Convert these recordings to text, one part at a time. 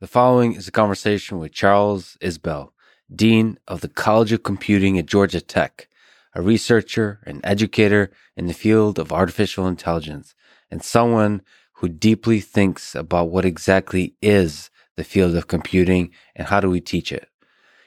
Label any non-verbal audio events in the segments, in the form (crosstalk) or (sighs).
The following is a conversation with Charles Isbell, Dean of the College of Computing at Georgia Tech, a researcher and educator in the field of artificial intelligence, and someone who deeply thinks about what exactly is the field of computing and how do we teach it.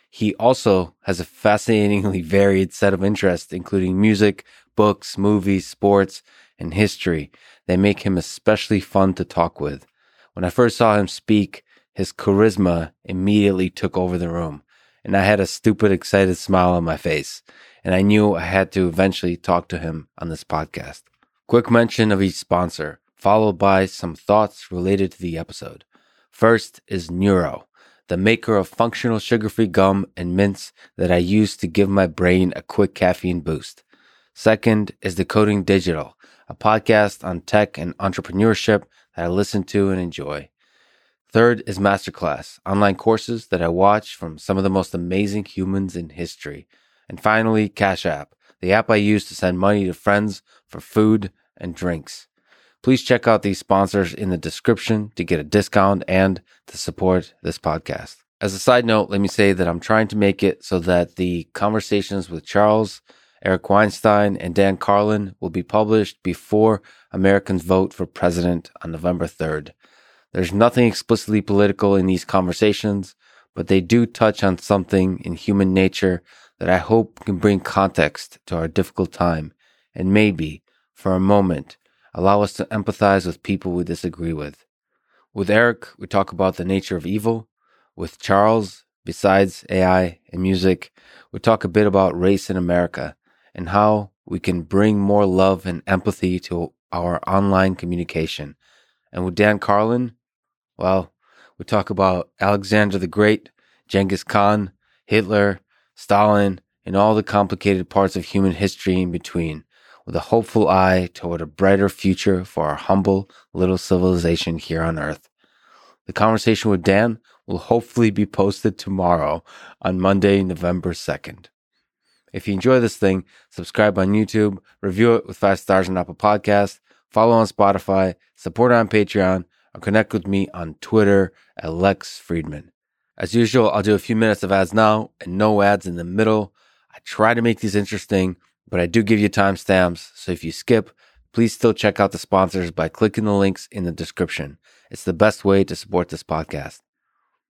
He also has a fascinatingly (laughs) varied set of interests, including music, books, movies, sports, and history that make him especially fun to talk with. When I first saw him speak, his charisma immediately took over the room, and I had a stupid, excited smile on my face, and I knew I had to eventually talk to him on this podcast. Quick mention of each sponsor, followed by some thoughts related to the episode. First is Neuro, the maker of functional sugar free gum and mints that I use to give my brain a quick caffeine boost. Second is Decoding Digital, a podcast on tech and entrepreneurship that I listen to and enjoy. Third is Masterclass, online courses that I watch from some of the most amazing humans in history. And finally, Cash App, the app I use to send money to friends for food and drinks. Please check out these sponsors in the description to get a discount and to support this podcast. As a side note, let me say that I'm trying to make it so that the conversations with Charles, Eric Weinstein, and Dan Carlin will be published before Americans vote for president on November 3rd. There's nothing explicitly political in these conversations, but they do touch on something in human nature that I hope can bring context to our difficult time and maybe, for a moment, allow us to empathize with people we disagree with. With Eric, we talk about the nature of evil. With Charles, besides AI and music, we talk a bit about race in America and how we can bring more love and empathy to our online communication. And with Dan Carlin, well, we talk about Alexander the Great, Genghis Khan, Hitler, Stalin, and all the complicated parts of human history in between, with a hopeful eye toward a brighter future for our humble little civilization here on Earth. The conversation with Dan will hopefully be posted tomorrow on Monday, November 2nd. If you enjoy this thing, subscribe on YouTube, review it with five stars on Apple Podcasts, follow on Spotify, support on Patreon, or connect with me on Twitter at Lex Fridman. As usual, I'll do a few minutes of ads now and no ads in the middle. I try to make these interesting, but I do give you timestamps. So if you skip, please still check out the sponsors by clicking the links in the description. It's the best way to support this podcast.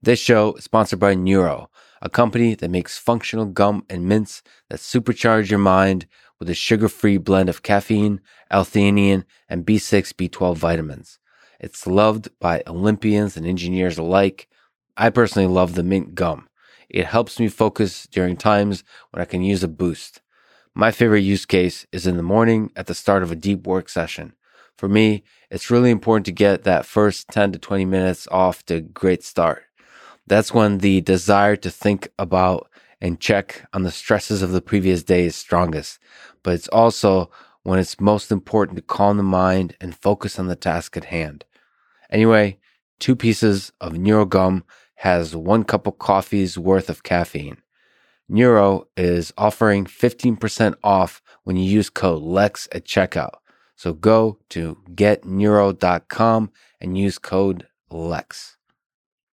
This show is sponsored by Neuro, a company that makes functional gum and mints that supercharge your mind with a sugar free blend of caffeine, L theanine, and B6 B12 vitamins. It's loved by Olympians and engineers alike. I personally love the mint gum. It helps me focus during times when I can use a boost. My favorite use case is in the morning at the start of a deep work session. For me, it's really important to get that first 10 to 20 minutes off to a great start. That's when the desire to think about and check on the stresses of the previous day is strongest. But it's also when it's most important to calm the mind and focus on the task at hand. Anyway, two pieces of Neuro gum has one cup of coffee's worth of caffeine. Neuro is offering 15% off when you use code LEX at checkout. So go to getneuro.com and use code LEX.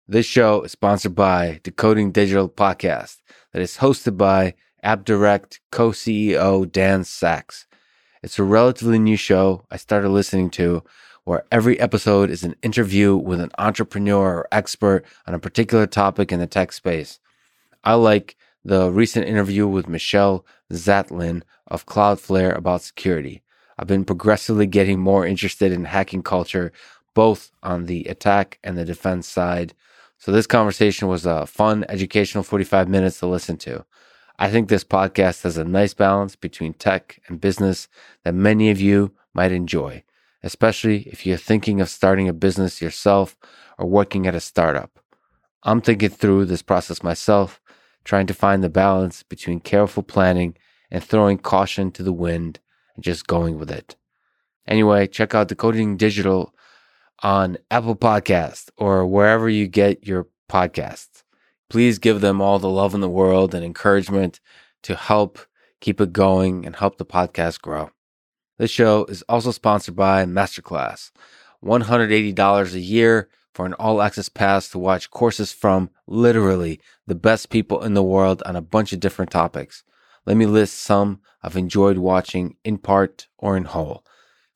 This show is sponsored by Decoding Digital Podcast that is hosted by AppDirect co-CEO Dan Saks. It's a relatively new show I started listening to where every episode is an interview with an entrepreneur or expert on a particular topic in the tech space. I like the recent interview with Michelle Zatlin of Cloudflare about security. I've been progressively getting more interested in hacking culture, both on the attack and the defense side. So this conversation was a fun, educational 45 minutes to listen to. I think this podcast has a nice balance between tech and business that many of you might enjoy especially if you're thinking of starting a business yourself or working at a startup. I'm thinking through this process myself, trying to find the balance between careful planning and throwing caution to the wind and just going with it. Anyway, check out Decoding Digital on Apple Podcast or wherever you get your podcasts. Please give them all the love in the world and encouragement to help keep it going and help the podcast grow. This show is also sponsored by Masterclass. $180 a year for an all access pass to watch courses from literally the best people in the world on a bunch of different topics. Let me list some I've enjoyed watching in part or in whole.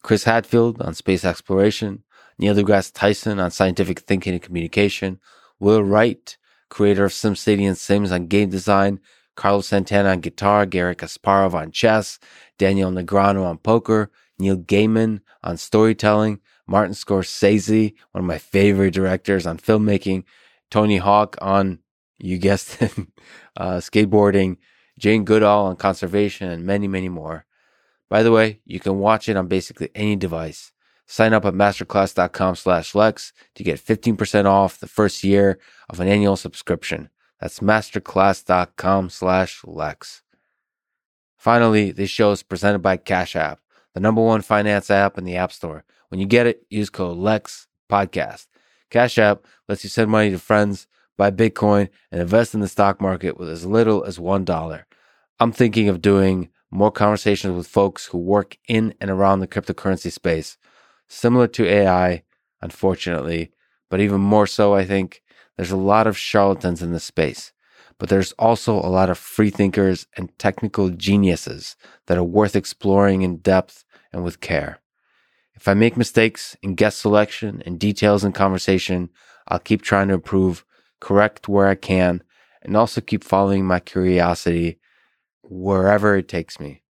Chris Hadfield on space exploration, Neil deGrasse Tyson on scientific thinking and communication, Will Wright, creator of SimCity and Sims on game design, Carlos Santana on guitar, Garry Kasparov on chess, Daniel Negreanu on poker, Neil Gaiman on storytelling, Martin Scorsese, one of my favorite directors on filmmaking, Tony Hawk on, you guessed it, (laughs) uh, skateboarding, Jane Goodall on conservation, and many, many more. By the way, you can watch it on basically any device. Sign up at masterclass.com slash Lex to get 15% off the first year of an annual subscription. That's masterclass.com slash Lex. Finally, this show is presented by Cash App, the number one finance app in the App Store. When you get it, use code LEX podcast. Cash App lets you send money to friends, buy Bitcoin, and invest in the stock market with as little as $1. I'm thinking of doing more conversations with folks who work in and around the cryptocurrency space, similar to AI, unfortunately, but even more so, I think there's a lot of charlatans in this space, but there's also a lot of free thinkers and technical geniuses that are worth exploring in depth and with care. If I make mistakes in guest selection and details in conversation, I'll keep trying to improve, correct where I can, and also keep following my curiosity wherever it takes me.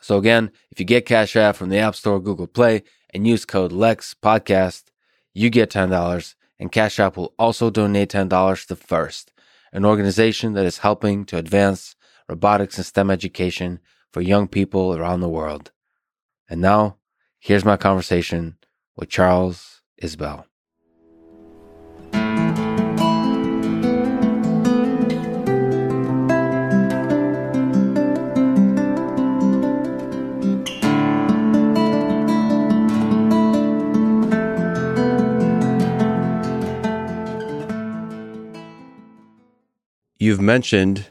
So again, if you get Cash App from the App Store, Google Play, and use code LEX Podcast, you get $10 and Cash App will also donate $10 to FIRST, an organization that is helping to advance robotics and STEM education for young people around the world. And now, here's my conversation with Charles Isbell. You've mentioned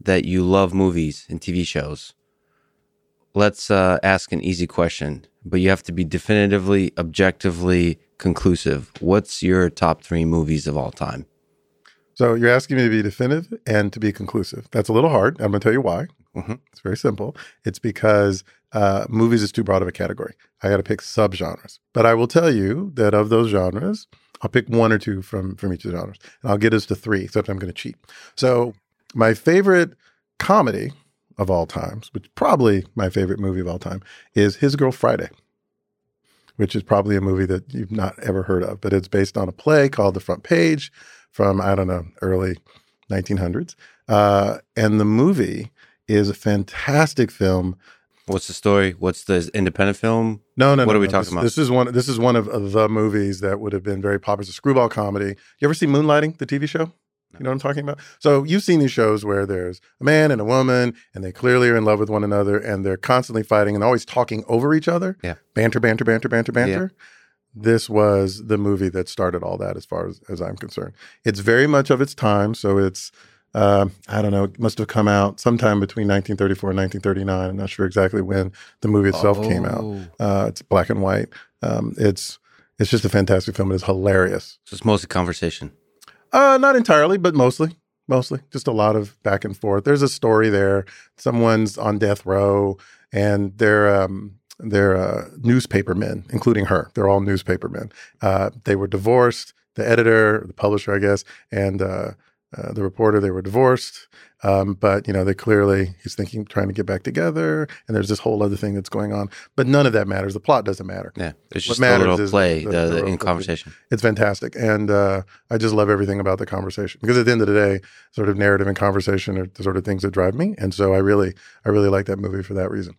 that you love movies and TV shows. Let's uh, ask an easy question, but you have to be definitively, objectively conclusive. What's your top three movies of all time? So you're asking me to be definitive and to be conclusive. That's a little hard. I'm going to tell you why. Mm-hmm. It's very simple. It's because uh, movies is too broad of a category. I got to pick subgenres. But I will tell you that of those genres, I'll pick one or two from from each of the genres, and I'll get us to three. Except I'm going to cheat. So my favorite comedy of all times, which probably my favorite movie of all time, is His Girl Friday, which is probably a movie that you've not ever heard of, but it's based on a play called The Front Page from I don't know early 1900s, uh, and the movie is a fantastic film What's the story? What's the independent film? No, no. What no, are we no. talking this, about? This is one. This is one of the movies that would have been very popular. It's a screwball comedy. You ever see Moonlighting, the TV show? You know what I'm talking about? So you've seen these shows where there's a man and a woman, and they clearly are in love with one another, and they're constantly fighting and always talking over each other. Yeah. Banter, banter, banter, banter, banter. Yeah. This was the movie that started all that, as far as, as I'm concerned. It's very much of its time. So it's uh, I don't know, it must have come out sometime between 1934 and 1939. I'm not sure exactly when the movie itself oh. came out. Oh. Uh, it's black and white. Um, it's it's just a fantastic film. It is hilarious. So it's mostly conversation. Uh, not entirely, but mostly. Mostly, just a lot of back and forth. There's a story there. Someone's on death row, and they're um, they're uh, newspapermen, including her. They're all newspapermen. Uh, they were divorced. The editor, the publisher, I guess, and uh, uh, the reporter. They were divorced, um, but you know they clearly he's thinking trying to get back together, and there's this whole other thing that's going on. But none of that matters. The plot doesn't matter. Yeah, it's just what matters a little play the, the, the, in conversation. It's fantastic, and uh, I just love everything about the conversation because at the end of the day, sort of narrative and conversation are the sort of things that drive me, and so I really I really like that movie for that reason.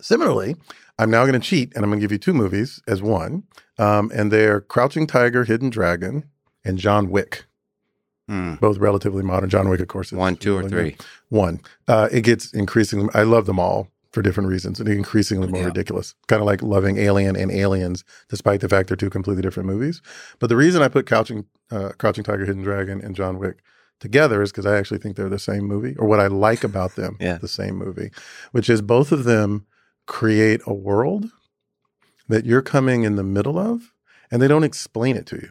Similarly, I'm now going to cheat, and I'm going to give you two movies as one, um, and they're Crouching Tiger, Hidden Dragon, and John Wick. Mm. Both relatively modern. John Wick, of course, one, two, or three. One. Uh, it gets increasingly. I love them all for different reasons, and increasingly more yeah. ridiculous. Kind of like loving Alien and Aliens, despite the fact they're two completely different movies. But the reason I put Crouching, uh, Crouching Tiger, Hidden Dragon, and John Wick together is because I actually think they're the same movie, or what I like about them, (laughs) yeah. the same movie, which is both of them create a world that you're coming in the middle of, and they don't explain it to you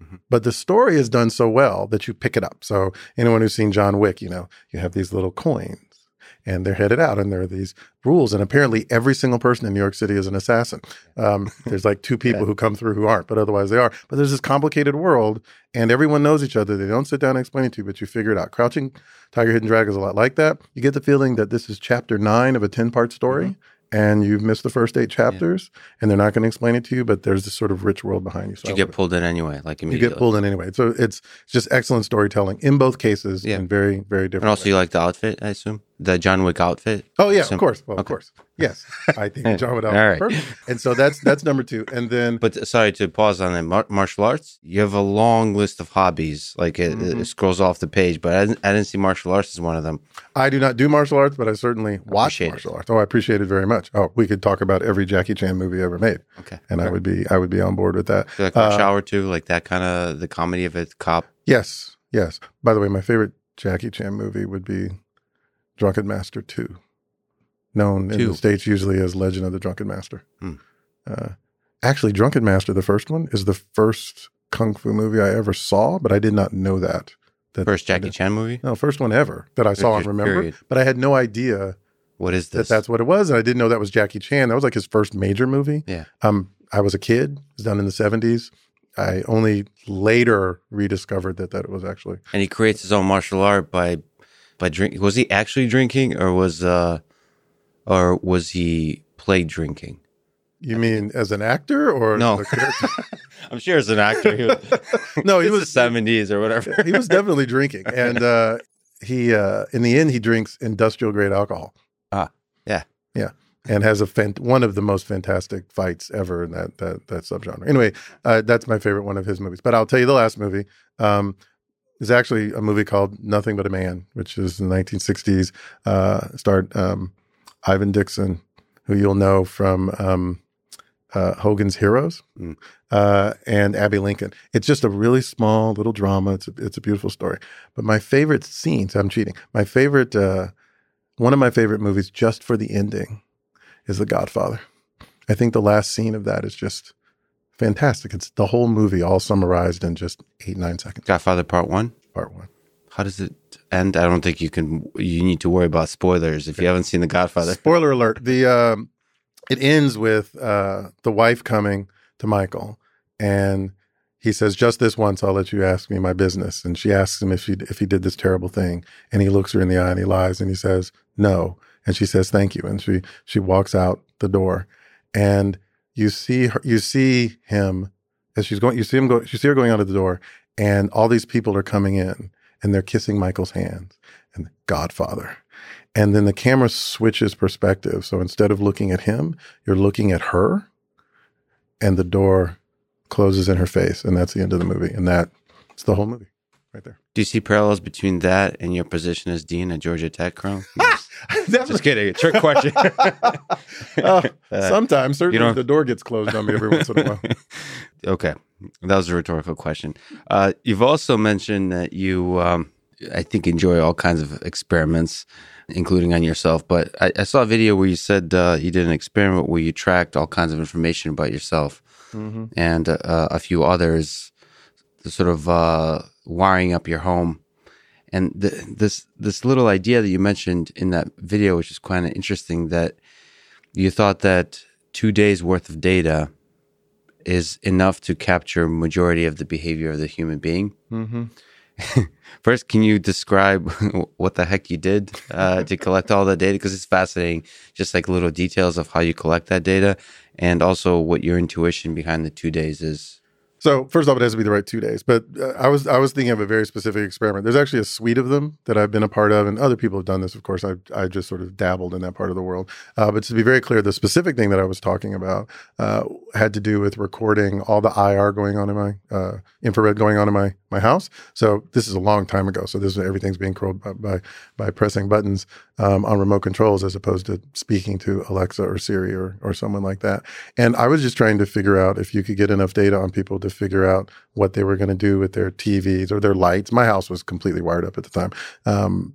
Mm-hmm. But the story is done so well that you pick it up. So anyone who's seen John Wick, you know, you have these little coins and they're headed out and there are these rules. And apparently every single person in new york city is an assassin. Um, there's like two (laughs) people yeah. who come through who aren't but otherwise they are. But there's this complicated world and everyone knows each other. They don't sit down and explain it to you but you figure it out. Crouching tiger hidden dragon is a lot like that. You get the feeling that this is chapter nine of a 10 part story. Mm-hmm and you've missed the first eight chapters yeah. and they're not going to explain it to you but there's this sort of rich world behind you so you get pulled in anyway like you get pulled in anyway so it's just excellent storytelling in both cases yeah. and very very different and also ways. you like the outfit i assume the john wick outfit oh yeah of course well, okay. of course yes (laughs) i think john wick outfit All right. and so that's that's number two and then but sorry to pause on that Mar- martial arts you have a long list of hobbies like it, mm-hmm. it scrolls off the page but I didn't, I didn't see martial arts as one of them i do not do martial arts but i certainly watch martial it. arts oh i appreciate it very much. Oh, we could talk about every Jackie Chan movie ever made. Okay, and I would be I would be on board with that. like Rush uh, Hour too, like that kind of the comedy of it, cop. Yes, yes. By the way, my favorite Jackie Chan movie would be Drunken Master Two, known Two. in the states usually as Legend of the Drunken Master. Hmm. Uh, actually, Drunken Master, the first one, is the first kung fu movie I ever saw, but I did not know that. That first Jackie Chan movie? No, first one ever that I saw and remember. Period. But I had no idea what is this? That that's what it was. And I didn't know that was Jackie Chan. That was like his first major movie. Yeah. Um, I was a kid. It was done in the 70s. I only later rediscovered that that it was actually. And he creates his own martial art by by drink. Was he actually drinking, or was uh, or was he play drinking? You mean as an actor or no? (laughs) I'm sure as an actor. He was, (laughs) no, he (laughs) was seventies or whatever. he was definitely drinking, and uh, he uh, in the end he drinks industrial grade alcohol. Ah, yeah, yeah, and has a fant- one of the most fantastic fights ever in that that that subgenre. Anyway, uh, that's my favorite one of his movies. But I'll tell you the last movie. Um, is actually a movie called Nothing But a Man, which is in the 1960s. Uh, starred um, Ivan Dixon, who you'll know from um, uh, Hogan's Heroes, mm. uh, and Abbey Lincoln. It's just a really small little drama. It's a, it's a beautiful story. But my favorite scenes, I'm cheating. My favorite uh, one of my favorite movies, just for the ending, is The Godfather. I think the last scene of that is just fantastic. It's the whole movie all summarized in just eight, nine seconds. Godfather Part One? Part One. How does it end? I don't think you can, you need to worry about spoilers if you haven't seen The Godfather. (laughs) Spoiler alert. The, um, it ends with uh, the wife coming to Michael and he says, "Just this once, I'll let you ask me my business." And she asks him if she if he did this terrible thing, and he looks her in the eye and he lies and he says, "No." And she says, "Thank you." And she she walks out the door, and you see her, you see him as she's going. You see him go. You see her going out of the door, and all these people are coming in, and they're kissing Michael's hands, and Godfather. And then the camera switches perspective. So instead of looking at him, you're looking at her, and the door closes in her face, and that's the end of the movie. And that's the whole movie right there. Do you see parallels between that and your position as dean at Georgia Tech, Chrome? (laughs) (laughs) Just kidding. A trick question. (laughs) uh, sometimes, certainly, the door gets closed on me every once in a while. okay, that was a rhetorical question. Uh, you've also mentioned that you, um, I think, enjoy all kinds of experiments, including on yourself. But I, I saw a video where you said uh, you did an experiment where you tracked all kinds of information about yourself mm-hmm. and uh, a few others, sort of uh, wiring up your home. And the, this this little idea that you mentioned in that video, which is kind of interesting, that you thought that two days worth of data is enough to capture majority of the behavior of the human being. Mm-hmm. (laughs) First, can you describe (laughs) what the heck you did uh, to collect all the data? Because it's fascinating, just like little details of how you collect that data, and also what your intuition behind the two days is. So first off, it has to be the right two days. But uh, I was I was thinking of a very specific experiment. There's actually a suite of them that I've been a part of, and other people have done this. Of course, I I just sort of dabbled in that part of the world. Uh, but to be very clear, the specific thing that I was talking about uh, had to do with recording all the IR going on in my uh, infrared going on in my my house. So this is a long time ago. So this is everything's being controlled by by, by pressing buttons um, on remote controls as opposed to speaking to Alexa or Siri or or someone like that. And I was just trying to figure out if you could get enough data on people to figure out what they were going to do with their TVs or their lights. My house was completely wired up at the time. Um,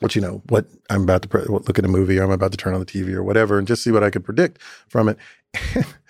what you know, what I'm about to pre- look at a movie, or I'm about to turn on the TV or whatever, and just see what I could predict from it. (laughs)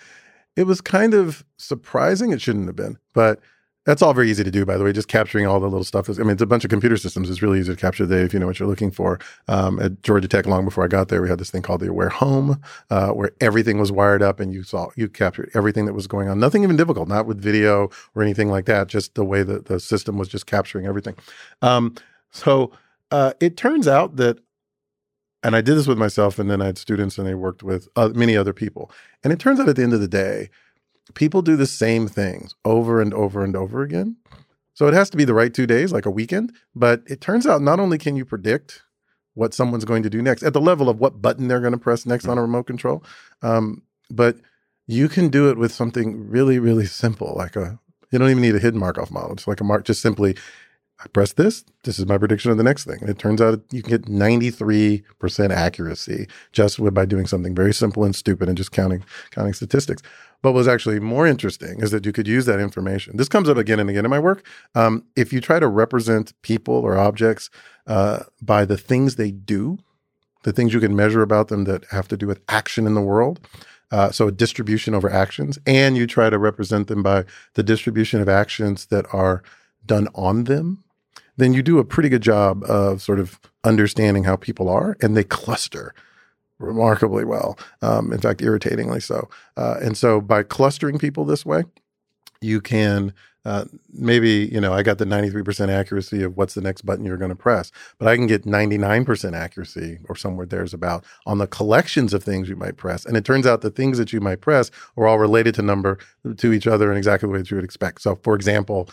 it was kind of surprising. It shouldn't have been, but that's all very easy to do, by the way. Just capturing all the little stuff. Is, I mean, it's a bunch of computer systems. It's really easy to capture the if you know what you're looking for. Um, at Georgia Tech, long before I got there, we had this thing called the Aware Home, uh, where everything was wired up and you saw you captured everything that was going on. Nothing even difficult, not with video or anything like that. Just the way that the system was just capturing everything. Um, so uh, it turns out that and I did this with myself, and then I had students, and they worked with uh, many other people. And it turns out at the end of the day, people do the same things over and over and over again. So it has to be the right two days, like a weekend. But it turns out not only can you predict what someone's going to do next at the level of what button they're going to press next on a remote control, um, but you can do it with something really, really simple, like a you don't even need a hidden Markov model. It's like a mark, just simply I press this, this is my prediction of the next thing. And it turns out you can get 93% accuracy just by doing something very simple and stupid and just counting counting statistics. But what's actually more interesting is that you could use that information. This comes up again and again in my work. Um, if you try to represent people or objects uh, by the things they do, the things you can measure about them that have to do with action in the world, uh, so a distribution over actions, and you try to represent them by the distribution of actions that are done on them, then you do a pretty good job of sort of understanding how people are and they cluster remarkably well. Um, in fact, irritatingly so. Uh, and so by clustering people this way, you can uh, maybe, you know, I got the 93% accuracy of what's the next button you're going to press, but I can get 99% accuracy or somewhere there's about on the collections of things you might press. And it turns out the things that you might press are all related to number to each other in exactly the way that you would expect. So, for example,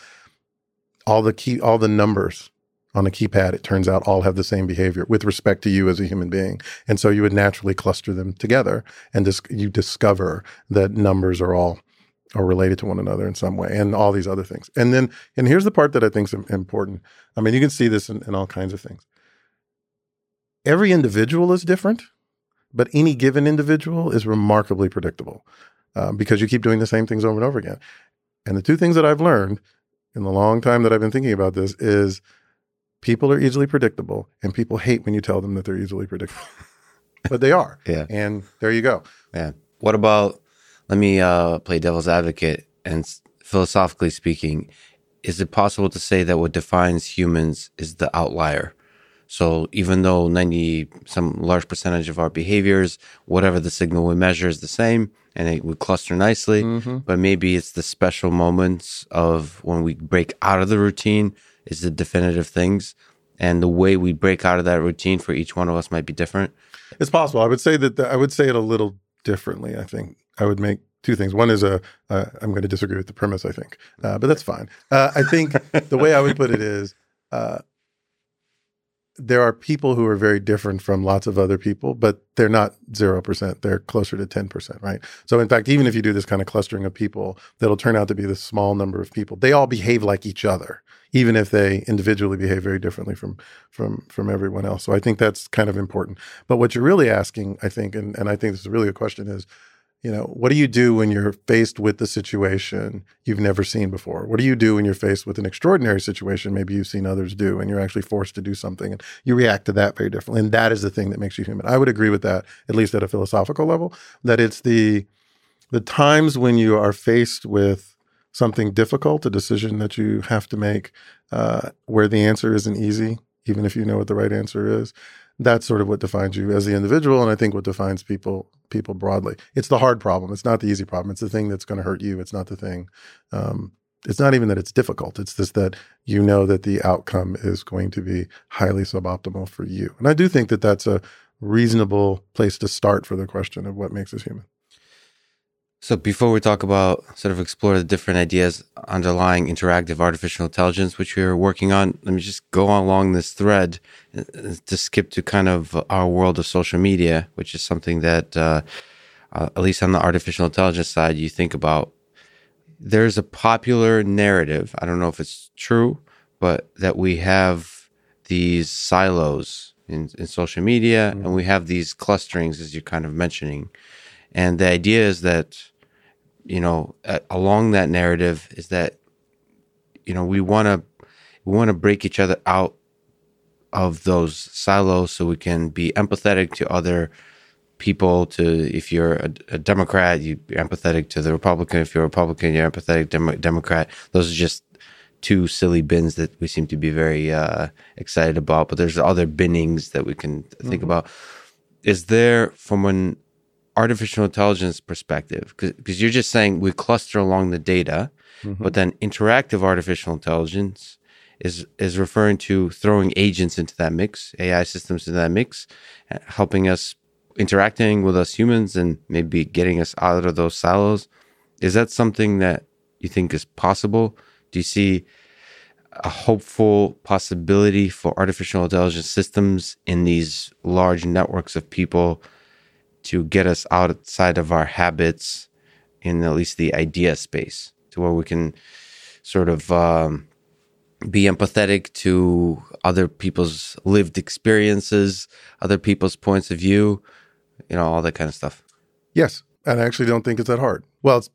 all the key, all the numbers on a keypad, it turns out all have the same behavior with respect to you as a human being. And so you would naturally cluster them together and dis- you discover that numbers are all are related to one another in some way and all these other things. And then, and here's the part that I think is important. I mean, you can see this in, in all kinds of things. Every individual is different, but any given individual is remarkably predictable um, because you keep doing the same things over and over again. And the two things that I've learned in the long time that I've been thinking about this is people are easily predictable and people hate when you tell them that they're easily predictable. (laughs) but they are. Yeah. And there you go. Yeah. What about let me uh, play devil's advocate and philosophically speaking, is it possible to say that what defines humans is the outlier? So even though 90 some large percentage of our behaviors, whatever the signal we measure is the same and it would cluster nicely, mm-hmm. but maybe it's the special moments of when we break out of the routine is the definitive things and the way we break out of that routine for each one of us might be different. It's possible. I would say that the, I would say it a little differently. I think I would make two things. One is a uh, I'm going to disagree with the premise. I think, uh, but that's fine. Uh, I think the way I would put it is uh, there are people who are very different from lots of other people, but they're not 0%. They're closer to 10%, right? So, in fact, even if you do this kind of clustering of people, that'll turn out to be the small number of people. They all behave like each other, even if they individually behave very differently from, from, from everyone else. So, I think that's kind of important. But what you're really asking, I think, and, and I think this is really a question is, you know, what do you do when you're faced with the situation you've never seen before? What do you do when you're faced with an extraordinary situation maybe you've seen others do and you're actually forced to do something and you react to that very differently? And that is the thing that makes you human. I would agree with that, at least at a philosophical level, that it's the the times when you are faced with something difficult, a decision that you have to make, uh, where the answer isn't easy, even if you know what the right answer is. That's sort of what defines you as the individual, and I think what defines people people broadly. It's the hard problem. It's not the easy problem. It's the thing that's going to hurt you. It's not the thing. Um, it's not even that it's difficult. It's just that you know that the outcome is going to be highly suboptimal for you. And I do think that that's a reasonable place to start for the question of what makes us human. So before we talk about sort of explore the different ideas underlying interactive artificial intelligence, which we are working on, let me just go along this thread uh, to skip to kind of our world of social media, which is something that, uh, uh, at least on the artificial intelligence side, you think about. There's a popular narrative. I don't know if it's true, but that we have these silos in, in social media mm-hmm. and we have these clusterings, as you're kind of mentioning. And the idea is that you know, uh, along that narrative is that, you know, we want to, we want to break each other out of those silos so we can be empathetic to other people to if you're a, a democrat you're empathetic to the republican if you're a republican you're empathetic Dem- democrat those are just two silly bins that we seem to be very uh, excited about, but there's other binnings that we can think Mhm. about. Is there, from an artificial intelligence perspective, because you're just saying we cluster along the data, Mhm. but then interactive artificial intelligence is is referring to throwing agents into that mix, AI systems into that mix, uh, helping us interacting with us humans and maybe getting us out of those silos. Is that something that you think is possible? Do you see a hopeful possibility for artificial intelligence systems in these large networks of people to get us outside of our habits in at least the idea space to where we can sort of um, be empathetic to other people's lived experiences, other people's points of view, you know, all that kind of stuff. Yes, and I actually don't think it's that hard. Well, it's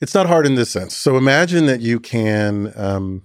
it's not hard in this sense. So imagine that you can. Um,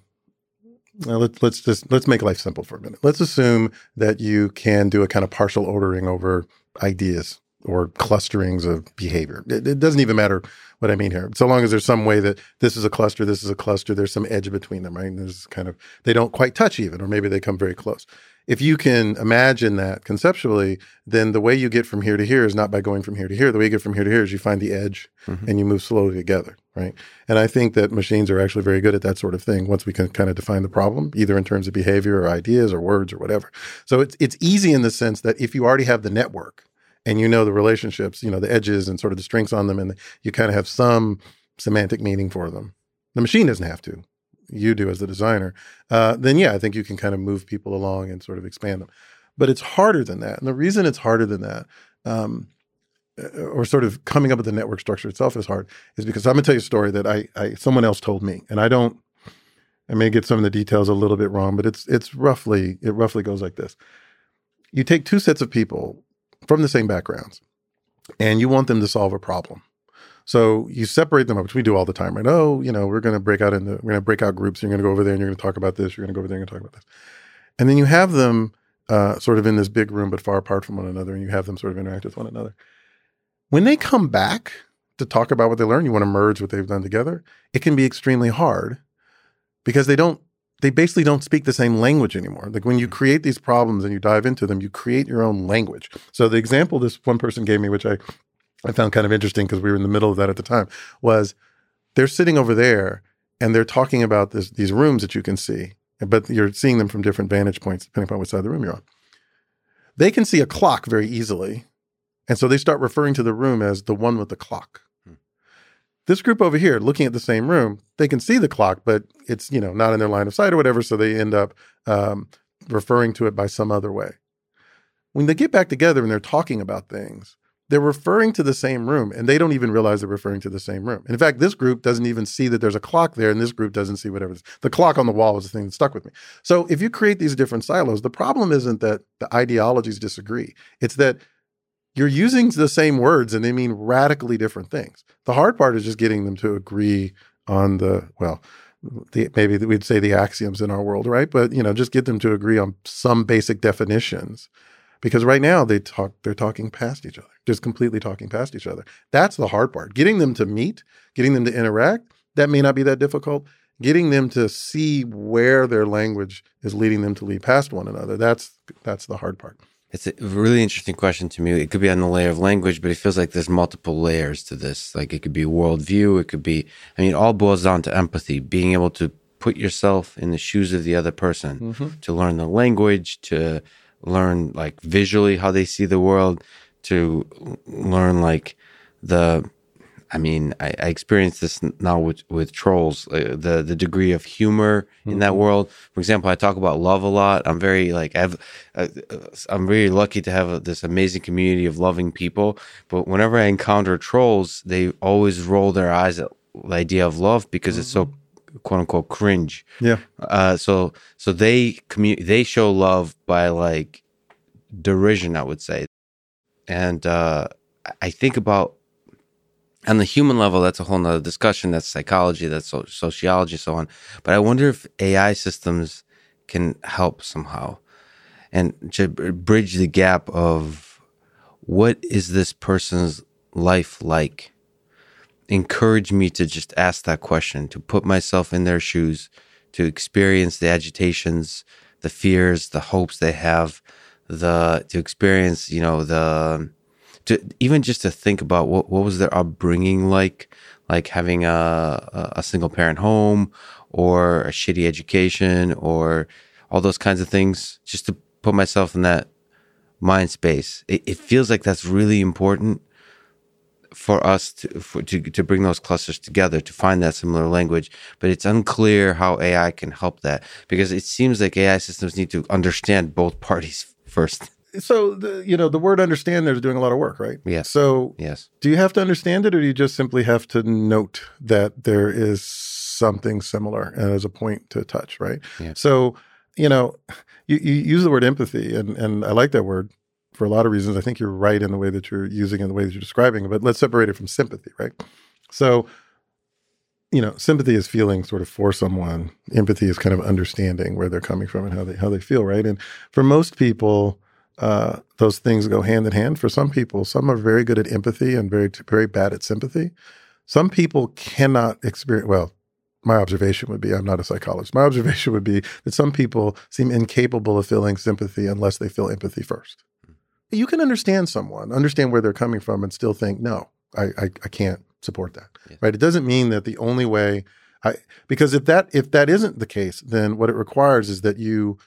let, let's just let's make life simple for a minute. Let's assume that you can do a kind of partial ordering over ideas or clusterings of behavior. It, it doesn't even matter what I mean here, so long as there's some way that this is a cluster, this is a cluster. There's some edge between them, right? And there's kind of they don't quite touch even, or maybe they come very close. If you can imagine that conceptually, then the way you get from here to here is not by going from here to here. The way you get from here to here is you find the edge Mhm. and you move slowly together, right? And I think that machines are actually very good at that sort of thing once we can kind of define the problem, either in terms of behavior or ideas or words or whatever. So it's it's easy in the sense that if you already have the network and you know the relationships, you know the edges and sort of the strengths on them, and you kind of have some semantic meaning for them. The machine doesn't have to. You do as the designer. Uh, then yeah, I think you can kind of move people along and sort of expand them. But it's harder than that, and the reason it's harder than that. Um, uh, or sort of coming up with the network structure itself is hard is because I'm gonna tell you a story that I, I someone else told me, and I don't. I may get some of the details a little bit wrong, but it's it's roughly it roughly goes like this: You take two sets of people from the same backgrounds, and you want them to solve a problem. So you separate them up, which we do all the time, right? Oh, you know, we're going to break out into we're going to break out groups. You're going to go over there and you're going to talk about this. You're going to go over there and talk about this, and then you have them uh, sort of in this big room, but far apart from one another, and you have them sort of interact with one another. When they come back to talk about what they learned, you want to merge what they've done together. It can be extremely hard because they don't. They basically don't speak the same language anymore. Like when you hmm. create these problems and you dive into them, you create your own language. So the example this one person gave me, which I I found kind of interesting because we were in the middle of that at the time, was they're sitting over there and they're talking about this, these rooms that you can see, but you're seeing them from different vantage points depending upon which side of the room you're on. They can see a clock very easily. And so they start referring to the room as the one with the clock. This group over here, looking at the same room, they can see the clock, but it's you know not in their line of sight or whatever. So they end up um, referring to it by some other way. When they get back together and they're talking about things, they're referring to the same room and they don't even realize they're referring to the same room. In fact, this group doesn't even see that there's a clock there and this group doesn't see whatever is. The clock on the wall was the thing that stuck with me. So if you create these different silos, the problem isn't that the ideologies disagree. It's that you're using the same words and they mean radically different things. The hard part is just getting them to agree on the, well, the, maybe we'd say the axioms in our world, right? But, you know, just get them to agree on some basic definitions. Because right now they talk they're talking past each other just completely talking past each other. That's the hard part. Getting them to meet getting them to interact that may not be that difficult. Getting them to see where their language is leading them to lead past one another that's that's the hard part It's a really interesting question to me. It could be on the layer of language, but it feels like there's multiple layers to this. Like it could be worldview. It could be, I mean, it all boils down to empathy, being able to put yourself in the shoes of the other person, mm-hmm. to learn the language, to learn like visually how they see the world, to learn like the, I mean, I, I experience this now with with trolls, uh, the the degree of humor in that world. For example, I talk about love a lot. I'm very like I've, uh, I'm very lucky to have a, this amazing community of loving people. But whenever I encounter trolls, they always roll their eyes at the idea of love because it's so quote unquote cringe. yeah Uh, so so they commu- they show love by like derision, I would say, and uh, I think about on the human level, that's a whole nother discussion. That's psychology, that's so- sociology, so on. But I wonder if AI systems can help somehow and to bridge the gap of what is this person's life like. Encourage me to just ask that question, to put myself in their shoes, to experience the agitations, the fears, the hopes they have, the to experience, you know, the to even just to think about what what was their upbringing like, like having a a single parent home or a shitty education or all those kinds of things, just to put myself in that mind space. It, it feels like that's really important for us to, for, to to bring those clusters together to find that similar language. But it's unclear how AI can help that because it seems like AI systems need to understand both parties (laughs) first. So the, you know the word understand there is doing a lot of work, right? Yes. So Yes. do you have to understand it, or do you just simply have to note that there is something similar and as a point to touch, right? Yeah. So you know you, you use the word empathy, and and I like that word for a lot of reasons. I think you're right in the way that you're using it, the way that you're describing it. But let's separate it from sympathy, right? So, you know, sympathy is feeling sort of for someone. Empathy is kind of understanding where they're coming from and how they how they feel, right? And for most people, uh, those things go hand in hand. For some people, some are very good at empathy and very very bad at sympathy. Some people cannot experience well. My observation would be I'm not a psychologist. My (laughs) observation would be that some people seem incapable of feeling sympathy unless they feel empathy first you can understand someone, understand where they're coming from, and still think, no, I, I, I can't support that. Yeah. Right? It doesn't mean that the only way I because if that if that isn't the case, then what it requires is that you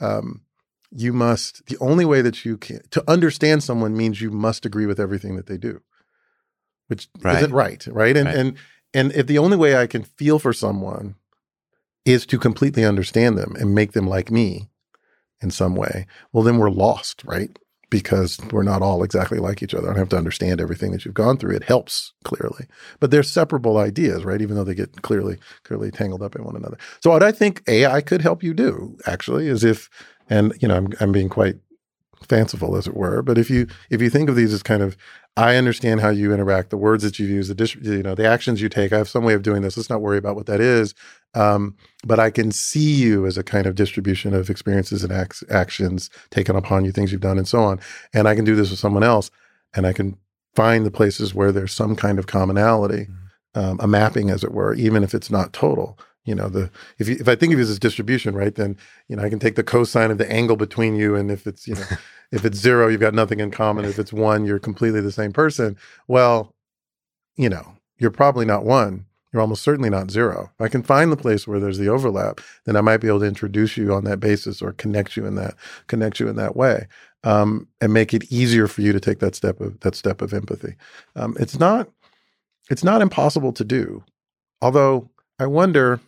um, you must the only way that you can to understand someone means you must agree with everything that they do, which Right. isn't right, right? And Right. and and if the only way I can feel for someone is to completely understand them and make them like me in some way, well, then we're lost, right? Because we're not all exactly like each other. I don't have to understand everything that you've gone through. It helps clearly, but they're separable ideas, right? Even though they get clearly, clearly tangled up in one another. So what I think AI could help you do actually is if, and you know, I'm, I'm being quite fanciful as it were, but if you, if you think of these as kind of, I understand how you interact, the words that you use, the dis- you know, the actions you take. I have some way of doing this. Let's not worry about what that is. Um, but I can see you as a kind of distribution of experiences and acts, actions taken upon you, things you've done, and so on. And I can do this with someone else, and I can find the places where there's some kind of commonality, um, a mapping, as it were, even if it's not total. You know, the if you, if I think of it as distribution, right, then you know I can take the cosine of the angle between you, and if it's you know (laughs) if it's zero, you've got nothing in common. If it's one, you're completely the same person. Well, you know, you're probably not one. You're almost certainly not zero. If I can find the place where there's the overlap, then I might be able to introduce you on that basis or connect you in that connect you in that way, um, and make it easier for you to take that step of that step of empathy. Um, it's not it's not impossible to do, although I wonder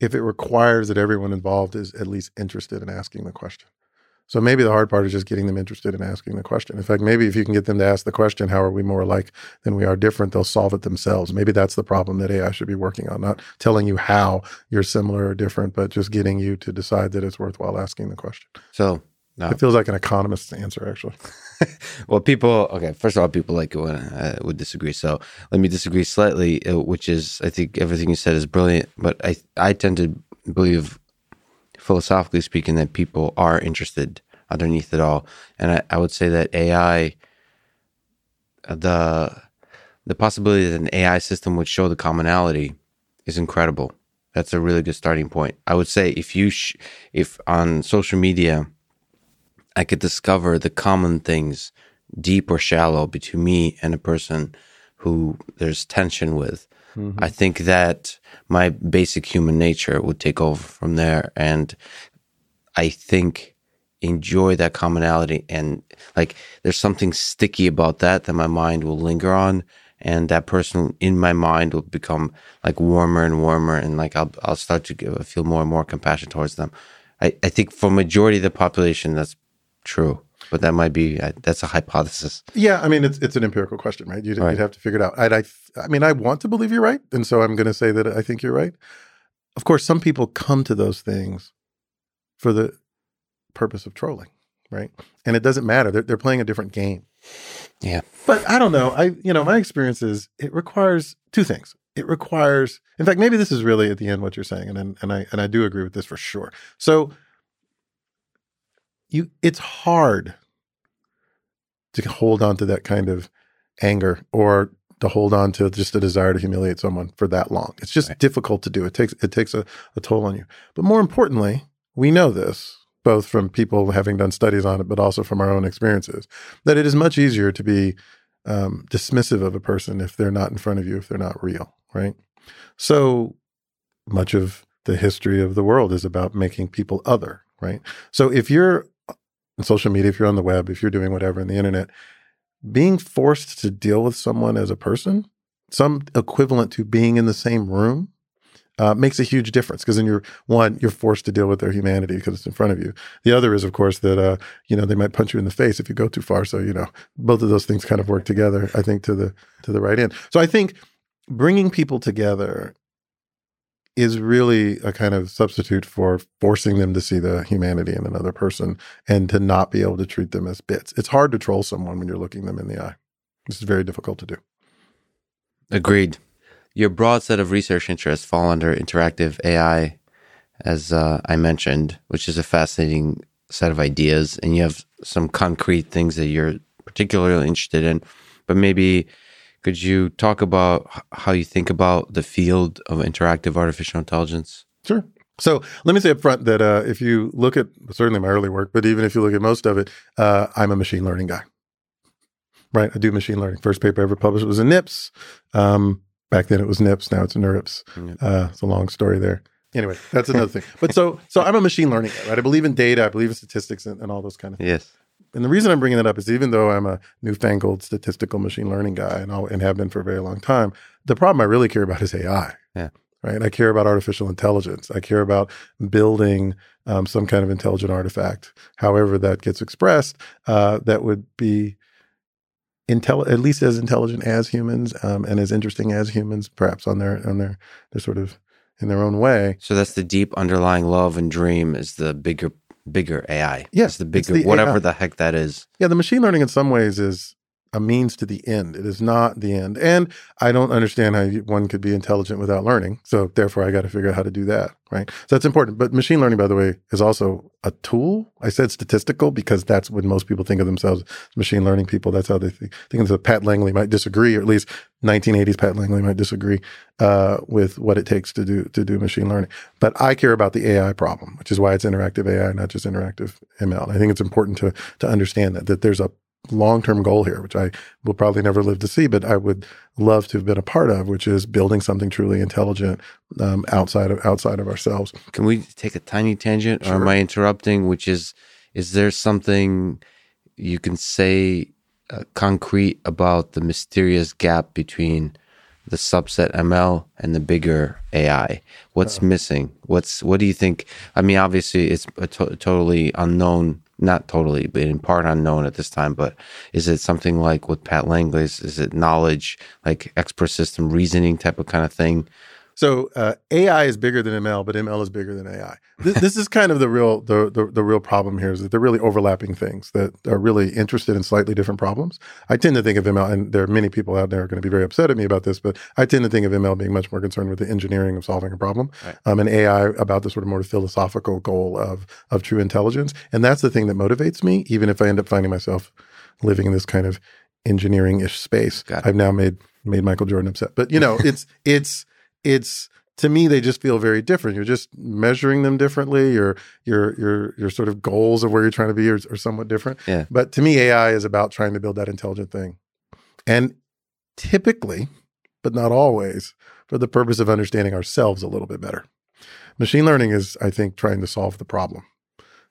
if it requires that everyone involved is at least interested in asking the question. So maybe the hard part is just getting them interested in asking the question. In fact, maybe if you can get them to ask the question, how are we more alike than we are different, they'll solve it themselves. Maybe that's the problem that AI should be working on, not telling you how you're similar or different, but just getting you to decide that it's worthwhile asking the question. So, no. It feels like an economist's answer, actually. (laughs) (laughs) well, people. Okay, first of all, people like it when I would disagree. So let me disagree slightly, uh, which is I think everything you said is brilliant, but I I tend to believe, philosophically speaking, that people are interested underneath it all, and I, I would say that AI, uh, the the possibility that an AI system would show the commonality is incredible. That's a really good starting point. I would say if you sh- if on social media I could discover the common things, deep or shallow, between me and a person who there's tension with. Mm-hmm. I think that my basic human nature would take over from there. And I think enjoy that commonality. And like there's something sticky about that that my mind will linger on. And that person in my mind will become like warmer and warmer. And like I'll, I'll start to give, feel more and more compassion towards them. I, I think for majority of the population, that's true, but that might be that's a hypothesis. Yeah, I mean it's it's an empirical question, right? You'd, Right. you'd have to figure it out. And I, I mean, I want to believe you're right, and so I'm going to say that I think you're right. Of course, some people come to those things for the purpose of trolling, right? And it doesn't matter; they're they're playing a different game. Yeah. But I don't know. I you know my experience is it requires two things. It requires, in fact, maybe this is really at the end what you're saying, and and, and I and I do agree with this for sure. So you, it's hard to hold on to that kind of anger or to hold on to just a desire to humiliate someone for that long. It's just right. difficult to do. It takes it takes a, a toll on you. But more importantly, we know this both from people having done studies on it, but also from our own experiences, that it is much easier to be um, dismissive of a person if they're not in front of you, if they're not real, right? So much of the history of the world is about making people other, right? So if you're on social media, if you're on the web, if you're doing whatever in the internet, being forced to deal with someone as a person, some equivalent to being in the same room, uh, makes a huge difference because then you're one, you're forced to deal with their humanity because it's in front of you. The other is, of course, that uh, you know they might punch you in the face if you go too far. So you know both of those things kind of work together. I think to the to the right end. So I think bringing people together is really a kind of substitute for forcing them to see the humanity in another person and to not be able to treat them as bits. It's hard to troll someone when you're looking them in the eye. This is very difficult to do. Agreed. Your broad set of research interests fall under interactive AI, as uh, I mentioned, which is a fascinating set of ideas. And you have some concrete things that you're particularly interested in. But maybe could you talk about how you think about the field of interactive artificial intelligence? Sure. So let me say up front that uh, if you look at certainly my early work, but even if you look at most of it, uh, I'm a machine learning guy. Right, I do machine learning. First paper I ever published was in NIPS. Um, back then it was NIPS, now it's NeurIPS. Uh, it's a long story there. Anyway, that's another (laughs) thing. But so, so I'm a machine learning guy, right? I believe in data, I believe in statistics, and, and all those kind of things. Yes. And the reason I'm bringing that up is even though I'm a newfangled statistical machine learning guy and, I'll, and have been for a very long time, the problem I really care about is AI. Yeah. Right. I care about artificial intelligence. I care about building um, some kind of intelligent artifact, however that gets expressed, uh, that would be intel- at least as intelligent as humans um, and as interesting as humans, perhaps on their on their their sort of in their own way. So that's the deep underlying love and dream is the bigger bigger AI. Yes, the bigger the whatever AI. the heck that is. Yeah, the machine learning in some ways is a means to the end. It is not the end. And I don't understand how one could be intelligent without learning. So therefore, I got to figure out how to do that. Right. So that's important. But machine learning, by the way, is also a tool. I said statistical because that's when most people think of themselves machine learning people. That's how they think. think of Pat Langley might disagree, or at least 1980s Pat Langley might disagree uh, with what it takes to do to do machine learning. But I care about the AI problem, which is why it's interactive AI, not just interactive ML. I think it's important to to understand that that there's a long term goal here, which I will probably never live to see, but I would love to have been a part of, which is building something truly intelligent um, outside of outside of ourselves. Can we take a tiny tangent, sure. or am I interrupting? Which is, is there something you can say uh, concrete about the mysterious gap between the subset ML and the bigger AI? What's uh, missing? What's what do you think? I mean, obviously, it's a to- totally unknown not totally, but in part unknown at this time. But is it something like with Pat Langley's? Is it knowledge, like expert system reasoning type of kind of thing? So uh, AI is bigger than ML, but ML is bigger than AI. This, this is kind of the real the, the, the real problem here is that they're really overlapping things that are really interested in slightly different problems. I tend to think of ML, and there are many people out there are going to be very upset at me about this, but I tend to think of ML being much more concerned with the engineering of solving a problem, right. um, and AI about the sort of more philosophical goal of of true intelligence. And that's the thing that motivates me, even if I end up finding myself living in this kind of engineering-ish space. I've now made made Michael Jordan upset, but you know, it's it's it's to me they just feel very different. You're just measuring them differently. Your your your your sort of goals of where you're trying to be are, are, somewhat different. Yeah. but to me ai is about trying to build that intelligent thing. And typically but not always for the purpose of understanding ourselves a little bit better. Machine learning is i think trying to solve the problem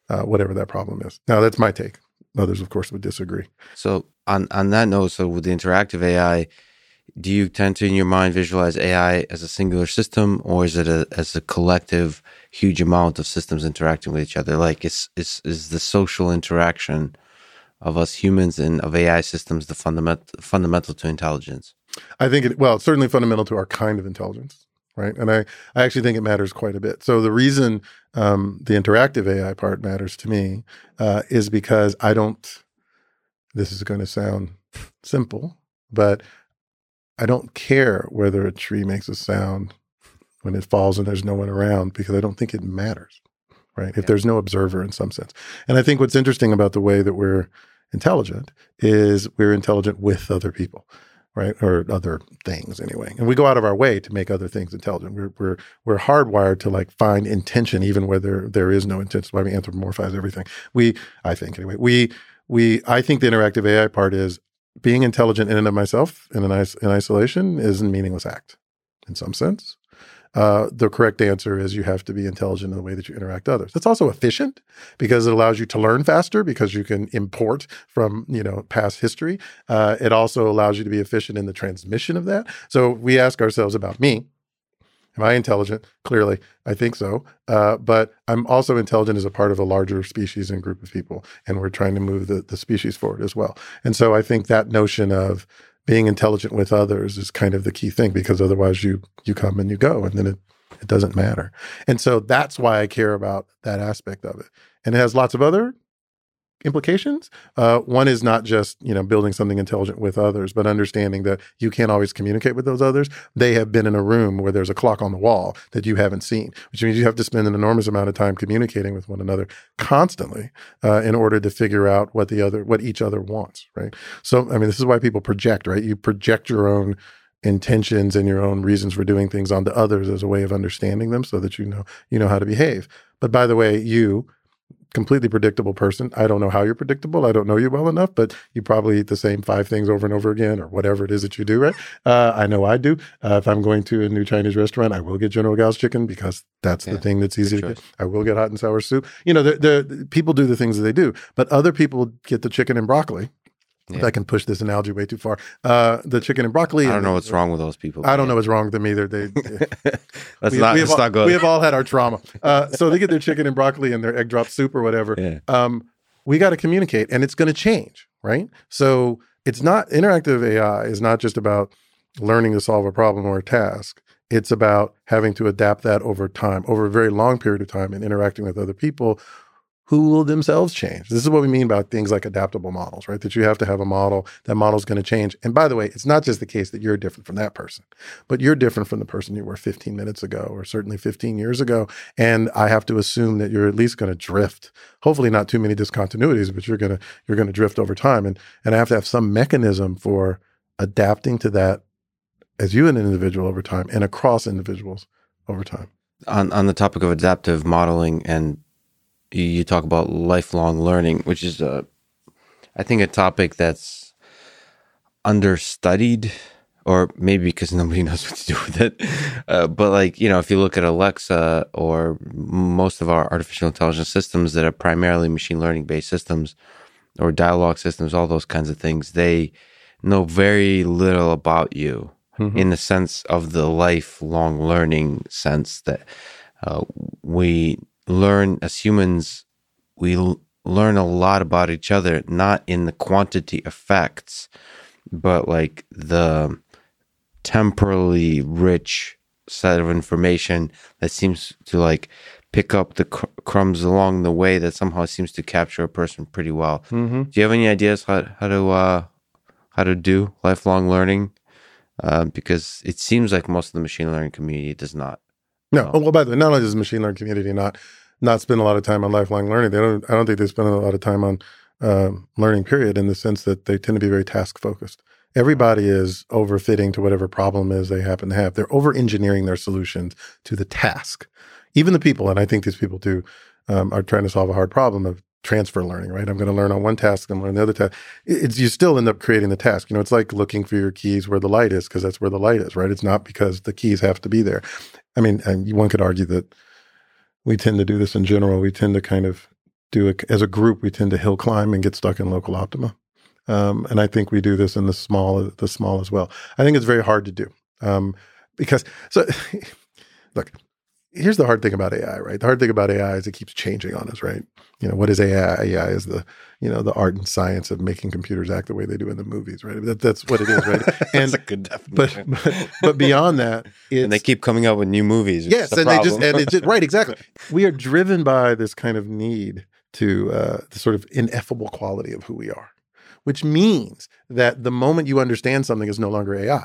uh, whatever that problem is. Now that's my take. Others of course would disagree. So on on that note so with the interactive ai do you tend to in your mind visualize AI as a singular system or is it a, as a collective huge amount of systems interacting with each other? Like is, is, is the social interaction of us humans and of AI systems the fundamental fundamental to intelligence? I think it well, it's certainly fundamental to our kind of intelligence, right? And I, I actually think it matters quite a bit. So the reason um, the interactive AI part matters to me uh, is because I don't. This is going to sound simple, but I don't care whether a tree makes a sound when it falls and there's no one around because I don't think it matters, right? Yeah. If there's no observer in some sense. And I think what's interesting about the way that we're intelligent is we're intelligent with other people, right? Or other things anyway. And we go out of our way to make other things intelligent. We're we're we're hardwired to like find intention even where there there is no intention. Why we anthropomorphize everything. We I think anyway. We we I think the interactive AI part is being intelligent in and of myself in an is- in isolation is a meaningless act in some sense. Uh, the correct answer is you have to be intelligent in the way that you interact with others. That's also efficient because it allows you to learn faster because you can import from you know past history. Uh, it also allows you to be efficient in the transmission of that. So we ask ourselves about me. Am I intelligent? Clearly, I think so. Uh, but I'm also intelligent as a part of a larger species and group of people, and we're trying to move the, the species forward as well. And so I think that notion of being intelligent with others is kind of the key thing because otherwise you you come and you go and then it it doesn't matter. And so that's why I care about that aspect of it. And it has lots of other implications. Uh, one is not just you know building something intelligent with others, but understanding that you can't always communicate with those others. They have been in a room where there's a clock on the wall that you haven't seen, which means you have to spend an enormous amount of time communicating with one another constantly uh, in order to figure out what the other what each other wants. Right. So I mean, this is why people project. Right. You project your own intentions and your own reasons for doing things onto others as a way of understanding them so that you know you know how to behave but by the way you completely predictable person. I don't know how you're predictable. I don't know you well enough, but you probably eat the same five things over and over again or whatever it is that you do, right? Uh, I know I do. Uh, if I'm going to a new Chinese restaurant, I will get General Gao's chicken because that's Yeah, the thing that's easy to choice. get. I will get hot and sour soup. You know, the, the, people do the things that they do, but other people get the chicken and broccoli. If I can push this analogy way too far, uh, the chicken and broccoli. I don't know what's wrong with those people. I don't know what's wrong with them either. They, (laughs) let's we, not. we let's all, not go. we have all had our trauma. Uh, so they get their chicken and broccoli and their egg drop soup or whatever. yeah. Um, we got to communicate, and it's going to change, right? So it's not interactive AI is not just about learning to solve a problem or a task. It's about having to adapt that over time, over a very long period of time, and interacting with other people who will themselves change. This is what we mean by things like adaptable models, right? That you have to have a model, that model is going to change. And by the way, it's not just the case that you're different from that person, but you're different from the person you were 15 minutes ago or certainly 15 years ago. And I have to assume that you're at least going to drift. Hopefully not too many discontinuities, but you're going to you're going to drift over time and and I have to have some mechanism for adapting to that as you an individual over time and across individuals over time. on on the topic of adaptive modeling and you, you talk about lifelong learning which is a i think a topic that's understudied or maybe because nobody (laughs) knows what to do with it. Uh, but like you know if you look at alexa or most of our artificial intelligence systems that are primarily machine learning based systems or dialogue systems all those kinds of things they know very little about you in the sense of the lifelong learning sense that uh, we learn as humans, we l- learn a lot about each other, not in the quantity of facts, but like the temporally rich set of information that seems to like pick up the cr- crumbs along the way that somehow seems to capture a person pretty well. Mm-hmm. Do you have any ideas how how to uh, how to do lifelong learning? Uh, because it seems like most of the machine learning community does not. No. Oh. Well, by the way, not only does the machine learning community not not spend a lot of time on lifelong learning, they don't. I don't think they spend a lot of time on um, learning. Period. In the sense that they tend to be very task focused. Everybody is overfitting to whatever problem is they happen to have. They're over engineering their solutions to the task. Even the people, and I think these people too, um, are trying to solve a hard problem of transfer learning. Right? I'm going to learn on one task and learn the other task. It's you still end up creating the task. You know, it's like looking for your keys where the light is because that's where the light is. Right? It's not because the keys have to be there. I mean, one could argue that we tend to do this in general. We tend to kind of do it as a group. We tend to hill climb and get stuck in local optima, um, and I think we do this in the small, the small as well. I think it's very hard to do um, because so. (laughs) look, here's the hard thing about AI, right? The hard thing about AI is it keeps changing on us, right? You know, what is AI? AI is the you know the art and science of making computers act the way they do in the movies, right? That, that's what it is, right? (laughs) That's And a good but, definition. but but beyond that, and they keep coming up with new movies. Yes, the and they just and it's just, right, exactly. (laughs) We are driven by this kind of need to uh, the sort of ineffable quality of who we are, which means that the moment you understand something is no longer AI.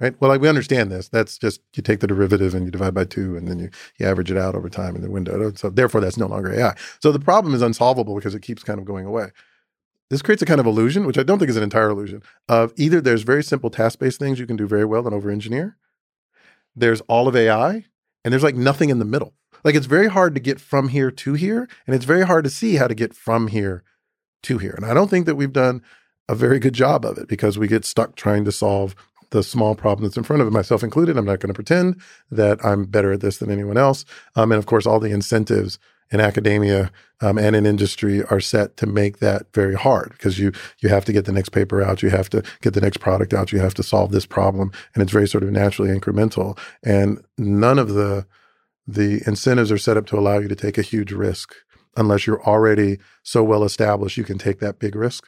Right. Well, like we understand this. That's just you take the derivative and you divide by two, and then you, you average it out over time in the window. So therefore, that's no longer AI. So the problem is unsolvable because it keeps kind of going away. this creates a kind of illusion, which I don't think is an entire illusion, of either there's very simple task based things you can do very well and over engineer, there's all of AI, and there's like nothing in the middle. Like it's very hard to get from here to here, and it's very hard to see how to get from here to here. And I don't think that we've done a very good job of it because we get stuck trying to solve the small problem that's in front of it, myself included. I'm not going to pretend that I'm better at this than anyone else. Um, and of course, all the incentives in academia um, and in industry are set to make that very hard because you you have to get the next paper out, you have to get the next product out, you have to solve this problem, and it's very sort of naturally incremental. And none of the the incentives are set up to allow you to take a huge risk unless you're already so well established you can take that big risk.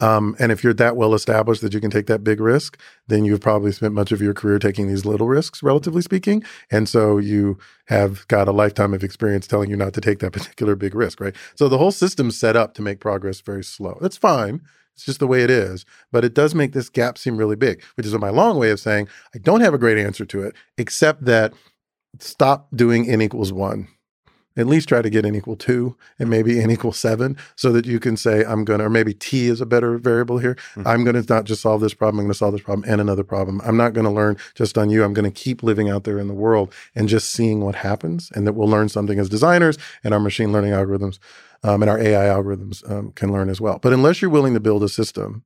Um, and if you're that well established that you can take that big risk, then you've probably spent much of your career taking these little risks, relatively speaking. And so you have got a lifetime of experience telling you not to take that (laughs) particular big risk, right? So the whole system's set up to make progress very slow. That's fine. It's just the way it is. But it does make this gap seem really big, which is my long way of saying I don't have a great answer to it, except that stop doing n equals one at least try to get n equal two and maybe n equal seven so that you can say, I'm going to, or maybe t is a better variable here. Mm-hmm. I'm going to not just solve this problem, I'm going to solve this problem and another problem. I'm not going to learn just on you. I'm going to keep living out there in the world and just seeing what happens and that we'll learn something as designers and our machine learning algorithms um, and our AI algorithms um, can learn as well. But unless you're willing to build a system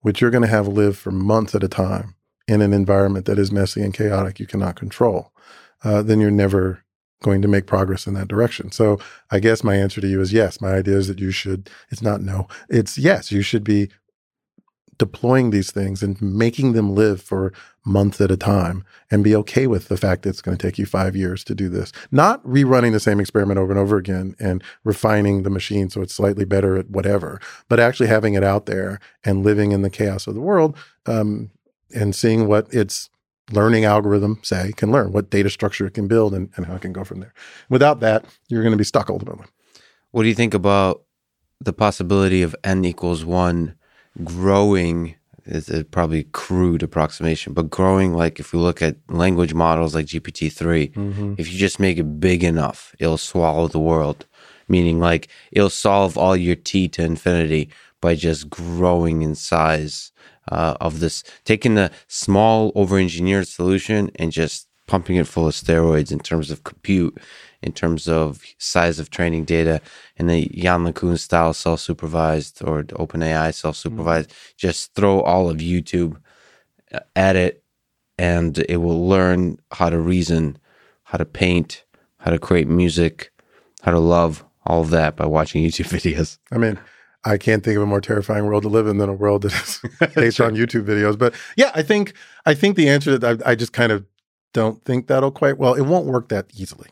which you're going to have live for months at a time in an environment that is messy and chaotic, you cannot control, uh, then you're never going to make progress in that direction. So I guess my answer to you is yes. My idea is that you should, it's not no, it's yes, you should be deploying these things and making them live for months at a time and be okay with the fact that it's going to take you five years to do this. Not rerunning the same experiment over and over again and refining the machine so it's slightly better at whatever, but actually having it out there and living in the chaos of the world um, and seeing what its learning algorithm, say, can learn, what data structure it can build, and, and how it can go from there. Without that, you're going to be stuck ultimately. What do you think about the possibility of n equals one growing? Is a probably crude approximation, but growing like if we look at language models like GPT 3, mm-hmm. if you just make it big enough, it'll swallow the world. Meaning, like, it'll solve all your T to infinity by just growing in size uh, of this, taking the small over-engineered solution and just pumping it full of steroids in terms of compute, in terms of size of training data, and the Yann LeCun style self-supervised or OpenAI self-supervised. Mm-hmm. Just throw all of YouTube uh, at it, and it will learn how to reason, how to paint, how to create music, how to love, all of that by watching (laughs) YouTube videos. I mean, I can't think of a more terrifying world to live in than a world that is (laughs) based on YouTube videos. But yeah, I think I think the answer that I, I, just kind of don't think that'll quite well. It won't work that easily.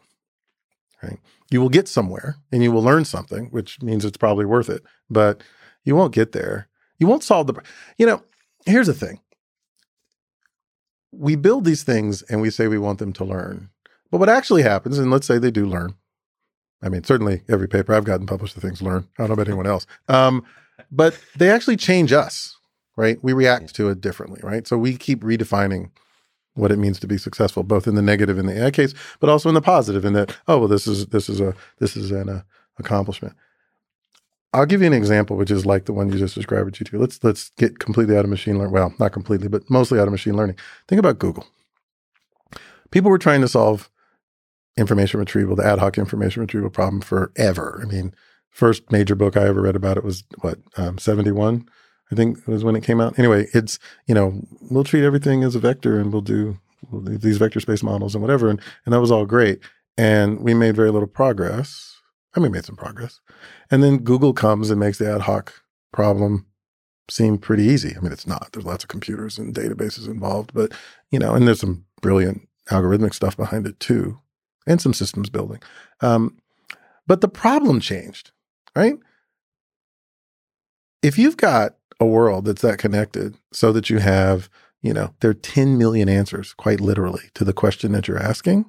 Right? You will get somewhere and you will learn something, which means it's probably worth it. But you won't get there. You won't solve the. You know, here's the thing. We build these things and we say we want them to learn. But what actually happens, and let's say they do learn, I mean, certainly every paper I've gotten published, the things learn. I don't know about anyone else. Um, but they actually change us, right? We react to it differently, right? So we keep redefining what it means to be successful, both in the negative in the AI case, but also in the positive. In that, oh well, this is this is a this is an uh, accomplishment. I'll give you an example, which is like the one you just described with YouTube. Let's let's get completely out of machine learning. Well, not completely, but mostly out of machine learning. Think about Google. People were trying to solve information retrieval, the ad hoc information retrieval problem forever. I mean, first major book I ever read about it was what um, 71 I think was when it came out. Anyway, it's you know we'll treat everything as a vector and we'll do, we'll do these vector space models and whatever, and and that was all great. And we made very little progress. I mean, we made some progress, and then Google comes and makes the ad hoc problem seem pretty easy. I mean, it's not. There's lots of computers and databases involved, but you know, and there's some brilliant algorithmic stuff behind it too and some systems building. Um, but the problem changed, right? If you've got a world that's that connected so that you have, you know, there are 10 million answers, quite literally, to the question that you're asking,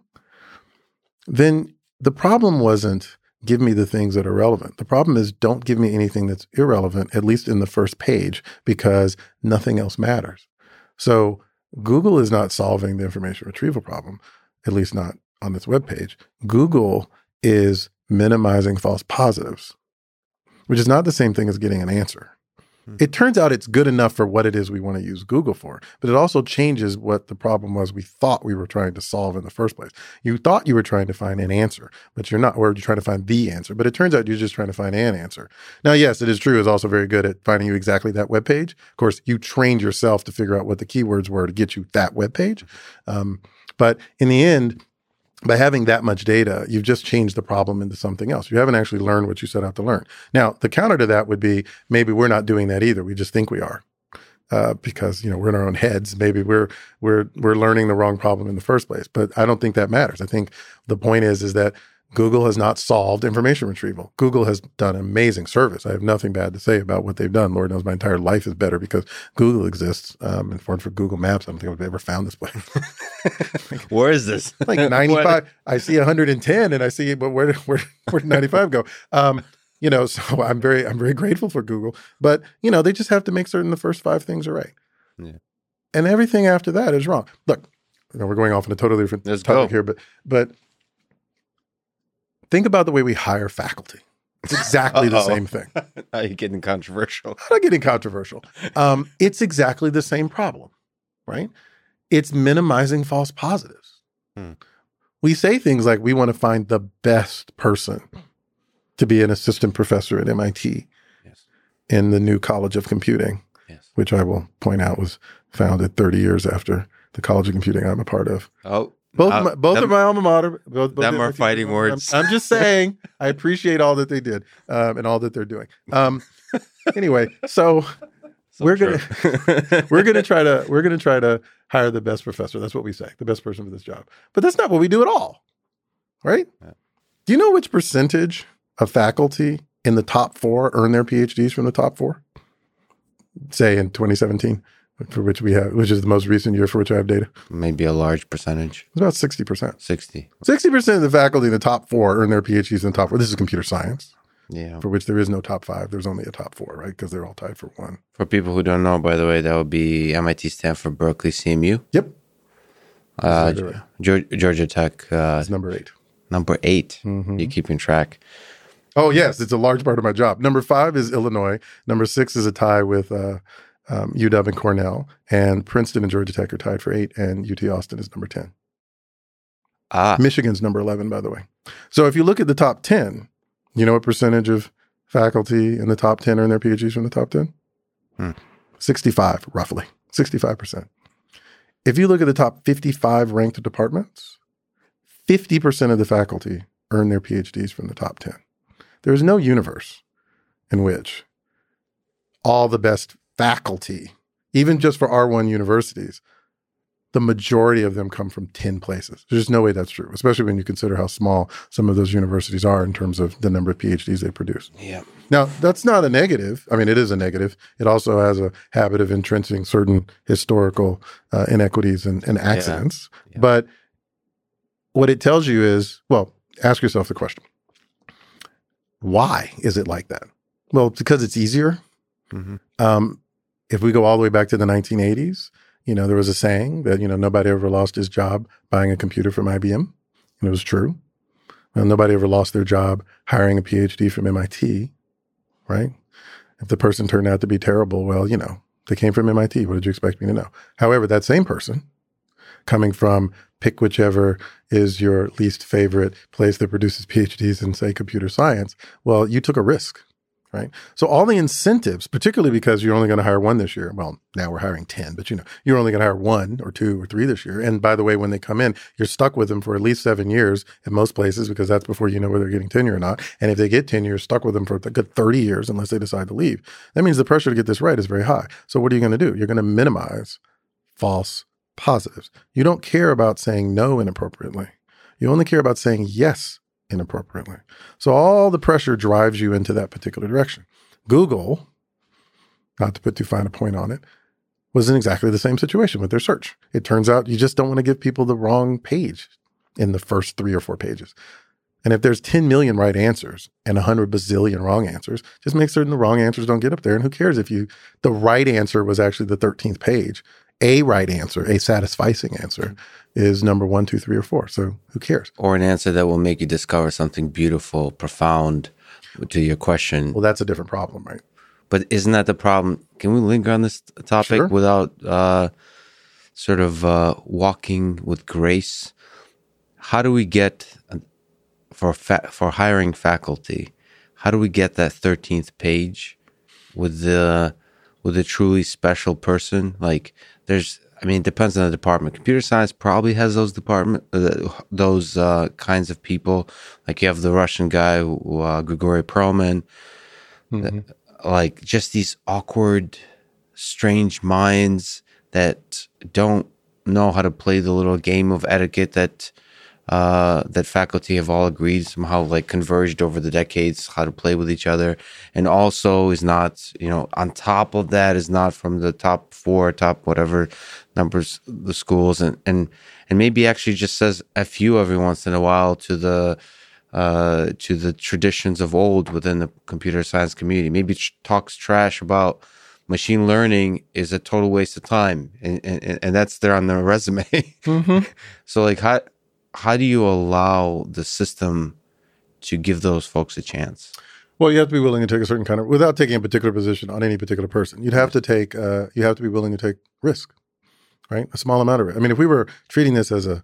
then the problem wasn't give me the things that are relevant. The problem is don't give me anything that's irrelevant, at least in the first page, because nothing else matters. So Google is not solving the information retrieval problem, at least not on its webpage, Google is minimizing false positives. which is not the same thing as getting an answer. Hmm. It turns out it's good enough for what it is we want to use Google for, but it also changes what the problem was we thought we were trying to solve in the first place. You thought you were trying to find an answer, but you're not, or you're trying to find the answer, but it turns out you're just trying to find an answer. Now, yes, it is true, it's also very good at finding you exactly that web page. Of course, you trained yourself to figure out what the keywords were to get you that web page. Um, but in the end, by having that much data, you've just changed the problem into something else. You haven't actually learned what you set out to learn. Now, the counter to that would be maybe we're not doing that either. We just think we are. Uh, because you know we're in our own heads. Maybe we're we're we're learning the wrong problem in the first place. But I don't think that matters. I think the point is is that Google has not solved information retrieval. Google has done amazing service. I have nothing bad to say about what they've done. Lord knows my entire life is better because Google exists. Um, and for, for Google Maps, I don't think I've ever found this place. (laughs) where is this? like (laughs) 95. I see 110 and I see, but where, where, where did 95 go? Um, you know, (laughs) so I'm very, I'm very grateful for Google, but you know, they just have to make certain the first five things are right. Yeah. And everything after that is wrong. Look, you know, we're going off on a totally different Let's topic go. here, but, but Think about the way we hire faculty. It's exactly the same thing. (laughs) now you're getting controversial. I'm not getting controversial. Um, it's exactly the same problem, right? It's minimizing false positives. Hmm. We say things like we want to find the best person to be an assistant professor at MIT yes. in the new College of Computing, yes. which I will point out was founded 30 years after the College of Computing I'm a part of. Oh, both uh, my, both them, of my alma mater. Both, both them are fighting words. I'm, I'm, just saying. I appreciate all that they did um, and all that they're doing. Um, (laughs) anyway, so, so we're true. gonna (laughs) we're gonna try to (laughs) we're gonna try to hire the best professor. That's what we say, the best person for this job. But that's not what we do at all, right? Yeah. Do you know which percentage of faculty in the top four earn their PhDs from the top four? Say in 2017 for which we have, which is the most recent year for which I have data. Maybe a large percentage. It's about 60%. 60. 60% of the faculty in the top four earn their PhDs in the top four. This is computer science. Yeah. For which there is no top five. There's only a top four, right? Because they're all tied for one. For people who don't know, by the way, that would be MIT, Stanford, Berkeley, CMU. Yep. Uh, Georgia, Georgia Tech. Uh, it's number eight. Number 8 mm-hmm. You're keeping track. Oh, yes. It's a large part of my job. Number five is Illinois. Number six is a tie with uh, um, UW and Cornell, and Princeton and Georgia Tech are tied for eight, and UT Austin is number 10. Ah. Michigan's number 11, by the way. So if you look at the top 10, you know what percentage of faculty in the top 10 are in their PhDs from the top 10? Hmm. 65, roughly. 65%. If you look at the top 55 ranked departments, 50% of the faculty earn their PhDs from the top 10. There is no universe in which all the best faculty, even just for R1 universities, the majority of them come from 10 places. There's no way that's true, especially when you consider how small some of those universities are in terms of the number of PhDs they produce. Yeah. Now, that's not a negative. I mean, it is a negative. It also has a habit of entrenching certain historical uh, inequities and, and accidents. Yeah. Yeah. But what it tells you is well, ask yourself the question why is it like that? Well, because it's easier. Mm-hmm. Um, if we go all the way back to the 1980s, you know, there was a saying that, you know, nobody ever lost his job buying a computer from IBM. And it was true. Well, nobody ever lost their job hiring a PhD from MIT, right? If the person turned out to be terrible, well, you know, they came from MIT. What did you expect me to know? However, that same person coming from pick whichever is your least favorite place that produces PhDs in, say, computer science, well, you took a risk right? So all the incentives, particularly because you're only going to hire one this year. Well, now we're hiring 10, but you know, you're only going to hire one or two or three this year. And by the way, when they come in, you're stuck with them for at least seven years in most places because that's before you know whether they're getting tenure or not. And if they get tenure, you're stuck with them for a good 30 years unless they decide to leave. That means the pressure to get this right is very high. So what are you going to do? You're going to minimize false positives. You don't care about saying no inappropriately. You only care about saying yes inappropriately. So all the pressure drives you into that particular direction. Google, not to put too fine a point on it, was in exactly the same situation with their search. It turns out you just don't want to give people the wrong page in the first three or four pages. And if there's 10 million right answers and 100 bazillion wrong answers, just make certain the wrong answers don't get up there. And who cares if you, the right answer was actually the 13th page a right answer, a satisficing answer, is number one, two, three, or four. So who cares? Or an answer that will make you discover something beautiful, profound, to your question. Well, that's a different problem, right? But isn't that the problem? Can we linger on this topic Sure. without uh, sort of uh, walking with grace? How do we get uh, for fa- for hiring faculty? How do we get that thirteenth page with the with a truly special person? Like, there's, I mean, it depends on the department. Computer science probably has those department uh, those uh, kinds of people. Like you have the Russian guy, uh, Grigory Perelman like just these awkward, strange minds that don't know how to play the little game of etiquette that uh, that faculty have all agreed somehow like converged over the decades how to play with each other, and also is not you know on top of that is not from the top four, top whatever numbers the schools, and and and maybe actually just says a few every once in a while to the uh, to the traditions of old within the computer science community. Maybe talks trash about machine learning is a total waste of time, and and, and that's there on the (laughs) resume. So like how how do you allow the system to give those folks a chance? Well, you have to be willing to take a certain kind of, without taking a particular position on any particular person. You'd have to take, uh, you have to be willing to take risk, right? A small amount of it. I mean, if we were treating this as a,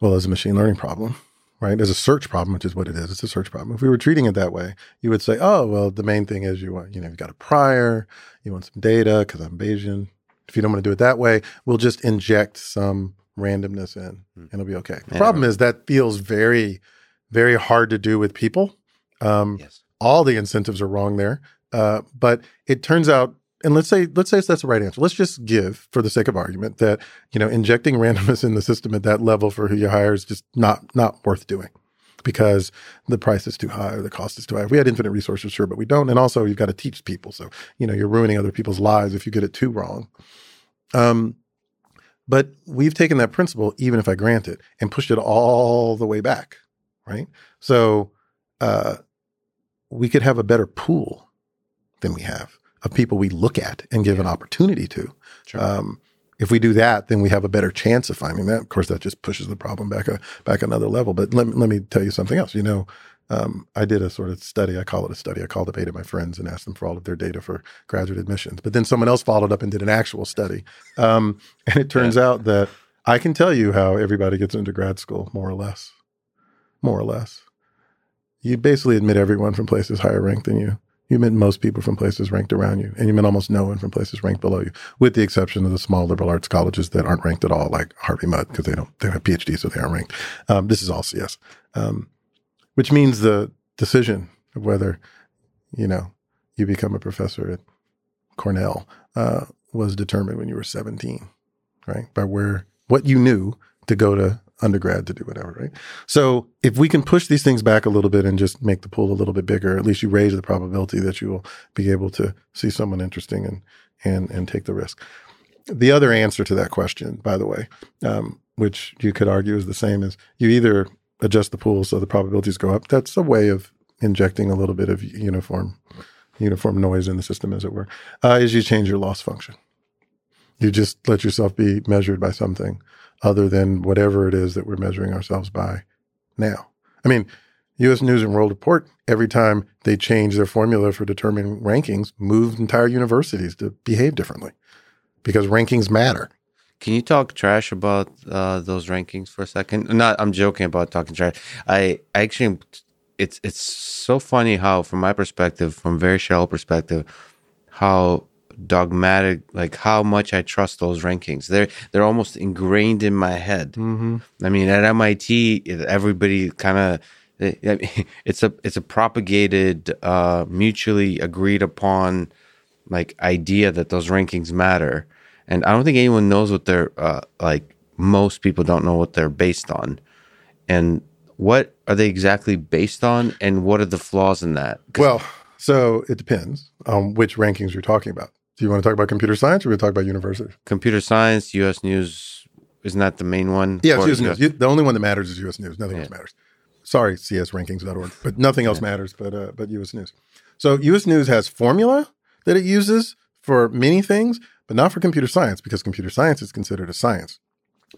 well, as a machine learning problem, right? As a search problem, which is what it is. It's a search problem. If we were treating it that way, you would say, oh, well, the main thing is you want, you know, you've got a prior, you want some data because I'm Bayesian. If you don't want to do it that way, we'll just inject some randomness in and it'll be okay. The Yeah. problem is that feels very, very hard to do with people. Um, Yes. all the incentives are wrong there. Uh, but it turns out, and let's say let's say that's the right answer. Let's just give, for the sake of argument, that you know injecting (laughs) randomness in the system at that level for who you hire is just not not worth doing because the price is too high or the cost is too high. If we had infinite resources, sure, but we don't. And also, you've got to teach people, so you know you're ruining other people's lives if you get it too wrong. Um, but we've taken that principle, even if I grant it, and pushed it all the way back, right? So uh, we could have a better pool than we have of people we look at and give an opportunity to. Sure. Um, if we do that, then we have a better chance of finding that. Of course, that just pushes the problem back a back another level. But let, me- let me tell you something else. You know, um, I did a sort of study. I call it a study. I called up eight of my friends and asked them for all of their data for graduate admissions. But then someone else followed up and did an actual study. Um, (laughs) and it turns out that I can tell you how everybody gets into grad school, more or less. More or less. You basically admit everyone from places higher ranked than you. You admit most people from places ranked around you, and you admit almost no one from places ranked below you, with the exception of the small liberal arts colleges that aren't ranked at all, like Harvey Mudd, because they don't they don't have PhDs, so they aren't ranked. Um, this is all CS, um, which means the decision of whether you know you become a professor at Cornell uh, was determined when you were 17, right? By where what you knew to go to undergrad to do whatever, right? So if we can push these things back a little bit and just make the pool a little bit bigger, at least you raise the probability that you will be able to see someone interesting and and and take the risk. The other answer to that question, by the way, um, which you could argue is the same as you either adjust the pool so the probabilities go up. That's a way of injecting a little bit of uniform uniform noise in the system, as it were. Uh, is you change your loss function. You just let yourself be measured by something other than whatever it is that we're measuring ourselves by now. I mean, U.S. News and World Report, every time they change their formula for determining rankings, moved entire universities to behave differently because rankings matter. Can you talk trash about uh, those rankings for a second? Not, I'm joking about talking trash. I actually, it's it's so funny how, from my perspective, from very shallow perspective, how dogmatic, like how much I trust those rankings. They're they're almost ingrained in my head. Mm-hmm. I mean, at MIT, everybody kind of (laughs) it's a it's a propagated, uh, mutually agreed upon, like idea that those rankings matter, and I don't think anyone knows what they're uh, like. Most people don't know what they're based on, and what are they exactly based on, and what are the flaws in that? Well, so it depends on which rankings you're talking about. Do you want to talk about computer science or we talk about universities? computer science, U.S. News isn't that the main one? Yeah, U.S. News. The only one that matters is U.S. News. Nothing else matters. Sorry, csrankings.org, but nothing else matters but uh, but U.S. News. So U.S. News has formula that it uses for many things, but not for computer science because computer science is considered a science,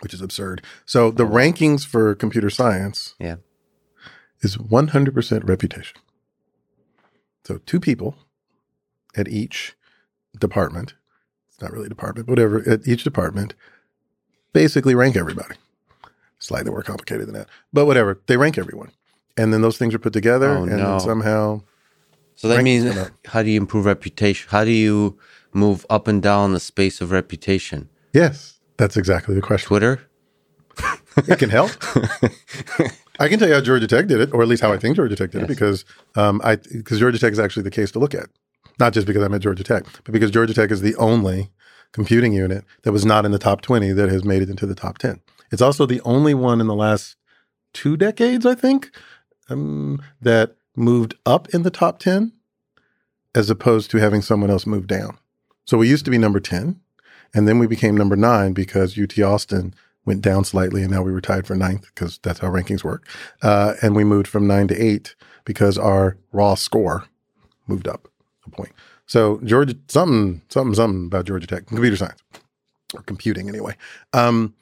which is absurd. So the rankings for computer science Yeah. is 100% reputation. So two people at each department. It's not really a department, whatever. At each department, basically rank everybody. Slightly more complicated than that, but whatever. They rank everyone, and then those things are put together, Oh, and no. somehow So that means how do you improve reputation? How do you move up and down the space of reputation? yes, that's exactly the question. Twitter? It can help. (laughs) I can tell you how Georgia Tech did it, or at least how I think Georgia Tech did it, because um, I because Georgia Tech is actually the case to look at. Not just because I'm at Georgia Tech, but because Georgia Tech is the only computing unit that was not in the top 20 that has made it into the top 10. It's also the only one in the last two decades, I think, um, that moved up in the top 10 as opposed to having someone else move down. So we used to be number 10, and then we became number nine because UT Austin went down slightly, and now we were tied for ninth because that's how rankings work. Uh, and we moved from nine to eight because our raw score moved up a point. So Georgia, something, something, something about Georgia Tech, computer science or computing anyway. Um,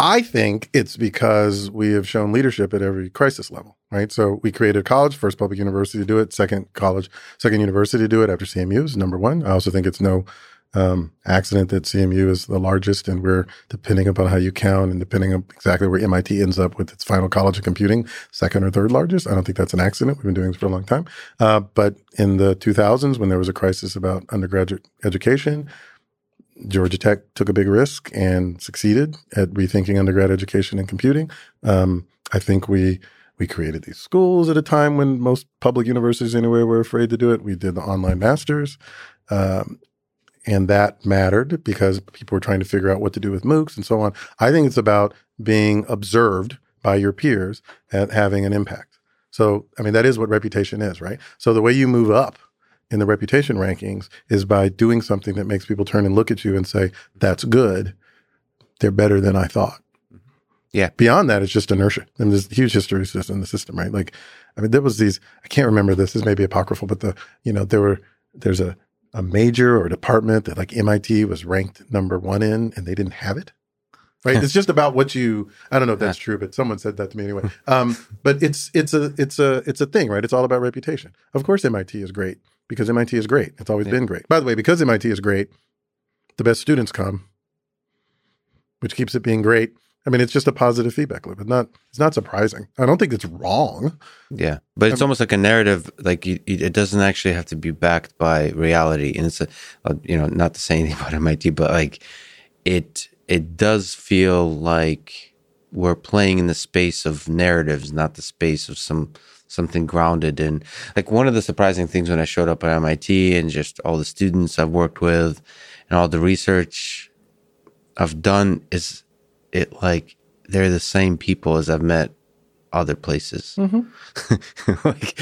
I think it's because we have shown leadership at every crisis level, right? So we created college, first public university to do it, second college, second university to do it after CMU is number one. I also think it's no um, accident that CMU is the largest, and we're depending upon how you count and depending on exactly where MIT ends up with its final college of computing, second or third largest. I don't think that's an accident. We've been doing this for a long time. Uh, but in the 2000s, when there was a crisis about undergraduate education, Georgia Tech took a big risk and succeeded at rethinking undergrad education and computing. Um, I think we we created these schools at a time when most public universities anywhere were afraid to do it. We did the online masters. Um, and that mattered because people were trying to figure out what to do with MOOCs and so on. I think it's about being observed by your peers and having an impact. So, I mean, that is what reputation is, right? So the way you move up in the reputation rankings is by doing something that makes people turn and look at you and say, that's good. They're better than I thought. Yeah. Beyond that, it's just inertia. And there's huge history in the system, right? Like, I mean, there was these, I can't remember this, this may be apocryphal, but the, you know, there were, there's a, a major or a department that like MIT was ranked number one in and they didn't have it. Right. (laughs) it's just about what you, I don't know if that's true, but someone said that to me anyway. (laughs) Um, but it's, it's a, it's a, it's a thing, right? It's all about reputation. Of course, MIT is great because MIT is great. It's always Yeah. been great. By the way, because MIT is great, the best students come, which keeps it being great. I mean, it's just a positive feedback loop. It's not, it's not surprising. I don't think it's wrong. Yeah, but it's Um, almost like a narrative. Like you, you- it doesn't actually have to be backed by reality, and it's a, uh, you know, not to say anything (laughs) about MIT, but like it, it does feel like we're playing in the space of narratives, not the space of some something grounded in. Like one of the surprising things when I showed up at MIT and just all the students I've worked with and all the research I've done is it like they're the same people as I've met other places. (laughs) like,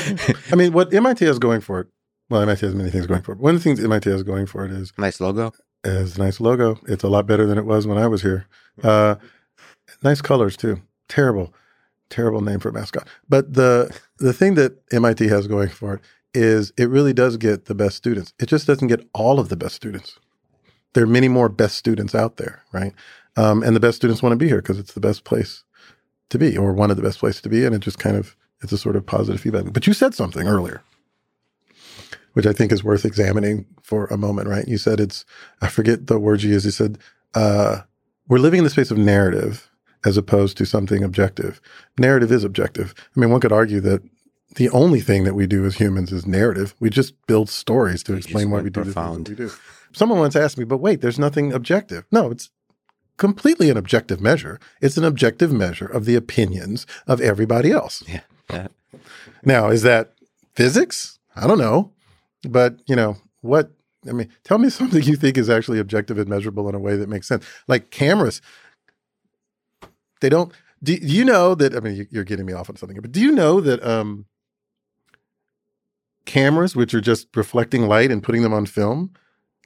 I mean, what MIT is going for it, well, MIT has many things going for it. One of the things MIT has going for it is nice logo. is a nice logo. It's a lot better than it was when I was here. Uh, nice colors too. Terrible, terrible name for a mascot. But the the thing that MIT has going for it is it really does get the best students. It just doesn't get all of the best students. There are many more best students out there, right? Um, and the best students want to be here because it's the best place to be, or one of the best places to be, and it just kind of it's a sort of positive feedback. But you said something earlier which I think is worth examining for a moment, right? You said it's, I forget the word you used. You said, uh, we're living in the space of narrative as opposed to something objective. Narrative is objective. I mean, one could argue that the only thing that we do as humans is narrative. We just build stories to You explain why we do the profound. things that we do. Someone once asked me, but wait, there's nothing objective. No, it's completely an objective measure. It's an objective measure of the opinions of everybody else. Yeah. yeah. Now, is that physics? I don't know. But, you know, what I mean, tell me (laughs) something you think is actually objective and measurable in a way that makes sense. Like cameras, they don't do, you know that I mean you- you're getting me off on something, but do you know that um cameras which are just reflecting light and putting them on film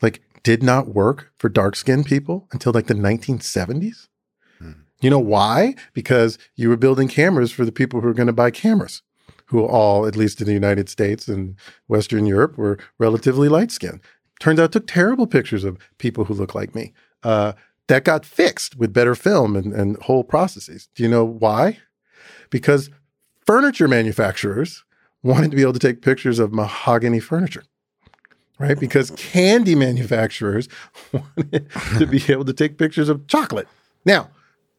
like did not work for dark skinned people until like the 1970s? Hmm. You know why? Because you were building cameras for the people who are going to buy cameras who all, at least in the United States and Western Europe, were relatively light skinned. Turns out took terrible pictures of people who look like me. Uh, that got fixed with better film and, and whole processes. Do you know why? Because furniture manufacturers wanted to be able to take pictures of mahogany furniture, right? Because candy manufacturers (laughs) wanted to be able to take pictures of chocolate. Now,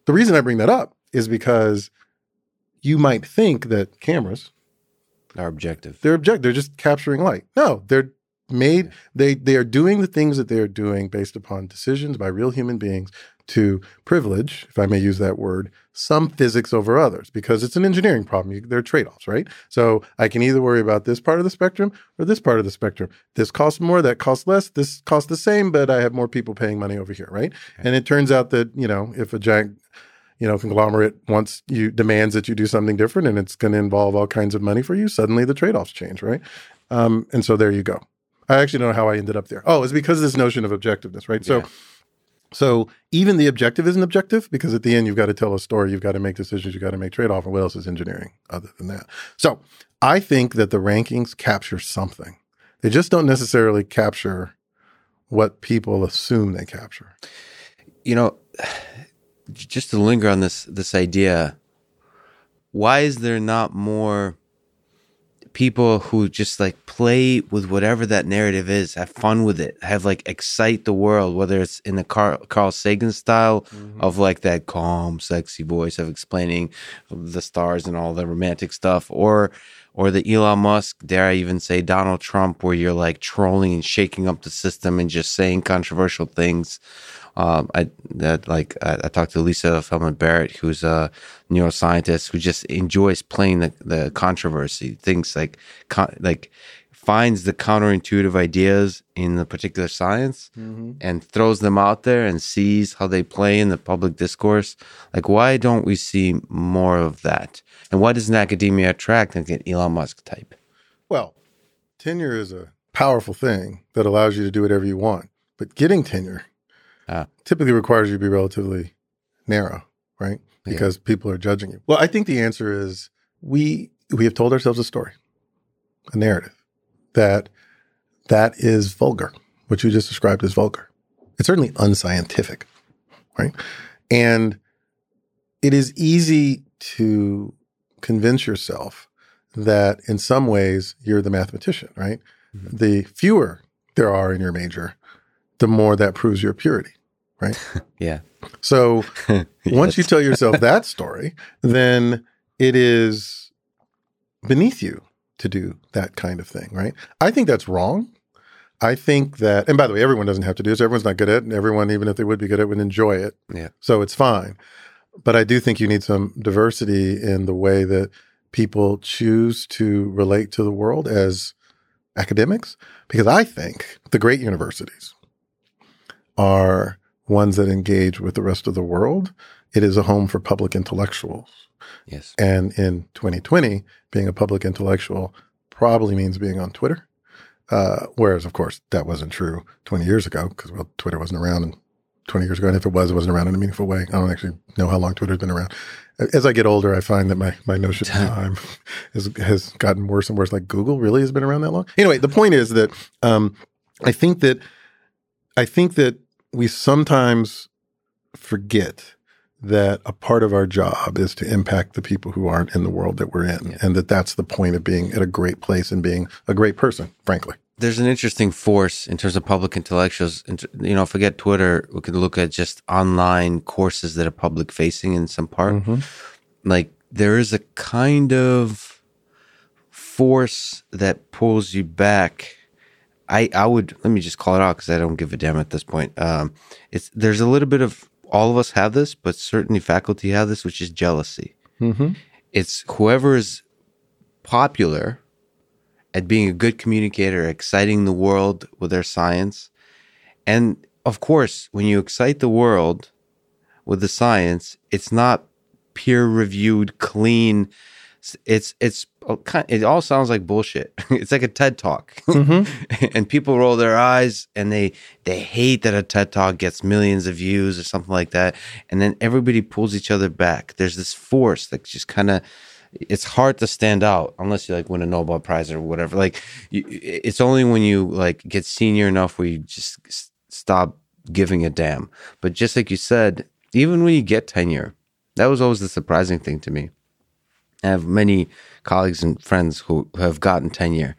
the reason I bring that up is because you might think that cameras are objective. they're object they're just capturing light. No, they're made they they are doing the things that they are doing based upon decisions by real human beings to privilege, if I may use that word, some physics over others because it's an engineering problem. You, there are trade-offs, right? So I can either worry about this part of the spectrum or this part of the spectrum. This costs more, that costs less, this costs the same, but I have more people paying money over here, right? And it turns out that, you know, if a giant you know, conglomerate wants you demands that you do something different and it's going to involve all kinds of money for you, suddenly the trade-offs change, right? Um, and so there you go. I actually don't know how I ended up there. Oh, it's because of this notion of objectiveness, right? So so even the objective isn't objective because at the end you've got to tell a story, you've got to make decisions, you've got to make trade-off, and what else is engineering other than that? So I think that the rankings capture something. They just don't necessarily capture what people assume they capture. you know, (sighs) just to linger on this this idea, why is there not more people who just like play with whatever that narrative is, have fun with it, have like excite the world, whether it's in the Carl, Carl Sagan style mm-hmm. of like that calm, sexy voice of explaining the stars and all the romantic stuff, or or the Elon Musk, dare I even say Donald Trump, where you're like trolling and shaking up the system and just saying controversial things. Um, I that like I, I talked to Lisa Feldman Barrett, who's a neuroscientist who just enjoys playing the, the controversy, things like con- like finds the counterintuitive ideas in the particular science and throws them out there and sees how they play in the public discourse. Like, why don't we see more of that? And why doesn't academia attract like an Elon Musk type? Well, tenure is a powerful thing that allows you to do whatever you want. But getting tenure. Typically requires you to be relatively narrow, right? Yeah. Because people are judging you. Well, I think the answer is we we have told ourselves a story, a narrative that that is vulgar. What you just described is vulgar. It's certainly unscientific, right? And it is easy to convince yourself that in some ways you're the mathematician, right? Mhm. The fewer there are in your major, the more that proves your purity. (laughs) Yeah. So (laughs) once you tell yourself (laughs) that story, then it is beneath you to do that kind of thing, right? I think that's wrong. I think that, and by the way, everyone doesn't have to do this. Everyone's not good at it, and everyone, even if they would be good at it, would enjoy it. Yeah. So it's fine. But I do think you need some diversity in the way that people choose to relate to the world as academics, because I think the great universities are ones that engage with the rest of the world. It is a home for public intellectuals. yes. And in 2020, being a public intellectual probably means being on Twitter. Uh, whereas, of course, that wasn't true 20 years ago because, well, Twitter wasn't around and 20 years ago. And if it was, it wasn't around in a meaningful way. I don't actually know how long Twitter's been around. As I get older, I find that my, my notion of (laughs) time has, has gotten worse and worse. Like Google really has been around that long. Anyway, the point is that um, I think that I think that we sometimes forget that a part of our job is to impact the people who aren't in the world that we're in, Yeah. and that that's the point of being at a great place and being a great person. Frankly, there's an interesting force in terms of public intellectuals. Int- You know, forget Twitter. We could look at just online courses that are public facing in some part. Mm-hmm. Like there is a kind of force that pulls you back. I I would let me just call it out because I don't give a damn at this point. Um, it's there's a little bit of all of us have this, but certainly faculty have this, which is jealousy. Mm-hmm. It's whoever is popular at being a good communicator, exciting the world with their science. And of course, when you excite the world with the science, it's not peer reviewed, clean. It's it's it all sounds like bullshit. (laughs) It's like a TED talk, Mm-hmm. (laughs) and people roll their eyes and they they hate that a TED talk gets millions of views or something like that, and then everybody pulls each other back. There's this force that just kind of it's hard to stand out unless you like win a Nobel Prize or whatever. Like you, it's only when you like get senior enough where you just s- stop giving a damn. But just like you said, even when you get tenure, that was always the surprising thing to me. I have many colleagues and friends who have gotten tenure,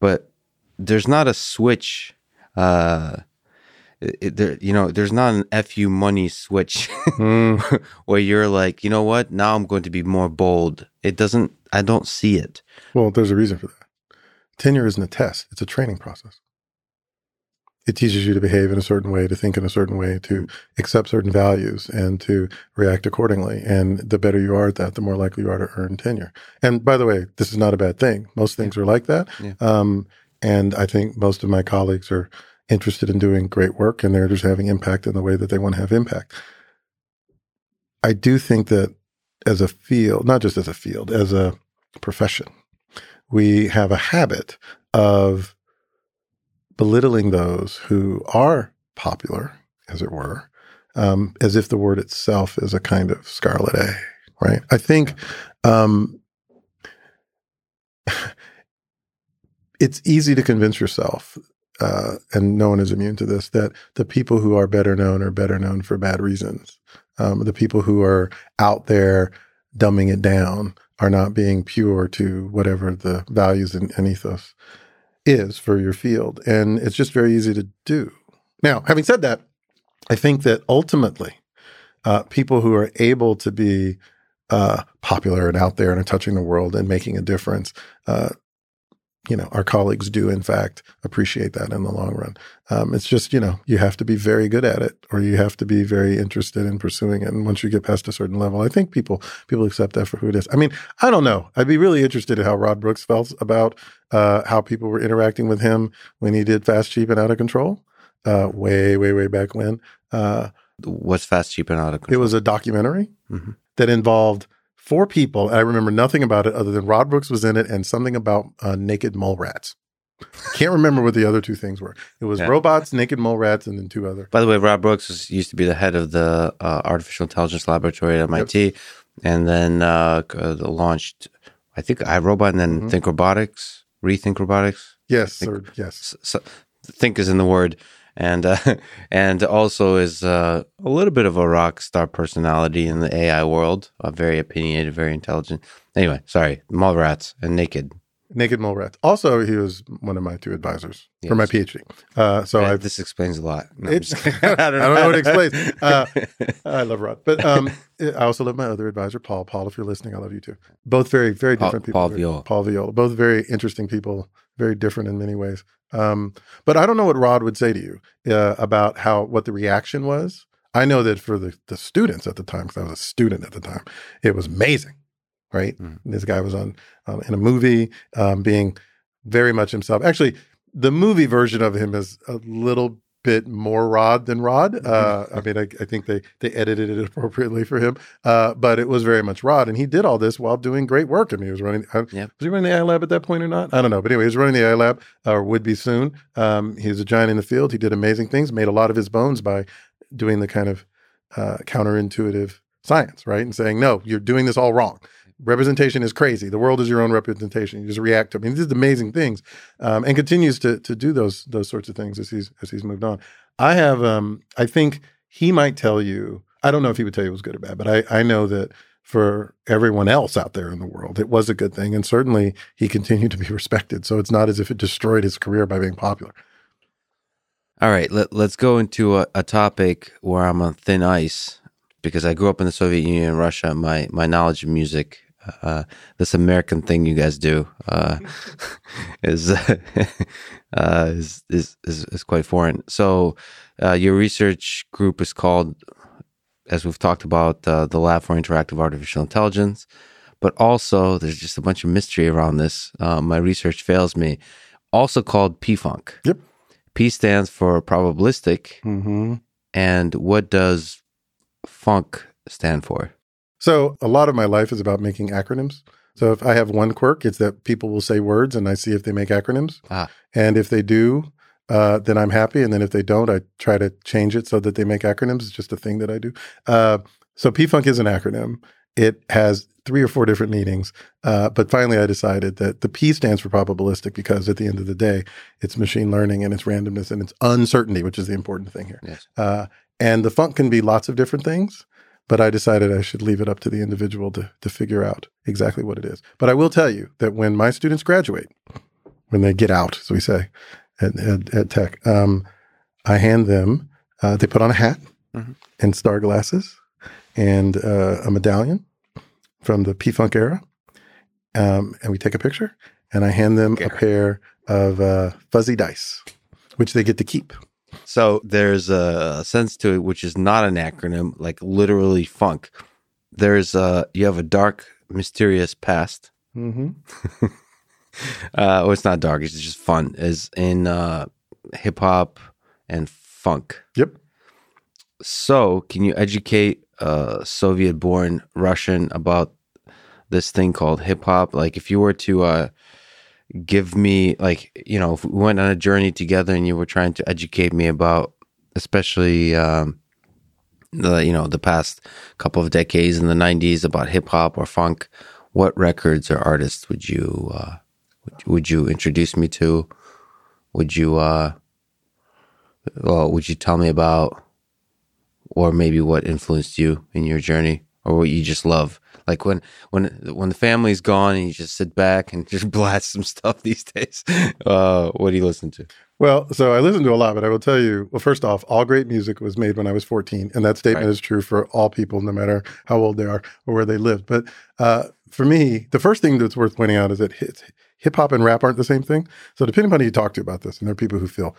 but there's not a switch. Uh, it, there, you know, there's not an fu money switch mm. (laughs) where you're like, you know what? Now I'm going to be more bold. It doesn't. I don't see it. Well, there's a reason for that. Tenure isn't a test; it's a training process it teaches you to behave in a certain way, to think in a certain way, to accept certain values and to react accordingly. And the better you are at that, the more likely you are to earn tenure. And by the way, this is not a bad thing. Most things are like that. Yeah. Um, and I think most of my colleagues are interested in doing great work and they're just having impact in the way that they want to have impact. I do think that as a field, not just as a field, as a profession, we have a habit of belittling those who are popular, as it were, um, as if the word itself is a kind of scarlet A, right? I think um, (laughs) it's easy to convince yourself, uh, and no one is immune to this, that the people who are better known are better known for bad reasons. Um, the people who are out there dumbing it down are not being pure to whatever the values and, and ethos is for your field. And it's just very easy to do. Now, having said that, I think that ultimately, uh, people who are able to be uh, popular and out there and are touching the world and making a difference, uh, you know, our colleagues do in fact appreciate that in the long run. Um, it's just, you know, you have to be very good at it or you have to be very interested in pursuing it. And once you get past a certain level, I think people, people accept that for who it is. I mean, I don't know. I'd be really interested in how Rod Brooks felt about, uh, how people were interacting with him when he did Fast, Cheap and Out of Control, uh, way, way, way back when. Uh, What's Fast, Cheap and Out of Control? It was a documentary mm-hmm. that involved four people. I remember nothing about it other than Rod Brooks was in it and something about uh, naked mole rats. Can't remember what the other two things were. It was yeah. robots, naked mole rats, and then two other. By the way, Rod Brooks was, used to be the head of the uh, artificial intelligence laboratory at MIT, yep. and then uh, launched, I think, iRobot, and then mm-hmm. Think Robotics, Rethink Robotics. Yes, think, or yes. So, think is in the word and uh, (laughs) and also is uh, a little bit of a rock star personality in the AI world. Uh, very opinionated, very intelligent. Anyway, sorry, mole rats and naked. Naked mole rats. Also, he was one of my two advisors yes. for my PhD. Uh, so I, this explains a lot. No, (laughs) I, don't know. I don't know what it explains. Uh, (laughs) I love Rod, but um, I also love my other advisor, Paul. Paul, if you're listening, I love you too. Both very, very different Paul, people. Paul Viola. Paul Viola. Both very interesting people. Very different in many ways. Um, but I don't know what Rod would say to you uh, about how what the reaction was. I know that for the, the students at the time, because I was a student at the time, it was amazing, right? Mm. This guy was on um, in a movie, um, being very much himself. Actually, the movie version of him is a little bit more Rod than Rod. Mm-hmm. Uh, I mean, I, I, think they they edited it (laughs) appropriately for him, uh, but it was very much Rod, and he did all this while doing great work. I mean, he was running. Uh, yep. Was he running the AI lab at that point or not? I don't know, but anyway, he was running the AI lab, or would be soon. Um, he was a giant in the field. He did amazing things. Made a lot of his bones by doing the kind of uh, counterintuitive science, right, and saying, no, you're doing this all wrong representation is crazy. The world is your own representation. You just react to. I mean, he did amazing things, um, and continues to to do those those sorts of things as he's as he's moved on. I have, um, I think he might tell you. I don't know if he would tell you it was good or bad, but I I know that for everyone else out there in the world, it was a good thing, and certainly he continued to be (laughs) respected. So it's not as if it destroyed his career by being popular. All right, let, let's go into a, a topic where I'm on thin ice because I grew up in the Soviet Union and Russia. My my knowledge of music uh, this American thing you guys do uh, (laughs) is, (laughs) uh, is, is is is quite foreign. So uh, your research group is called, as we've talked about, uh, the Lab for Interactive Artificial Intelligence. But also, there's just a bunch of mystery around this. Uh, my research fails me. Also called PFUNK. Yep. P stands for probabilistic. Mm-hmm. And what does funk stand for? So a lot of my life is about making acronyms. So if I have one quirk, it's that people will say words and I see if they make acronyms. Ah. And if they do, uh, then I'm happy. And then if they don't, I try to change it so that they make acronyms. It's just a thing that I do. Uh, so PFUNK is an acronym. It has three or four different meanings. Uh, but finally, I decided that the P stands for probabilistic because at the end of the day, it's machine learning and it's randomness and it's uncertainty, which is the important thing here. Yes. Uh, and the funk can be lots of different things. But I decided I should leave it up to the individual to, to figure out exactly what it is. But I will tell you that when my students graduate, when they get out, as we say at, at, at Tech, um, I hand them, uh, they put on a hat Mhm. and star glasses and uh, a medallion from the P Funk era. Um, and we take a picture and I hand them a pair of uh, fuzzy dice, which they get to keep. So there's a sense to it which is not an acronym, like literally funk. There's a you have a dark, mysterious past. Mm-hmm. (laughs) Uh, well, it's not dark; it's just fun. Is in uh, hip hop and funk. Yep. So, can you educate a Soviet-born Russian about this thing called hip hop? Like, if you were to uh, give me, like, you know, if we went on a journey together and you were trying to educate me about, especially, um, the you know the past couple of decades in the '90s about hip hop or funk, what records or artists would you uh, would, would you introduce me to? Would you uh, well, would you tell me about? or maybe what influenced you in your journey or what you just love like when when when the family's gone and you just sit back and (laughs) just blast some stuff these days uh what do you listen to Well, so I listen to a lot, but I will tell you, well, first off, all great music was made when I was 14. And that statement Right. is true for all people, no matter how old they are or where they live. But uh, for me, the first thing that's worth pointing out is that hip hop and rap aren't the same thing. So depending on who you talk to about this, and there are people who feel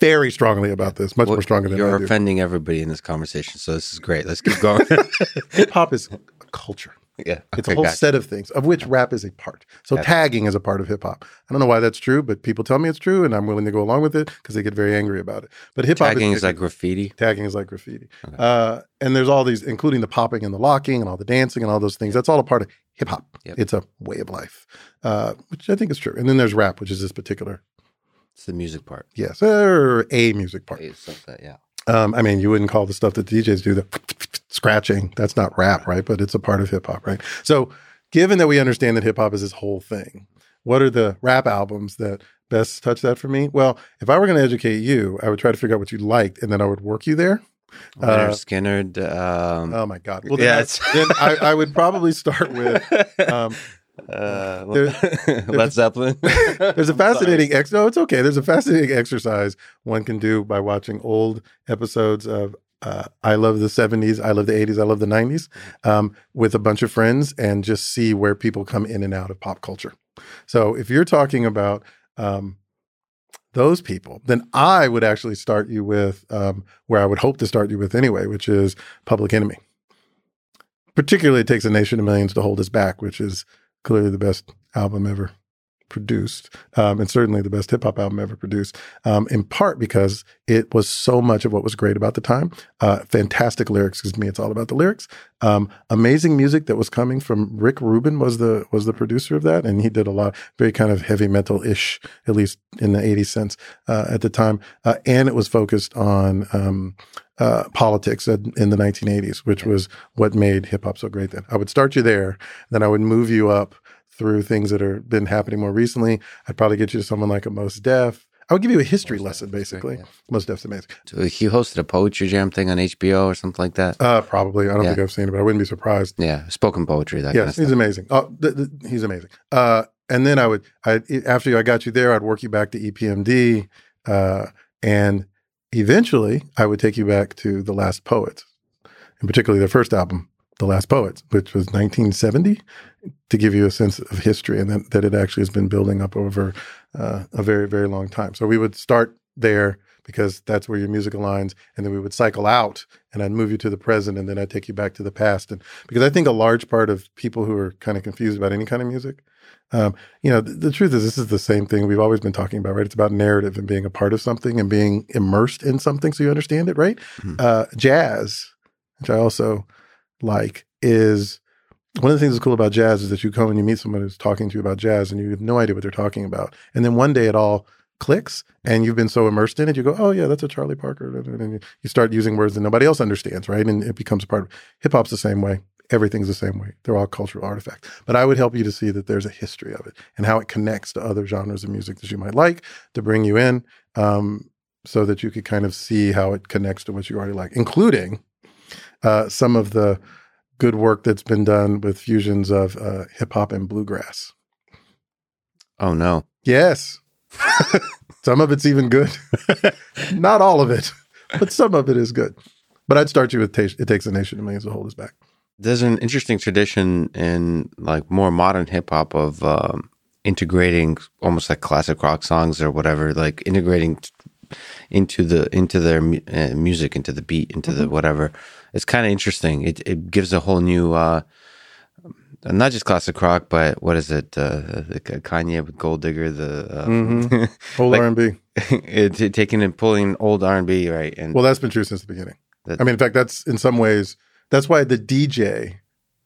very strongly about this, much Well, more stronger than you're offending everybody in this conversation so this is great let's keep going (laughs) hip hop is culture. yeah It's a whole gotcha. set of things, of which rap is a part. So Gotcha. tagging is a part of hip hop. I don't know why that's true, but people tell me it's true, and I'm willing to go along with it because they get very angry about it. But hip hop tagging is, is like graffiti tagging is like graffiti. Okay. Uh, and there's all these, including the popping and the locking and all the dancing and all those things. That's all a part of hip hop. Yep. It's a way of life, uh, which I think is true. And then there's rap, which is this particular, it's the music part yes, or a music part. It's like that, yeah Um, I mean, you wouldn't call the stuff that DJs do the (tsk) scratching. That's not rap, right? But it's a part of hip hop, right? So, given that we understand that hip hop is this whole thing, what are the rap albums that best touch that for me? Well, if I were going to educate you, I would try to figure out what you liked, and then I would work you there. Lynyrd Uh, Skynyrd um Oh my God! Well, Yeah, then, I, then I, I would probably (laughs) start with. Um, uh, there- (laughs) Led Zeppelin. (laughs) There's a (laughs) fascinating ex. No, it's okay. There's a fascinating exercise one can do by watching old episodes of uh, I love the 70s, I love the 80s, I love the 90s um, with a bunch of friends and just see where people come in and out of pop culture. So if you're talking about um, those people, then I would actually start you with um, where I would hope to start you with anyway, which is Public Enemy. Particularly, it takes a nation of millions to hold us back, which is clearly the best album ever produced, um, and certainly the best hip hop album ever produced. Um, in part because it was so much of what was great about the time. Uh, fantastic lyrics. Because me, it's all about the lyrics. Um, amazing music that was coming from Rick Rubin was the was the producer of that, and he did a lot very kind of heavy metal ish, at least in the '80s sense uh, at the time. Uh, and it was focused on. Um, uh, politics in in the 1980s, which was what made hip hop so great then. I would start you there, then I would move you up through things that are been happening more recently. I'd probably get you to someone like a Mos Def. I would give you a history lesson, basically. Yeah. Mos Def's amazing. So he hosted a poetry jam thing on HBO or something like that. Uh, probably. I don't Yeah. think I've seen it, but I wouldn't be surprised. Yeah, spoken poetry. That yes, kind of he's stuff. amazing. Oh, th- th- he's amazing. Uh, and then I would, I after I got you there, I'd work you back to EPMD, uh, and eventually I would take you back to the Last Poets, and particularly their first album, The Last Poets, which was 1970, to give you a sense of history and that, that it actually has been building up over uh, a very very long time. So we would start there because that's where your music aligns, and then we would cycle out, and I'd move you to the present, and then I'd take you back to the past, and because I think a large part of people who are kind of confused about any kind of music, um, you know, the, the truth is this is the same thing we've always been talking about, right? It's about narrative and being a part of something and being immersed in something so you understand it, right? Mhm. Uh, jazz, which I also like, is one of the things that's cool about jazz is that you come and you meet someone who's talking to you about jazz and you have no idea what they're talking about, and then one day it all clicks and you've been so immersed in it you go oh yeah that's a charlie parker. And you- start using words that nobody else understands right? And it becomes a part of hip-hop's the same way. Everything's the same way. They're all cultural artifacts. But i would help you to see that there's a history of it and how it connects to other genres of music that you might like to bring you in um, so that you could kind of see how it connects to what you already like including uh, some of the good work that's been done with fusions of uh, hip hop and bluegrass. Oh no. Yes. (laughs) some of it's even good. (laughs) Not all of it, but some of it is good. But I'd start you with It Takes a Nation to Millions to Hold Us Back. There's an interesting tradition in like more modern hip hop of um, integrating almost like classic rock songs or whatever, like integrating into the into their uh, music, into the beat, into mm-hmm. the whatever. It's kind of interesting. It it gives a whole new uh, not just classic rock, but what is it? Uh, Kanye with Gold Digger, the uh, mm-hmm. (laughs) old R and B, (laughs) taking and pulling old R and B, right? And well, that's been true since the beginning. That, I mean, in fact, that's in some ways that's why the DJ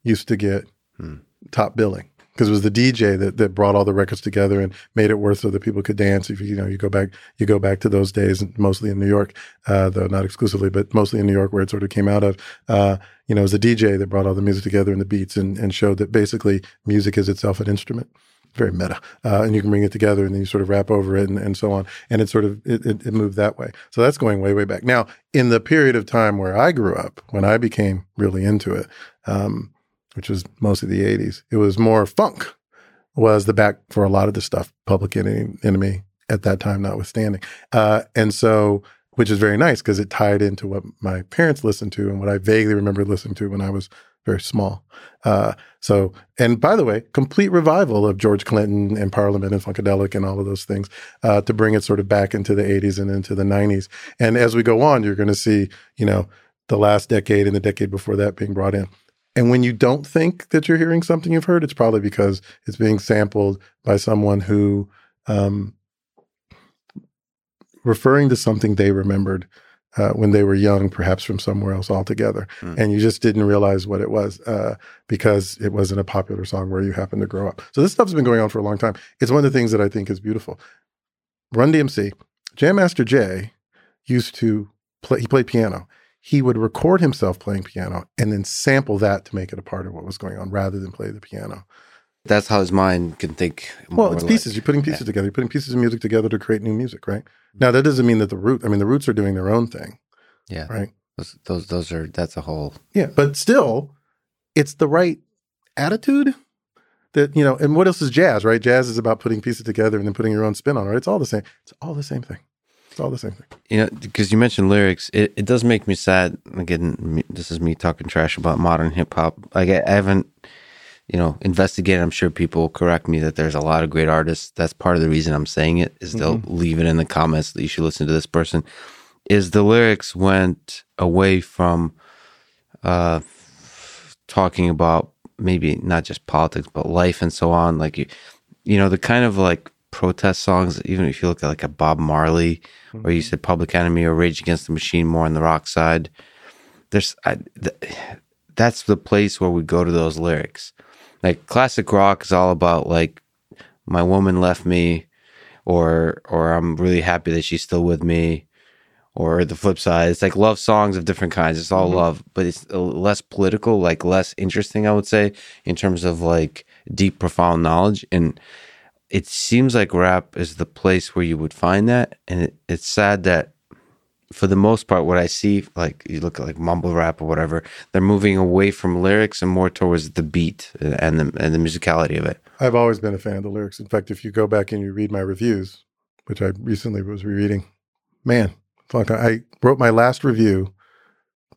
used to get hmm. top billing because it was the DJ that, that brought all the records together and made it worth so that people could dance. If you, you know, you go back, you go back to those days, mostly in New York, uh, though not exclusively, but mostly in New York, where it sort of came out of. Uh, you know, it was the DJ that brought all the music together and the beats and, and showed that basically music is itself an instrument. Very meta, uh, and you can bring it together, and then you sort of rap over it, and, and so on, and it sort of it, it, it moved that way. So that's going way way back. Now, in the period of time where I grew up, when I became really into it, um, which was mostly the '80s, it was more funk was the back for a lot of the stuff, Public Enemy, at that time, notwithstanding. Uh, and so, which is very nice because it tied into what my parents listened to and what I vaguely remember listening to when I was very small. Uh, so, and by the way, complete revival of George Clinton and Parliament and Funkadelic and all of those things uh, to bring it sort of back into the 80s and into the 90s. And as we go on, you're going to see, you know, the last decade and the decade before that being brought in. And when you don't think that you're hearing something you've heard, it's probably because it's being sampled by someone who, um, referring to something they remembered uh, when they were young, perhaps from somewhere else altogether. Mm. And you just didn't realize what it was uh, because it wasn't a popular song where you happened to grow up. So this stuff's been going on for a long time. It's one of the things that I think is beautiful. Run DMC, Jam Master Jay used to play, he played piano he would record himself playing piano and then sample that to make it a part of what was going on rather than play the piano. That's how his mind can think. Well, it's pieces. Like, You're putting pieces yeah. together. You're putting pieces of music together to create new music, right? Now, that doesn't mean that the root, I mean, the roots are doing their own thing. Yeah. Right. Those, those, those are, that's a whole. Yeah. But still, it's the right attitude that, you know, and what else is jazz, right? Jazz is about putting pieces together and then putting your own spin on it. Right? It's all the same. It's all the same thing. It's all the same thing. You know, because you mentioned lyrics, it, it does make me sad. Again, this is me talking trash about modern hip hop. Like I, I haven't, you know, investigated. I'm sure people will correct me that there's a lot of great artists. That's part of the reason I'm saying it. Is they'll mm-hmm. leave it in the comments that you should listen to this person. Is the lyrics went away from uh, talking about maybe not just politics but life and so on. Like you, you know, the kind of like protest songs, even if you look at like a Bob Marley, mm-hmm. or you said Public Enemy or Rage Against the Machine more on the rock side, there's I, th- that's the place where we go to those lyrics. Like classic rock is all about like my woman left me, or or I'm really happy that she's still with me, or the flip side. It's like love songs of different kinds. It's all mm-hmm. love, but it's less political, like less interesting, I would say, in terms of like deep, profound knowledge and it seems like rap is the place where you would find that. And it, it's sad that for the most part, what I see, like you look at like mumble rap or whatever, they're moving away from lyrics and more towards the beat and the and the musicality of it. I've always been a fan of the lyrics. In fact, if you go back and you read my reviews, which I recently was rereading, man, I wrote my last review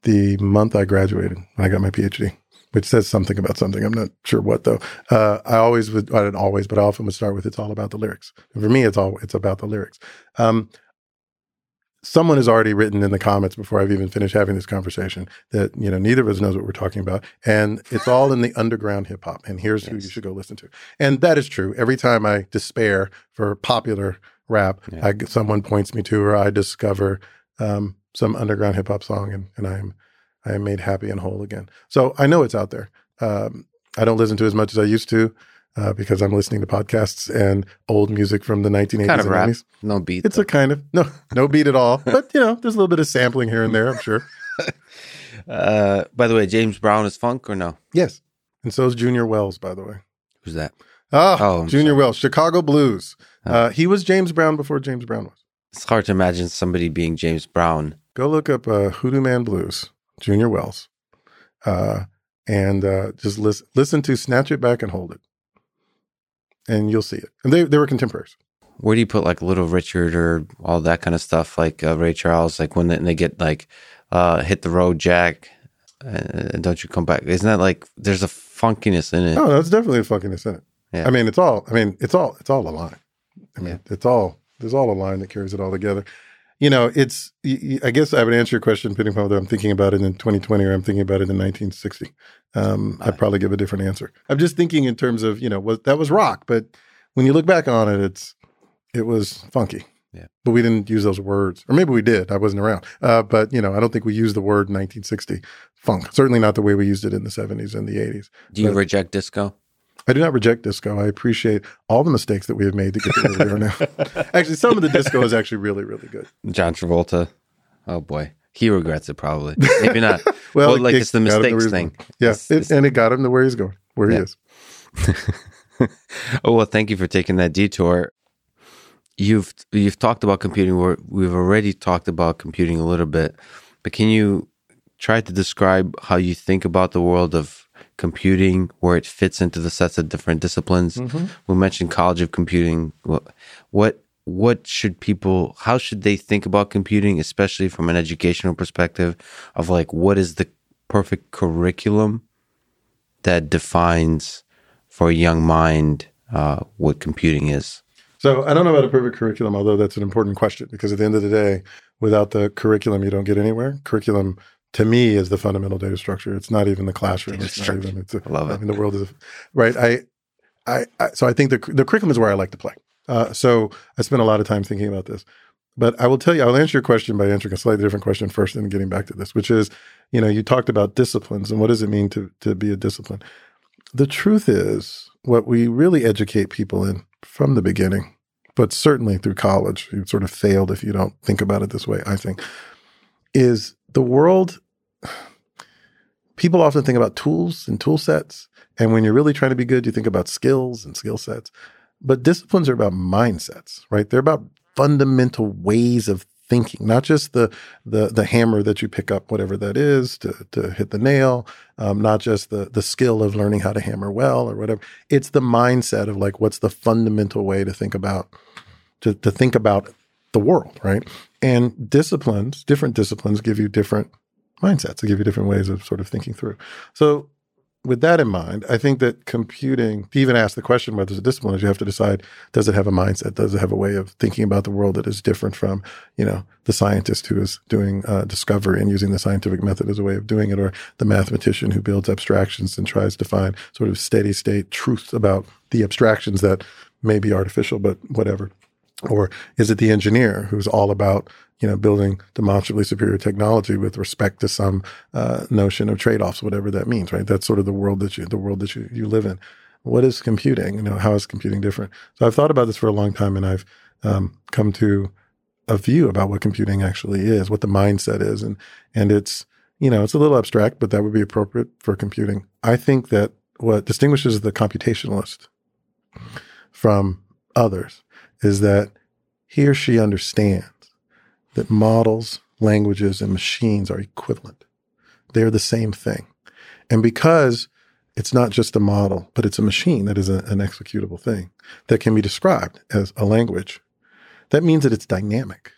the month I graduated. I got my PhD which says something about something. I'm not sure what though. Uh, I always would, I didn't always, but I often would start with "It's all about the lyrics." And for me, it's all it's about the lyrics. Um, someone has already written in the comments before I've even finished having this conversation that you know neither of us knows what we're talking about, and it's all in the (laughs) underground hip hop. And here's yes. who you should go listen to. And that is true. Every time I despair for popular rap, yeah. I, someone points me to, or I discover um, some underground hip hop song, and, and I am I am made happy and whole again. So I know it's out there. Um, I don't listen to as much as I used to uh, because I'm listening to podcasts and old music from the 1980s kind of and rap. 90s. No beat. It's though. a kind of no no beat at all. But you know, there's a little bit of sampling here and there. I'm sure. (laughs) uh, by the way, James Brown is funk or no? Yes, and so is Junior Wells. By the way, who's that? Ah, oh, Junior sorry. Wells, Chicago Blues. Oh. Uh, he was James Brown before James Brown was. It's hard to imagine somebody being James Brown. Go look up uh, Hoodoo Man Blues. Junior Wells. uh, and uh, just listen, listen to Snatch It Back and Hold It. And you'll see it. And they, they were contemporaries. Where do you put like Little Richard or all that kind of stuff, like uh, Ray Charles, like when they, they get like uh, hit the road, Jack, and don't you come back? Isn't that like there's a funkiness in it? Oh, that's definitely a funkiness in it. Yeah. I mean, it's all. I mean, it's all. It's all a line. I mean, Yeah. it's all. There's all a line that carries it all together. You know, it's. I guess I would answer your question depending on whether I'm thinking about it in 2020 or I'm thinking about it in 1960. Um, I'd probably give a different answer. I'm just thinking in terms of you know, was that was rock, but when you look back on it, it's it was funky. Yeah. But we didn't use those words, or maybe we did. I wasn't around. Uh, but you know, I don't think we used the word 1960 funk. Certainly not the way we used it in the 70s and the 80s. do you but- reject disco? I do not reject disco. I appreciate all the mistakes that we have made to get to where we are now. (laughs) actually, some of the disco is actually really, really good. John Travolta. Oh boy, he regrets it probably. Maybe not. (laughs) Well, well, like it it's the got him to where mistakes thing. going. Yeah, it, and it got him to where he's going, where Yeah. he is. (laughs) oh well, thank you for taking that detour. You've you've talked about computing. We're, we've already talked about computing a little bit, but can you try to describe how you think about the world of computing, where it fits into the sets of different disciplines? We mentioned College of Computing. What what what should people? How should they think about computing, especially from an educational perspective? Of like, what is the perfect curriculum that defines for a young mind uh, what computing is? So I don't know about a perfect curriculum, although that's an important question because at the end of the day, without the curriculum, you don't get anywhere. Curriculum to me is the fundamental data structure. It's not even the classroom. It's not even. It's a, I love it. mean, the world is right. I, I, I so I think the the curriculum is where I like to play. Uh, so I spent a lot of time thinking about this. But I will tell you, I'll answer your question by answering a slightly different question first, and getting back to this, which is, you know, you talked about disciplines and what does it mean to to be a discipline. The truth is, what we really educate people in from the beginning, but certainly through college, you sort of failed if you don't think about it this way. I think is the world. People often think about tools and tool sets, and when you're really trying to be good, you think about skills and skill sets. But disciplines are about mindsets, right? They're about fundamental ways of thinking, not just the the the hammer that you pick up, whatever that is, to to hit the nail, um, not just the the skill of learning how to hammer well or whatever. It's the mindset of like what's the fundamental way to think about to to think about the world, right? And disciplines, different disciplines, give you different mindsets. They give you different ways of sort of thinking through. So with that in mind, I think that computing, to even ask the question whether it's a discipline, is you have to decide, does it have a mindset? Does it have a way of thinking about the world that is different from, you know, the scientist who is doing uh, discovery and using the scientific method as a way of doing it, or the mathematician who builds abstractions and tries to find sort of steady state truths about the abstractions that may be artificial, but whatever. Or is it the engineer who's all about you know building demonstrably superior technology with respect to some uh, notion of trade-offs, whatever that means, right? That's sort of the world that you the world that you, you live in. What is computing? You know, how is computing different? So I've thought about this for a long time, and I've um, come to a view about what computing actually is, what the mindset is, and and it's you know it's a little abstract, but that would be appropriate for computing. I think that what distinguishes the computationalist from others is that he or she understands that models, languages, and machines are equivalent. They're the same thing. And because it's not just a model, but it's a machine that is a, an executable thing that can be described as a language, that means that it's dynamic.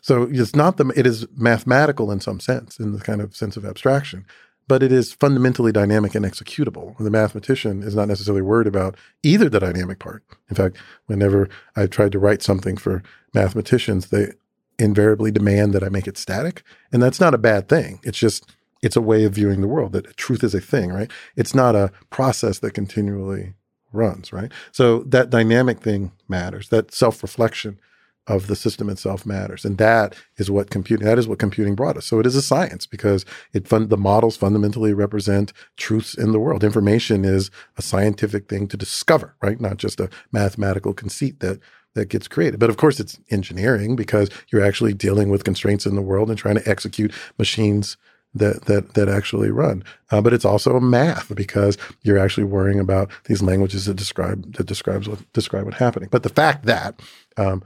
So it's not the, it is mathematical in some sense, in the kind of sense of abstraction, but it is fundamentally dynamic and executable. The mathematician is not necessarily worried about either the dynamic part. In fact, whenever I've tried to write something for mathematicians, they invariably demand that I make it static. And that's not a bad thing. It's just, it's a way of viewing the world that truth is a thing, right? It's not a process that continually runs, right? So that dynamic thing matters. That self reflection of the system itself matters. And that is what computing, that is what computing brought us. So it is a science because it fun, the models fundamentally represent truths in the world. Information is a scientific thing to discover, right? Not just a mathematical conceit that that gets created. But of course it's engineering because you're actually dealing with constraints in the world and trying to execute machines that that that actually run. Uh, but it's also a math because you're actually worrying about these languages that describe that describes what describe what's happening. But the fact that um,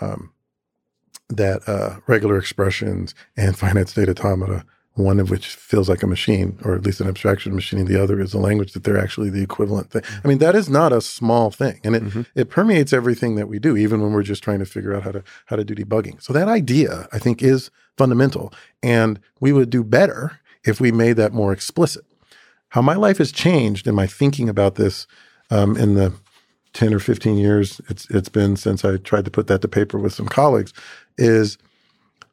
um, that uh, regular expressions and finite state automata one of which feels like a machine, or at least an abstraction machine, the other is a language that they're actually the equivalent thing. I mean, that is not a small thing. And it, mm-hmm. it permeates everything that we do, even when we're just trying to figure out how to how to do debugging. So that idea, I think, is fundamental. And we would do better if we made that more explicit. How my life has changed in my thinking about this um, in the 10 or 15 years it's it's been since I tried to put that to paper with some colleagues is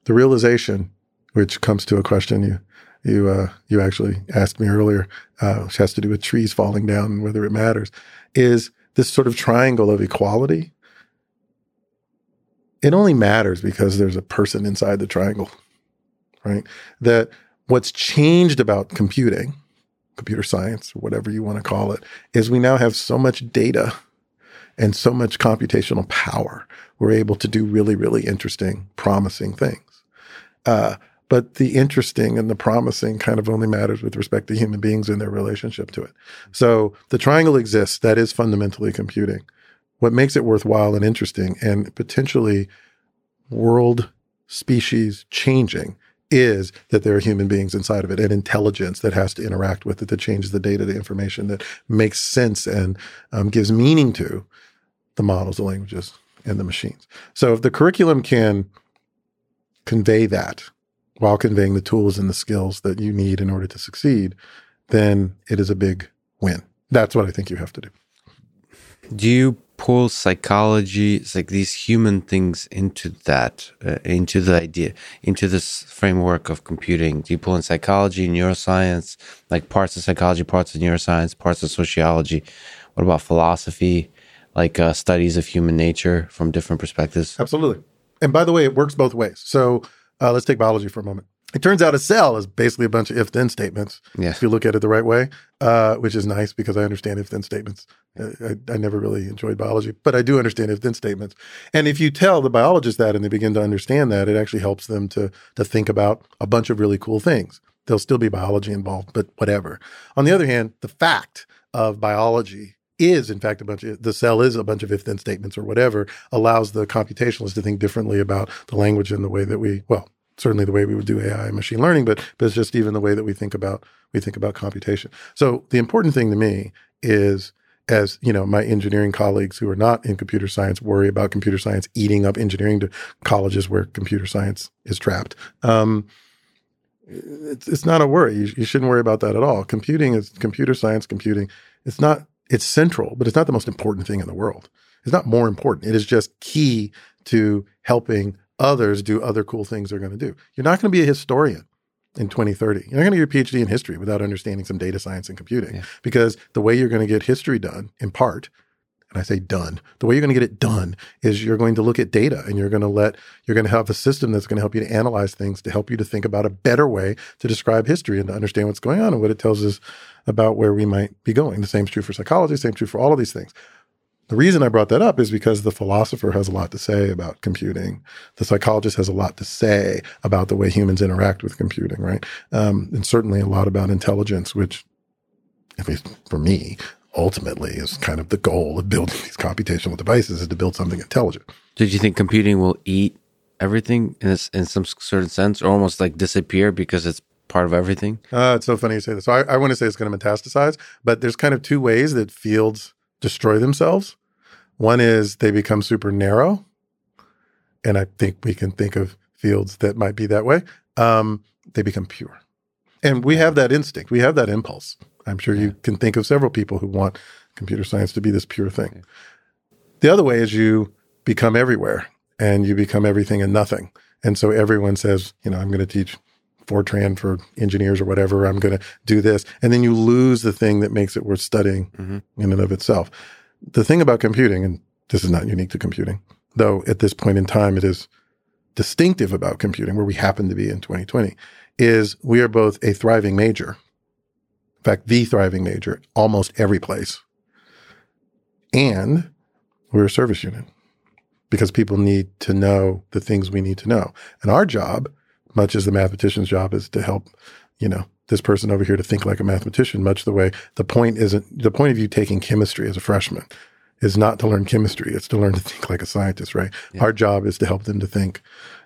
the realization which comes to a question you you uh, you actually asked me earlier, uh, which has to do with trees falling down and whether it matters, is this sort of triangle of equality. It only matters because there's a person inside the triangle, right? That what's changed about computing, computer science, or whatever you want to call it, is we now have so much data and so much computational power. We're able to do really, really interesting, promising things. Uh, but the interesting and the promising kind of only matters with respect to human beings and their relationship to it. So the triangle exists. That is fundamentally computing. What makes it worthwhile and interesting and potentially world species changing is that there are human beings inside of it and intelligence that has to interact with it that changes the data, the information that makes sense and um, gives meaning to the models, the languages, and the machines. So if the curriculum can convey that while conveying the tools and the skills that you need in order to succeed, then it is a big win. That's what I think you have to do. Do you pull psychology, like these human things, into that, uh, into the idea, into this framework of computing? Do you pull in psychology, neuroscience, like parts of psychology, parts of neuroscience, parts of sociology? What about philosophy, like uh, studies of human nature from different perspectives? Absolutely. And by the way, it works both ways. So uh, let's take biology for a moment. It turns out a cell is basically a bunch of if then statements. Yeah. If you look at it the right way, uh, which is nice because I understand if then statements. I, I, never really enjoyed biology, but I do understand if then statements. And if you tell the biologists that and they begin to understand that, it actually helps them to, to think about a bunch of really cool things. There'll still be biology involved, but whatever. On the other hand, the fact of biology is in fact a bunch of the cell is a bunch of if then statements or whatever allows the computationalists to think differently about the language and the way that we well certainly the way we would do AI and machine learning but but it's just even the way that we think about we think about computation. So the important thing to me is as you know my engineering colleagues who are not in computer science worry about computer science eating up engineering to colleges where computer science is trapped. Um, it's, it's not a worry. You, you shouldn't worry about that at all. Computing is computer science computing it's not it's central, but it's not the most important thing in the world. It's not more important. It is just key to helping others do other cool things they're going to do. You're not going to be a historian in 2030. You're not going to get your PhD in history without understanding some data science and computing yeah. because the way you're going to get history done, in part, and I say done, the way you're going to get it done is you're going to look at data and you're going to let, you're going to have a system that's going to help you to analyze things, to help you to think about a better way to describe history and to understand what's going on and what it tells us about where we might be going. The same is true for psychology, same true for all of these things. The reason I brought that up is because the philosopher has a lot to say about computing. The psychologist has a lot to say about the way humans interact with computing, right? Um, and certainly a lot about intelligence, which, at least for me, ultimately is kind of the goal of building these computational devices is to build something intelligent. Did you think computing will eat everything in this, in some certain sense, or almost like disappear because it's part of everything? Uh, it's so funny you say this. So I, I want to say it's going to metastasize, but there's kind of two ways that fields destroy themselves. One is they become super narrow, and I think we can think of fields that might be that way. Um, they become pure, and we have that instinct. We have that impulse. I'm sure yeah. you can think of several people who want computer science to be this pure thing. The other way is you become everywhere and you become everything and nothing. And so everyone says, you know, I'm going to teach Fortran for engineers or whatever. I'm going to do this. And then you lose the thing that makes it worth studying mm-hmm. in and of itself. The thing about computing, and this is not unique to computing, though at this point in time it is distinctive about computing, where we happen to be in 2020, is we are both a thriving major fact, the thriving major, almost every place. And we're a service unit because people need to know the things we need to know. And our job, much as the mathematician's job is to help, you know, this person over here to think like a mathematician, much the way the point isn't the point of you taking chemistry as a freshman is not to learn chemistry. It's to learn to think like a scientist, right? Yeah. Our job is to help them to think,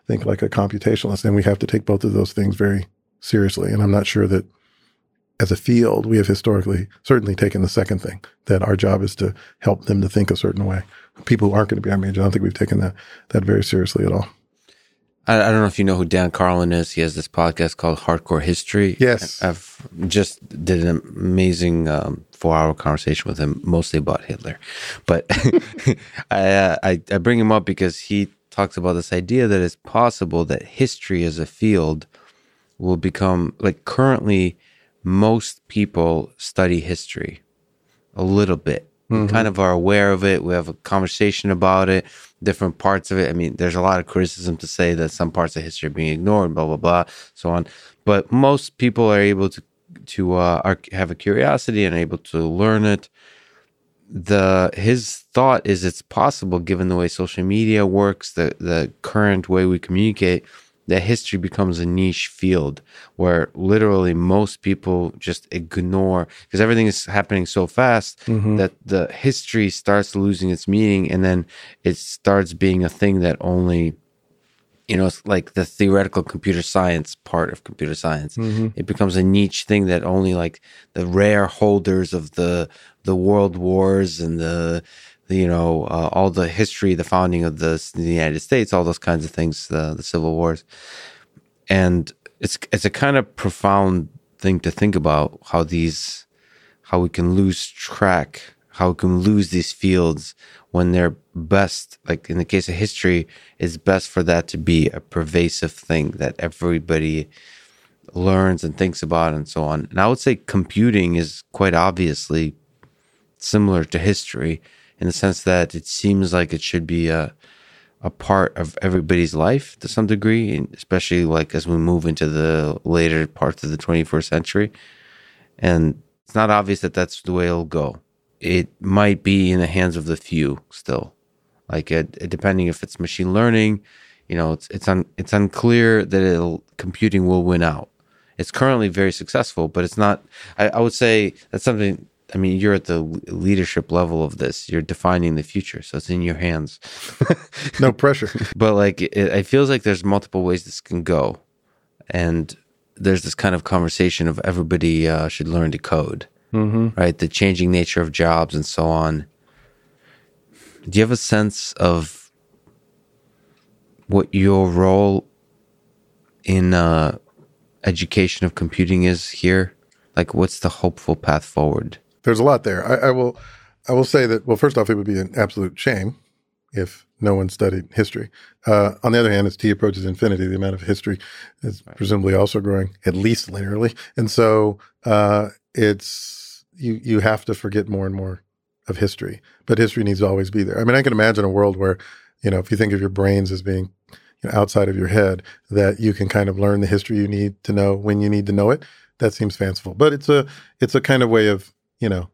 think like a computationalist. And we have to take both of those things very seriously. And I'm not sure that as a field, we have historically certainly taken the second thing that our job is to help them to think a certain way. People who aren't going to be our major, I don't think we've taken that that very seriously at all. I, I, don't know if you know who Dan Carlin is. He has this podcast called Hardcore History. Yes, I've just did an amazing um, four-hour conversation with him, mostly about Hitler. But (laughs) I, uh, I I bring him up because he talks about this idea that it's possible that history as a field will become like currently most people study history a little bit. Mm-hmm. We kind of are aware of it. We have a conversation about it, different parts of it. I mean, there's a lot of criticism to say that some parts of history are being ignored, blah blah blah, so on. But most people are able to to uh, are, have a curiosity and able to learn it. The his thought is it's possible, given the way social media works, the the current way we communicate, that history becomes a niche field where literally most people just ignore because everything is happening so fast mm-hmm. that the history starts losing its meaning and then it starts being a thing that only you know it's like the theoretical computer science part of computer science mm-hmm. it becomes a niche thing that only like the rare holders of the the world wars and the you know, uh, all the history, the founding of the, the, United States, all those kinds of things, the, the civil wars, and it's it's a kind of profound thing to think about how these, how we can lose track, how we can lose these fields when they're best. Like in the case of history, it's best for that to be a pervasive thing that everybody learns and thinks about and so on. And I would say computing is quite obviously similar to history in the sense that it seems like it should be a a part of everybody's life to some degree, especially like as we move into the later parts of the 21st century. And it's not obvious that that's the way it'll go. It might be in the hands of the few still. Like it, it, depending if it's machine learning, you know, it's it's un, it's unclear that computing will win out. It's currently very successful, but it's not. I, I would say that's something I mean, you're at the leadership level of this. You're defining the future, so it's in your hands. (laughs) no pressure. But like, it, it, feels like there's multiple ways this can go, and there's this kind of conversation of everybody uh, should learn to code, mm-hmm. right? The changing nature of jobs and so on. Do you have a sense of what your role in uh, education of computing is here? Like, what's the hopeful path forward? There's a lot there. I, I, will I will say that well, first off, it would be an absolute shame if no one studied history. Uh, on the other hand, as t approaches infinity, the amount of history is right. presumably also growing at least linearly, and so uh, it's you you have to forget more and more of history. But history needs to always be there. I mean, I can imagine a world where you know if you think of your brains as being you know, outside of your head, that you can kind of learn the history you need to know when you need to know it. That seems fanciful, but it's a it's a kind of way of you know,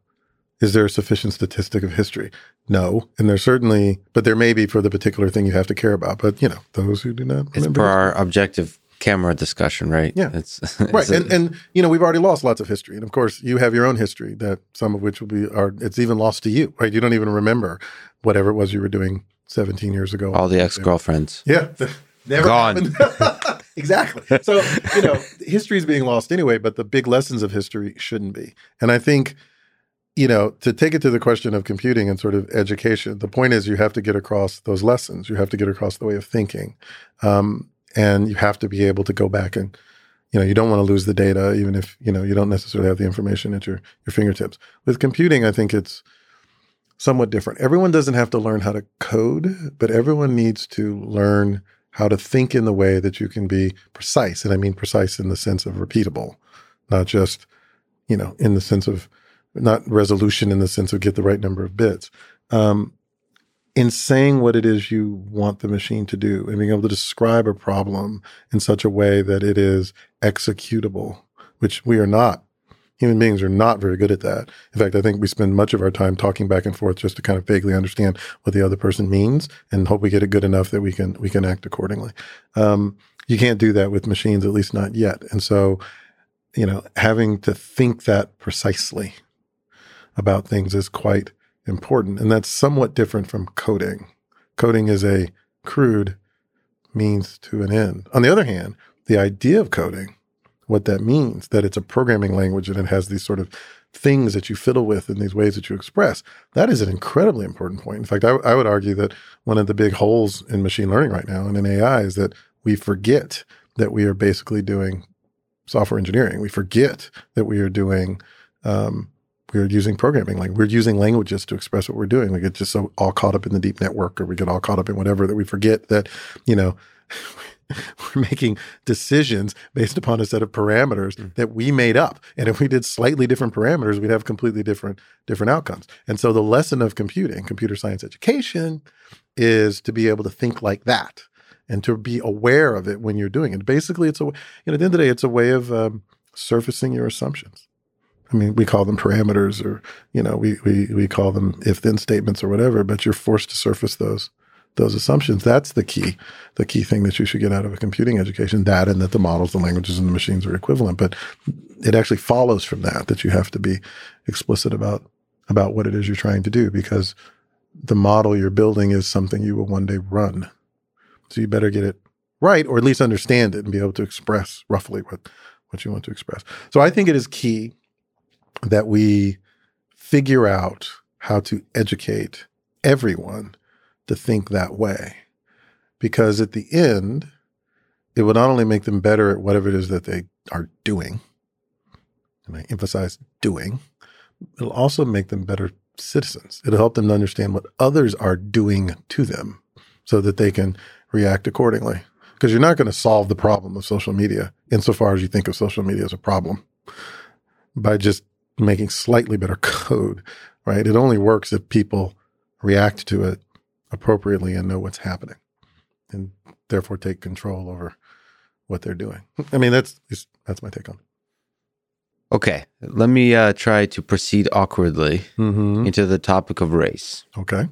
is there a sufficient statistic of history? No. And there's certainly, but there may be for the particular thing you have to care about. But, you know, those who do not. It's for our objective camera discussion, right? Yeah. It's, (laughs) it's right. A, and, and, you know, we've already lost lots of history. And of course, you have your own history that some of which will be, are, it's even lost to you, right? You don't even remember whatever it was you were doing 17 years ago. All the ex girlfriends. Yeah. (laughs) Never Gone. (laughs) exactly. So, you know, history is being lost anyway, but the big lessons of history shouldn't be. And I think, you know, to take it to the question of computing and sort of education, the point is you have to get across those lessons. You have to get across the way of thinking. Um, and you have to be able to go back and, you know, you don't want to lose the data, even if, you know, you don't necessarily have the information at your, your fingertips. With computing, I think it's somewhat different. Everyone doesn't have to learn how to code, but everyone needs to learn how to think in the way that you can be precise. And I mean precise in the sense of repeatable, not just, you know, in the sense of, not resolution in the sense of get the right number of bits. Um, in saying what it is you want the machine to do and being able to describe a problem in such a way that it is executable, which we are not. Human beings are not very good at that. In fact, I think we spend much of our time talking back and forth just to kind of vaguely understand what the other person means and hope we get it good enough that we can we can act accordingly. Um, you can't do that with machines, at least not yet. And so, you know, having to think that precisely about things is quite important. And that's somewhat different from coding. Coding is a crude means to an end. On the other hand, the idea of coding, what that means, that it's a programming language and it has these sort of things that you fiddle with and these ways that you express. That is an incredibly important point. In fact, I, I would argue that one of the big holes in machine learning right now and in AI is that we forget that we are basically doing software engineering. We forget that we are doing, um, we are using programming. Like we're using languages to express what we're doing. We get just so all caught up in the deep network or we get all caught up in whatever that we forget that, you know, (laughs) we're making decisions based upon a set of parameters mm. that we made up. And if we did slightly different parameters, we'd have completely different different outcomes. And so the lesson of computing, computer science education, is to be able to think like that and to be aware of it when you're doing it. Basically, it's a you know, at the end of the day, it's a way of um, surfacing your assumptions. I mean, we call them parameters, or you know, we we we call them if-then statements or whatever. But you're forced to surface those those assumptions. That's the key, the key thing that you should get out of a computing education. That and that the models, the languages, and the machines are equivalent. But it actually follows from that that you have to be explicit about about what it is you're trying to do because the model you're building is something you will one day run. So you better get it right, or at least understand it and be able to express roughly what what you want to express. So I think it is key that we figure out how to educate everyone to think that way. Because at the end, it will not only make them better at whatever it is that they are doing, and I emphasize doing, it'll also make them better citizens. It'll help them to understand what others are doing to them so that they can react accordingly. Because you're not going to solve the problem of social media insofar as you think of social media as a problem by just making slightly better (laughs) code, right? It only works if people react to it appropriately and know what's happening and therefore take control over what they're doing. I mean, that's that's my take on it. Okay, let me uh, try to proceed awkwardly mm-hmm. into the topic of race. Okay.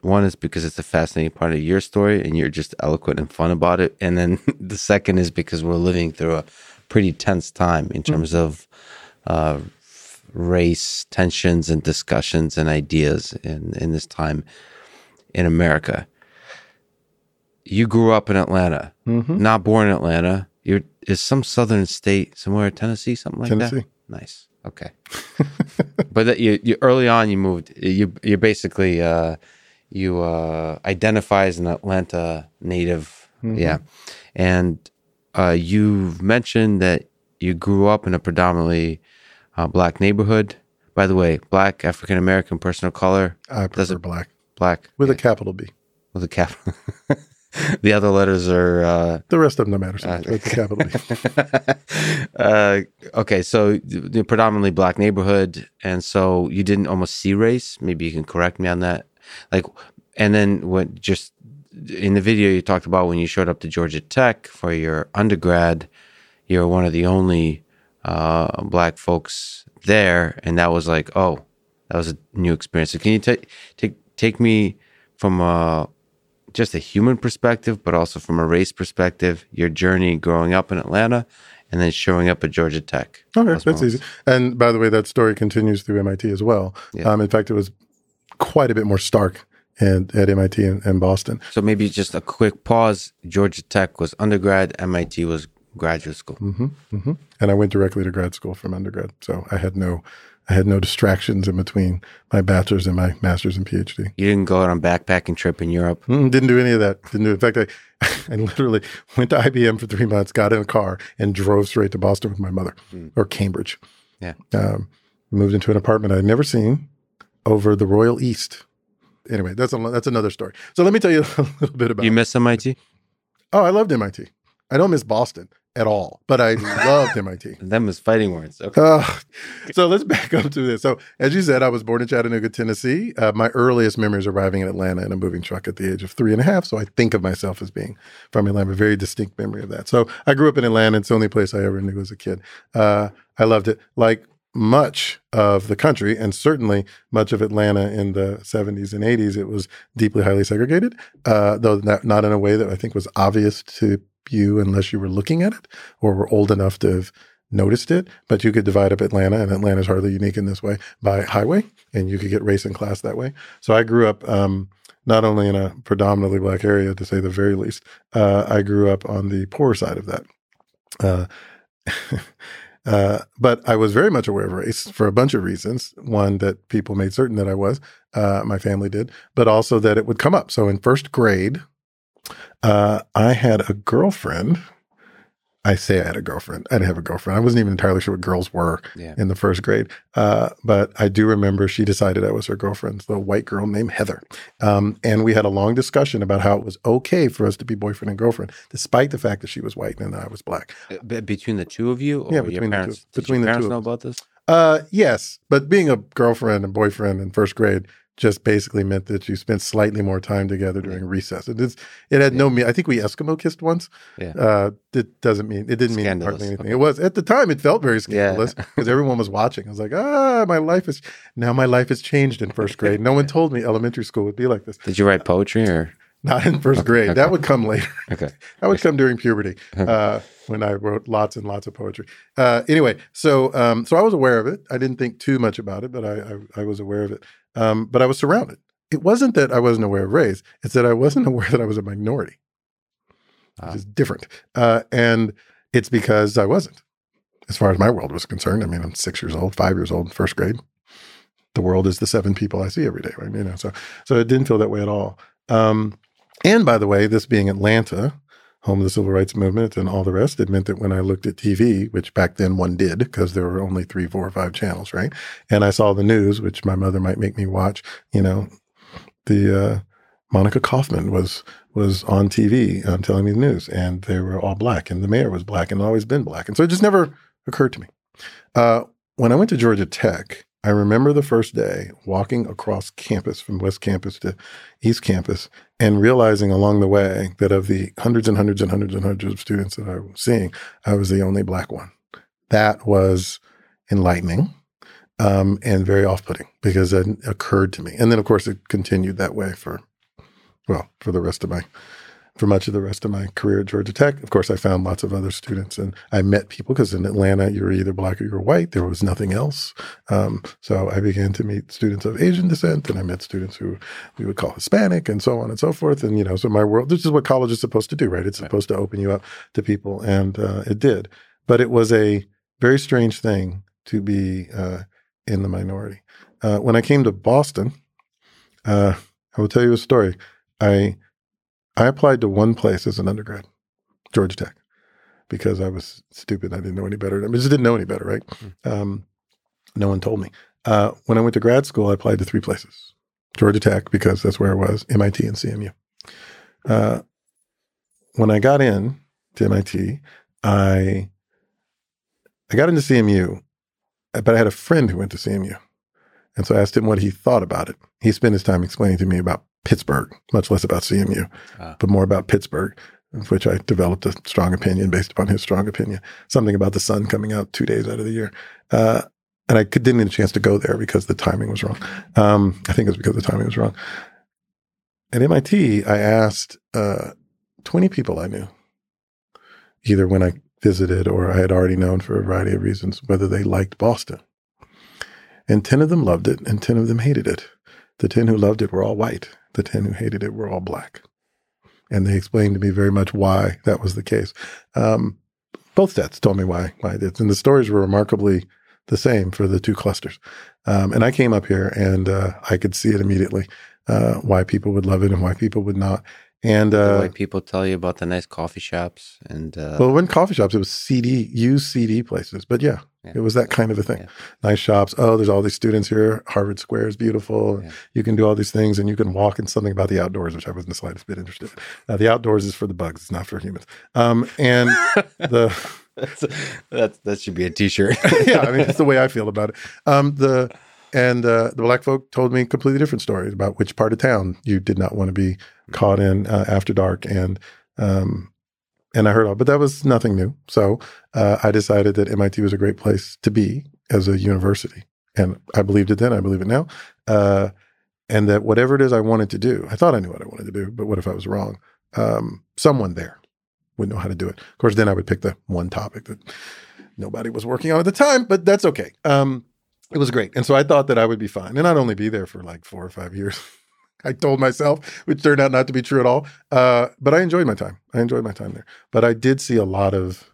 One is because it's a fascinating part of your story and you're just eloquent and fun about it. And then (laughs) the second is because we're living through a pretty tense time in terms mm-hmm. of uh, race tensions and discussions and ideas in, in this time in America. You grew up in Atlanta, mm-hmm. not born in Atlanta. You're is some southern state somewhere, in Tennessee, something like that. Tennessee. that. Nice. Okay. (laughs) but that you, you early on you moved. You you basically uh, you uh, identify as an Atlanta native. Mm-hmm. Yeah, and uh, you've mentioned that you grew up in a predominantly uh, black neighborhood. By the way, black African American person of color. I prefer black. Black with yeah. a capital B. With a capital. (laughs) the other letters are uh, the rest of them don't matter. So uh, the capital B. (laughs) uh, okay, so predominantly black neighborhood, and so you didn't almost see race. Maybe you can correct me on that. Like, and then when just in the video you talked about when you showed up to Georgia Tech for your undergrad, you're one of the only uh, black folks there, and that was like, oh, that was a new experience. So can you take take take me from a just a human perspective, but also from a race perspective, your journey growing up in Atlanta and then showing up at Georgia Tech. Okay, that's easy. And by the way, that story continues through MIT as well. Yeah. Um, in fact, it was quite a bit more stark at, at MIT and, Boston. So maybe just a quick pause. Georgia Tech was undergrad, MIT was graduate school. Mm-hmm, mm-hmm. And I went directly to grad school from undergrad. So I had no I had no distractions in between my bachelor's and my master's and PhD. You didn't go on a backpacking trip in Europe? Mm, didn't do any of that. Didn't do. In fact, I, (laughs) I literally went to IBM for three months, got in a car, and drove straight to Boston with my mother mm. or Cambridge. Yeah. Um, moved into an apartment I'd never seen over the Royal East. Anyway, that's a, that's another story. So let me tell you (laughs) a little bit about. You miss MIT? Oh, I loved MIT. I don't miss Boston at all, but I loved MIT. (laughs) Them as fighting words. Okay. Uh, so let's back up to this. So, as you said, I was born in Chattanooga, Tennessee. Uh, my earliest memories arriving in Atlanta in a moving truck at the age of three and a half. So I think of myself as being from Atlanta. A very distinct memory of that. So I grew up in Atlanta. It's the only place I ever knew as a kid. Uh, I loved it. Like much of the country and certainly much of Atlanta in the 70s and 80s, it was deeply highly segregated, uh, though not, not in a way that I think was obvious to you unless you were looking at it or were old enough to have noticed it. But you could divide up Atlanta, and Atlanta is hardly unique in this way, by highway, and you could get race and class that way. So I grew up um, not only in a predominantly black area, to say the very least, uh, I grew up on the poor side of that. Uh, (laughs) uh, but I was very much aware of race for a bunch of reasons. One, that people made certain that I was, uh, my family did, but also that it would come up. So in first grade, uh, I had a girlfriend I say I had a girlfriend. I didn't have a girlfriend. I wasn't even entirely sure what girls were yeah. in the first grade. Uh, but I do remember she decided I was her girlfriend, the white girl named Heather. Um, and we had a long discussion about how it was okay for us to be boyfriend and girlfriend, despite the fact that she was white and I was black. Uh, between the two of you? yeah, between the two. Between the parents two know about this? Uh, yes, but being a girlfriend and boyfriend in first grade just basically meant that you spent slightly more time together during yeah. recess. It is, it had yeah. no mean. I think we Eskimo kissed once. Yeah. Uh, it doesn't mean it didn't mean hardly anything. Okay. It was at the time. It felt very scandalous (laughs) because everyone was watching. I was like, ah, my life is now my life has changed in first grade. No one (laughs) told me elementary school would be like this. Did you write poetry or? Not in first grade. Okay. That would come later. (laughs) Okay. (laughs) that would come during puberty. Uh, when I wrote lots and lots of poetry. Uh, anyway, so um, so I was aware of it. I didn't think too much about it, but I I, I was aware of it. Um, but I was surrounded. It wasn't that I wasn't aware of race; it's that I wasn't (laughs) aware that I was a minority, which ah. is different. Uh, and it's because I wasn't, as far as my world was concerned. I mean, I'm six years old, five years old, first grade. The world is the seven people I see every day, right? You know, so so it didn't feel that way at all. Um, and by the way, this being Atlanta, home of the civil rights movement and all the rest, it meant that when I looked at TV, which back then one did because there were only three, four, or five channels, right? And I saw the news, which my mother might make me watch, you know, the uh, Monica Kaufman was was on TV um, telling me the news, and they were all black, and the mayor was black, and always been black, and so it just never occurred to me. Uh, when I went to Georgia Tech, I remember the first day walking across campus from West Campus to East Campus and realizing along the way that of the hundreds and hundreds and hundreds and hundreds of students that I was seeing, I was the only black one. That was enlightening um, and very off putting because it occurred to me. And then, of course, it continued that way for, well, for the rest of my for much of the rest of my career at Georgia Tech. Of course, I found lots of other students and I met people because in Atlanta, you were either black or you were white. There was nothing else. Um, so I began to meet students of Asian descent and I met students who we would call Hispanic and so on and so forth. And, you know, so my world, this is what college is supposed to do, right? It's supposed to open you up to people. And uh, it did. But it was a very strange thing to be uh, in the minority. Uh, when I came to Boston, uh, I will tell you a story. I I applied to one place as an undergrad, Georgia Tech, because I was stupid. I didn't know any better. I just didn't know any better, right? Mm-hmm. Um, no one told me. Uh, when I went to grad school, I applied to three places Georgia Tech, because that's where I was, MIT and CMU. Uh, when I got in to MIT, I I got into CMU, but I had a friend who went to CMU. And so I asked him what he thought about it. He spent his time explaining to me about Pittsburgh, much less about CMU, ah. but more about Pittsburgh, of which I developed a strong opinion based upon his strong opinion. Something about the sun coming out two days out of the year. Uh, and I didn't get a chance to go there because the timing was wrong. Um, I think it was because the timing was wrong. At MIT, I asked uh, 20 people I knew, either when I visited or I had already known for a variety of reasons, whether they liked Boston. And 10 of them loved it and 10 of them hated it. The 10 who loved it were all white the 10 who hated it were all black. And they explained to me very much why that was the case. Um, both sets told me why, why it is. And the stories were remarkably the same for the two clusters. Um, and I came up here and uh, I could see it immediately uh, why people would love it and why people would not. And uh, the people tell you about the nice coffee shops and uh, well, when coffee shops, it was CD used CD places. But yeah, yeah. it was that kind of a thing. Yeah. Nice shops. Oh, there's all these students here. Harvard Square is beautiful. Yeah. You can do all these things, and you can walk in something about the outdoors, which I wasn't the slightest bit interested. in. Uh, the outdoors is for the bugs; it's not for humans. Um, and (laughs) the that's, that's that should be a T-shirt. (laughs) yeah, I mean, (laughs) that's the way I feel about it. Um, the and uh, the black folk told me completely different stories about which part of town you did not want to be caught in uh, after dark. And um, and I heard all, but that was nothing new. So uh, I decided that MIT was a great place to be as a university, and I believed it then. I believe it now. Uh, and that whatever it is I wanted to do, I thought I knew what I wanted to do, but what if I was wrong? Um, someone there would know how to do it. Of course, then I would pick the one topic that nobody was working on at the time, but that's okay. Um, it was great. And so I thought that I would be fine. And I'd only be there for like four or five years. (laughs) I told myself, which turned out not to be true at all. Uh, but I enjoyed my time. I enjoyed my time there. But I did see a lot of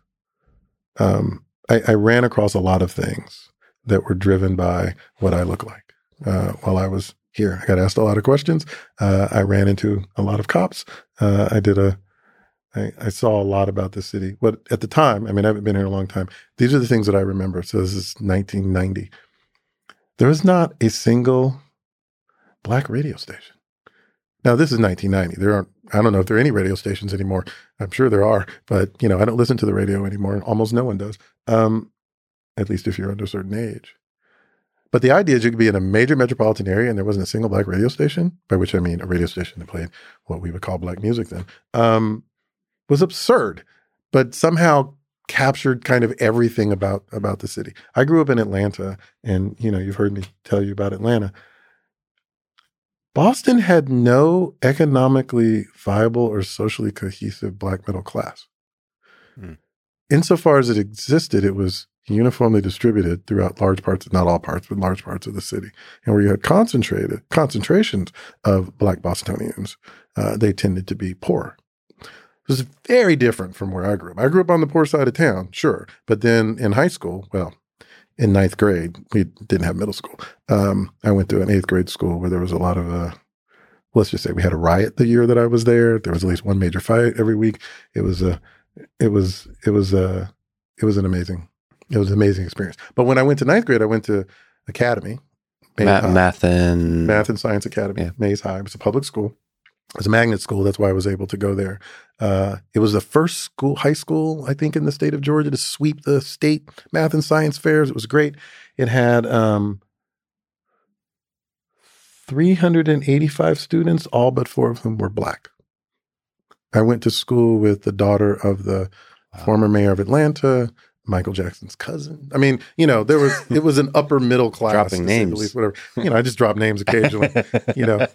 um, I, I, ran across a lot of things that were driven by what I look like. Uh, while I was here, I got asked a lot of questions. Uh, I ran into a lot of cops. Uh, I did a I, I, saw a lot about the city. What at the time, I mean, I haven't been here a long time. These are the things that I remember. So this is 1990. There was not a single black radio station. Now this is 1990. There aren't. I don't know if there are any radio stations anymore. I'm sure there are, but you know, I don't listen to the radio anymore. Almost no one does. Um, at least if you're under a certain age. But the idea is you could be in a major metropolitan area and there wasn't a single black radio station, by which I mean a radio station that played what we would call black music then. Um, was absurd, but somehow captured kind of everything about about the city. I grew up in Atlanta, and you know, you've heard me tell you about Atlanta. Boston had no economically viable or socially cohesive black middle class. Hmm. Insofar as it existed, it was uniformly distributed throughout large parts, not all parts, but large parts of the city. And where you had concentrated concentrations of black Bostonians, uh, they tended to be poor It was very different from where I grew up. I grew up on the poor side of town, sure. But then in high school, well, in ninth grade, we didn't have middle school. Um, I went to an eighth grade school where there was a lot of, uh, let's just say we had a riot the year that I was there. There was at least one major fight every week. It was a, it was, it was a, it was an amazing, it was an amazing experience. But when I went to ninth grade, I went to Academy. Ma- math and Math and Science Academy, yeah. Mays High. It was a public school. It was a magnet school. That's why I was able to go there. Uh, it was the first school, high school, I think, in the state of Georgia to sweep the state math and science fairs. It was great. It had um, 385 students, all but four of whom were black. I went to school with the daughter of the wow. former mayor of Atlanta, Michael Jackson's cousin. I mean, you know, there was it was an upper middle class dropping names, least, whatever. You know, I just drop names occasionally. you know,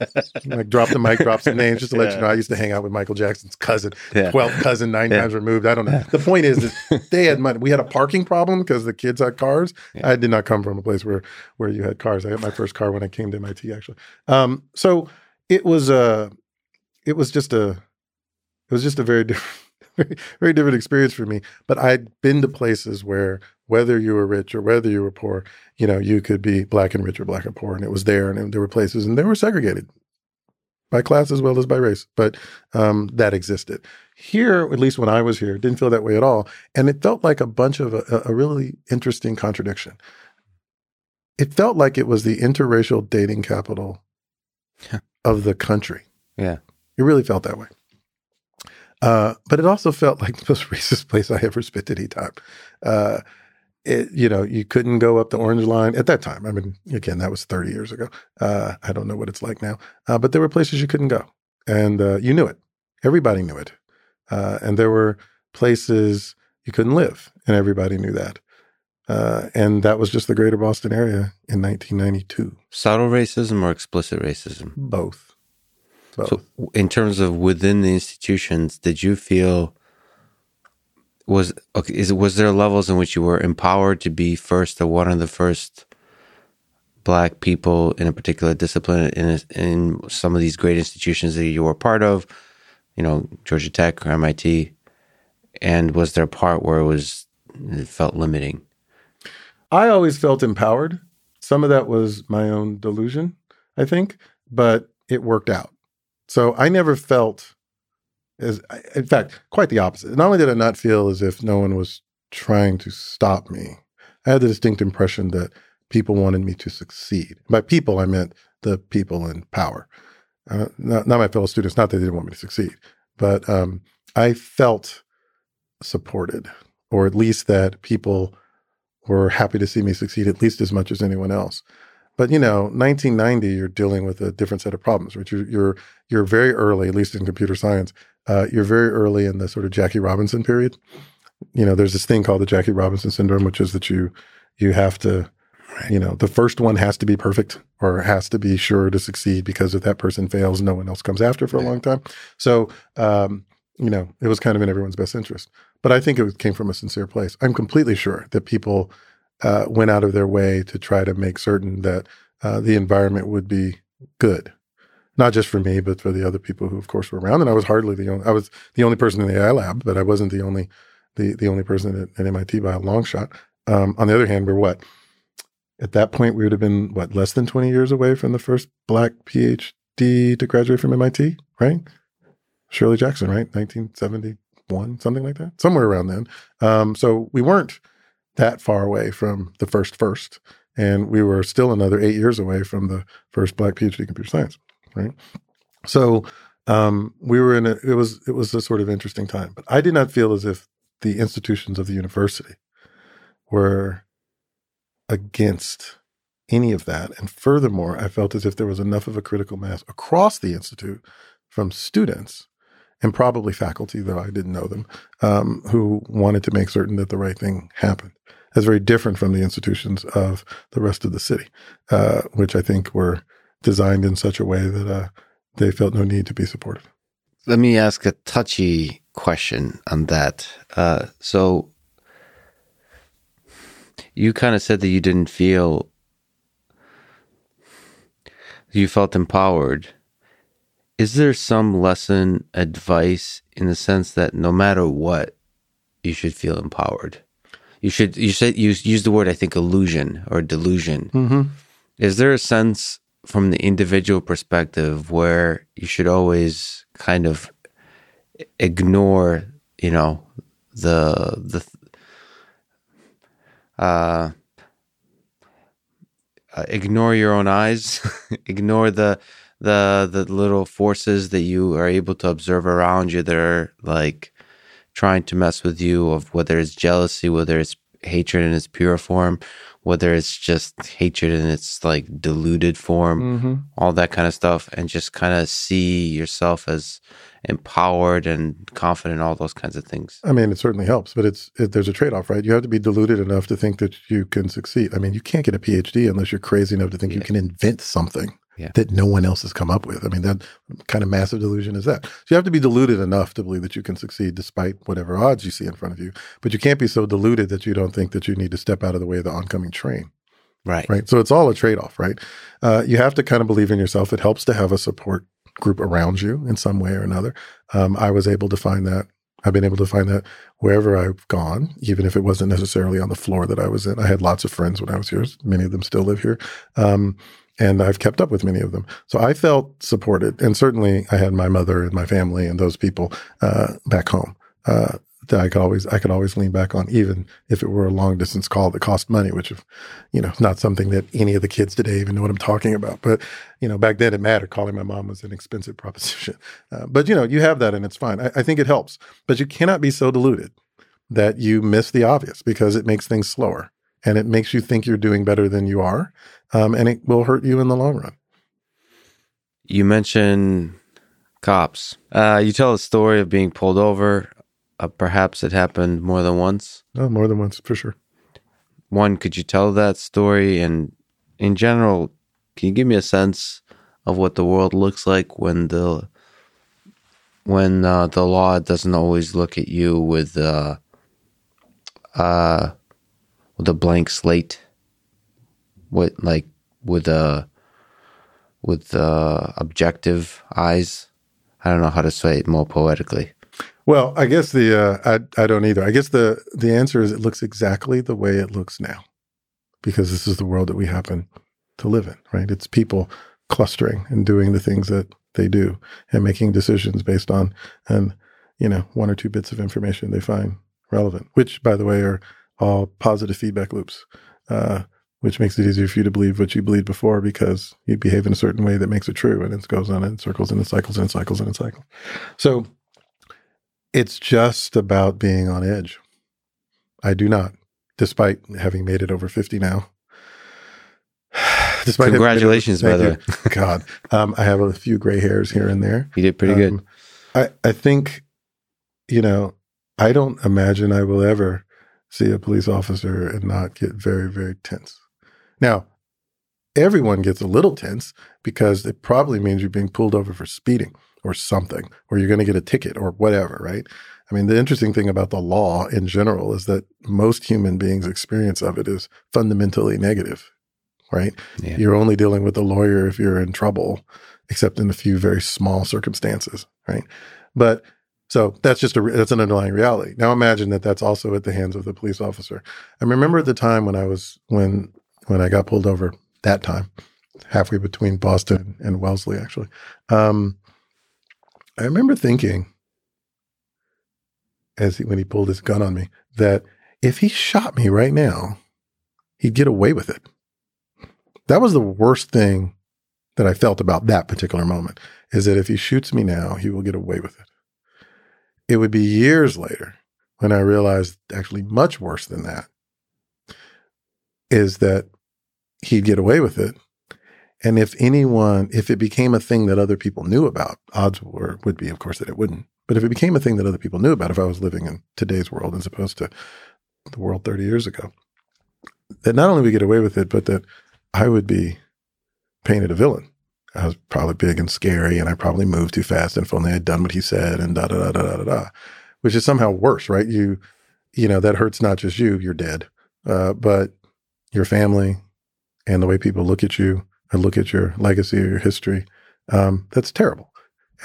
like drop the mic, drop some names just to let yeah. you know. I used to hang out with Michael Jackson's cousin, twelfth cousin, nine yeah. times removed. I don't know. The point is that they had money. We had a parking problem because the kids had cars. I did not come from a place where where you had cars. I got my first car when I came to MIT, actually. Um, so it was a, uh, it was just a, it was just a very different very, (laughs) very different experience for me. But I'd been to places where whether you were rich or whether you were poor, you know, you could be black and rich or black and poor, and it was there, and there were places, and they were segregated by class as well as by race, but um, that existed. Here, at least when I was here, didn't feel that way at all, and it felt like a bunch of a, a really interesting contradiction. It felt like it was the interracial dating capital of the country. Yeah, it really felt that way. Uh, but it also felt like (laughs) the most racist place I ever spent any time. Uh, it, you know, you couldn't go up the orange line at that time. I mean, again, that was 30 years ago. Uh, I don't know what it's like now, uh, but there were places you couldn't go, and uh, you knew it. Everybody knew it, uh, and there were places you couldn't live, and everybody knew that. and that was just the greater Boston area in 1992. Subtle racism or explicit racism? Both. Both. So, in terms of within the institutions, did you feel was okay? Is was there levels in which you were empowered to be first or one of the first black people in a particular discipline in in some of these great institutions that you were part of? You know, Georgia Tech or MIT, and was there a part where it was it felt limiting? I always felt empowered. Some of that was my own delusion, I think, but it worked out. So I never felt as, in fact, quite the opposite. Not only did I not feel as if no one was trying to stop me, I had the distinct impression that people wanted me to succeed. By people, I meant the people in power, uh, not, not, my fellow students. Not that they didn't want me to succeed, but um, I felt supported, or at least that people were happy to see me succeed at least as much as anyone else. But you know, 1990, you're dealing with a different set of problems, right? You're you're, you're very early, at least in computer science. Uh, you're very early in the sort of Jackie Robinson period. You know, there's this thing called the Jackie Robinson syndrome, which is that you you have to, you know, the first one has to be perfect or has to be sure to succeed because if that person fails, no one else comes after for a long time. So, um, you know, it was kind of in everyone's best interest. But I think it came from a sincere place. I'm completely sure that people uh, went out of their way to try to make certain that uh, the environment would be good, not just for me, but for the other people who, of course, were around. And I was hardly the only. I was the only person in the AI lab, but I wasn't the only the the only person at, at MIT by a long shot. Um, on the other hand, we're what at that point we would have been what less than 20 years away from the first black PhD to graduate from MIT, right? Shirley Jackson, right? 1971, something like that, somewhere around then. Um, so we weren't that far away from the first first, and we were still another eight years away from the first black PhD in computer science, right? So um, we were in a, it was it was a sort of interesting time, but I did not feel as if the institutions of the university were against any of that. And furthermore, I felt as if there was enough of a critical mass across the institute from students and probably faculty, though I didn't know them, um, who wanted to make certain that the right thing happened. That's very different from the institutions of the rest of the city, uh, which I think were designed in such a way that uh, they felt no need to be supportive. Let me ask a touchy question on that. Uh, so you kind of said that you didn't feel you felt empowered. Is there some lesson advice in the sense that no matter what, you should feel empowered? You should you said you use the word I think illusion or delusion. Mm-hmm. Is there a sense from the individual perspective where you should always kind of ignore, you know, the the uh, uh, ignore your own eyes, (laughs) ignore the the the little forces that you are able to observe around you that are like trying to mess with you of whether it's jealousy, whether it's hatred in its pure form, whether it's just hatred in its like diluted form, mm-hmm. all that kind of stuff, and just kind of see yourself as empowered and confident, all those kinds of things. I mean, it certainly helps, but it's it, there's a trade off, right? You have to be deluded enough to think that you can succeed. I mean, you can't get a PhD unless you're crazy enough to think yeah. you can invent something yeah. that no one else has come up with. I mean, that kind of massive delusion is that. So you have to be deluded enough to believe that you can succeed despite whatever odds you see in front of you. But you can't be so deluded that you don't think that you need to step out of the way of the oncoming train. Right. Right. So it's all a trade off, right? Uh, you have to kind of believe in yourself. It helps to have a support group around you in some way or another. Um, I was able to find that. I've been able to find that wherever I've gone, even if it wasn't necessarily on the floor that I was in. I had lots of friends when I was here. Many of them still live here. Um, and I've kept up with many of them. So I felt supported. And certainly I had my mother and my family and those people uh, back home. Uh, that I could always I could always lean back on, even if it were a long distance call that cost money, which, if, you know, not something that any of the kids today even know what I'm talking about. But you know, back then it mattered. Calling my mom was an expensive (laughs) proposition. Uh, but you know, you have that, and it's fine. I, I think it helps, but you cannot be so deluded that you miss the obvious because it makes things slower and it makes you think you're doing better than you are, um, and it will hurt you in the long run. You mentioned cops. Uh, you tell a story of being pulled over uh, perhaps it happened more than once? Oh, more than once, for sure. One, could you tell that story? And in general, can you give me a sense of what the world looks like when the when uh, the law doesn't always look at you with uh, uh, with a blank slate, with like with uh, with uh, objective eyes. I don't know how to say it more poetically. Well, I guess the uh, I I don't either. I guess the the answer is it looks exactly the way it looks now, because this is the world that we happen to live in. Right? It's people clustering and doing the things that they do and making decisions based on and you know one or two bits of information they find relevant, which by the way are all positive feedback loops. Uh, which makes it easier for you to believe what you believed before because you behave in a certain way that makes it true and it goes on in circles and it cycles and it cycles and it cycles. So it's just about being on edge. I do not, despite having made it over 50 now. (sighs) despite Congratulations, by the way. (laughs) God, um, I have a few gray hairs here and there. You did pretty um, good. I, I think, you know, I don't imagine I will ever see a police officer and not get very, very tense. Now, everyone gets a little tense because it probably means you're being pulled over for speeding or something, or you're going to get a ticket or whatever, right? I mean, the interesting thing about the law in general is that most human beings' experience of it is fundamentally negative, right? Yeah. You're only dealing with a lawyer if you're in trouble, except in a few very small circumstances, right? But So that's just a that's an underlying reality. Now imagine that that's also at the hands of the police officer. I remember at the time when I was when when I got pulled over that time, halfway between Boston and Wellesley, actually. Um, I remember thinking, as he, when he pulled his gun on me, that if he shot me right now, he'd get away with it. That was the worst thing that I felt about that particular moment is that if he shoots me now, he will get away with it. It would be years later when I realized actually much worse than that is that he'd get away with it. And if anyone, if it became a thing that other people knew about, odds were, would be, of course, that it wouldn't. But if it became a thing that other people knew about, if I was living in today's world as opposed to the world 30 years ago, that not only we get away with it, but that I would be painted a villain. I was probably big and scary, and I probably moved too fast. And if only I'd done what he said, and da da da da da da, which is somehow worse, right? You, you know, that hurts not just you, you're dead, uh, but your family and the way people look at you and look at your legacy or your history. Um, that's terrible,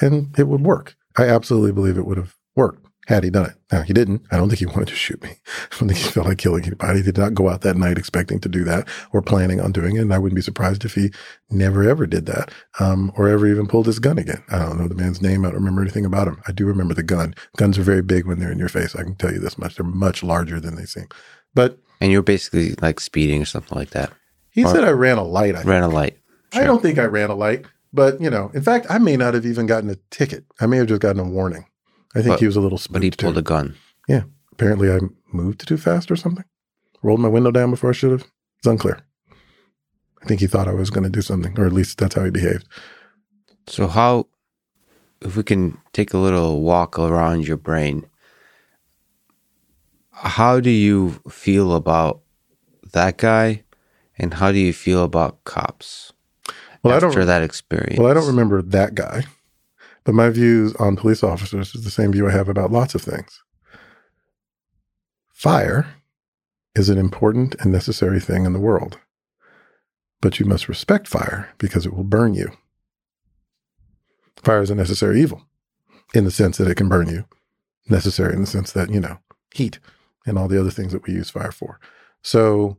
and it would work. I absolutely believe it would have worked had he done it. Now, he didn't. I don't think he (laughs) wanted to shoot me. I don't think he felt like killing anybody. He did not go out that night expecting to do that or planning on doing it. And I wouldn't be surprised if he never ever did that um, or ever even pulled his gun again. I don't know the man's name. I don't remember anything about him. I do remember the gun. Guns are very big when they're in your face. I can tell you this much. They're much larger than they seem. But. And you're basically like speeding or something like that. He or said I ran a light. I ran a light. Sure. I don't think I ran a light. But, you know, in fact, I may not have even gotten a ticket. I may have just gotten a warning. I think but, he was a little spooked But he pulled too. a gun. Yeah. Apparently I moved too fast or something. Rolled my window down before I should have. It's unclear. I think he thought I was going to do something, or at least that's how he behaved. So, how, if we can take a little walk around your brain, how do you feel about that guy and how do you feel about cops well, after I don't, that experience? Well, I don't remember that guy. But my views on police officers is the same view I have about lots of things. Fire is an important and necessary thing in the world, but you must respect fire because it will burn you. Fire is a necessary evil in the sense that it can burn you, necessary in the sense that, you know, heat and all the other things that we use fire for. So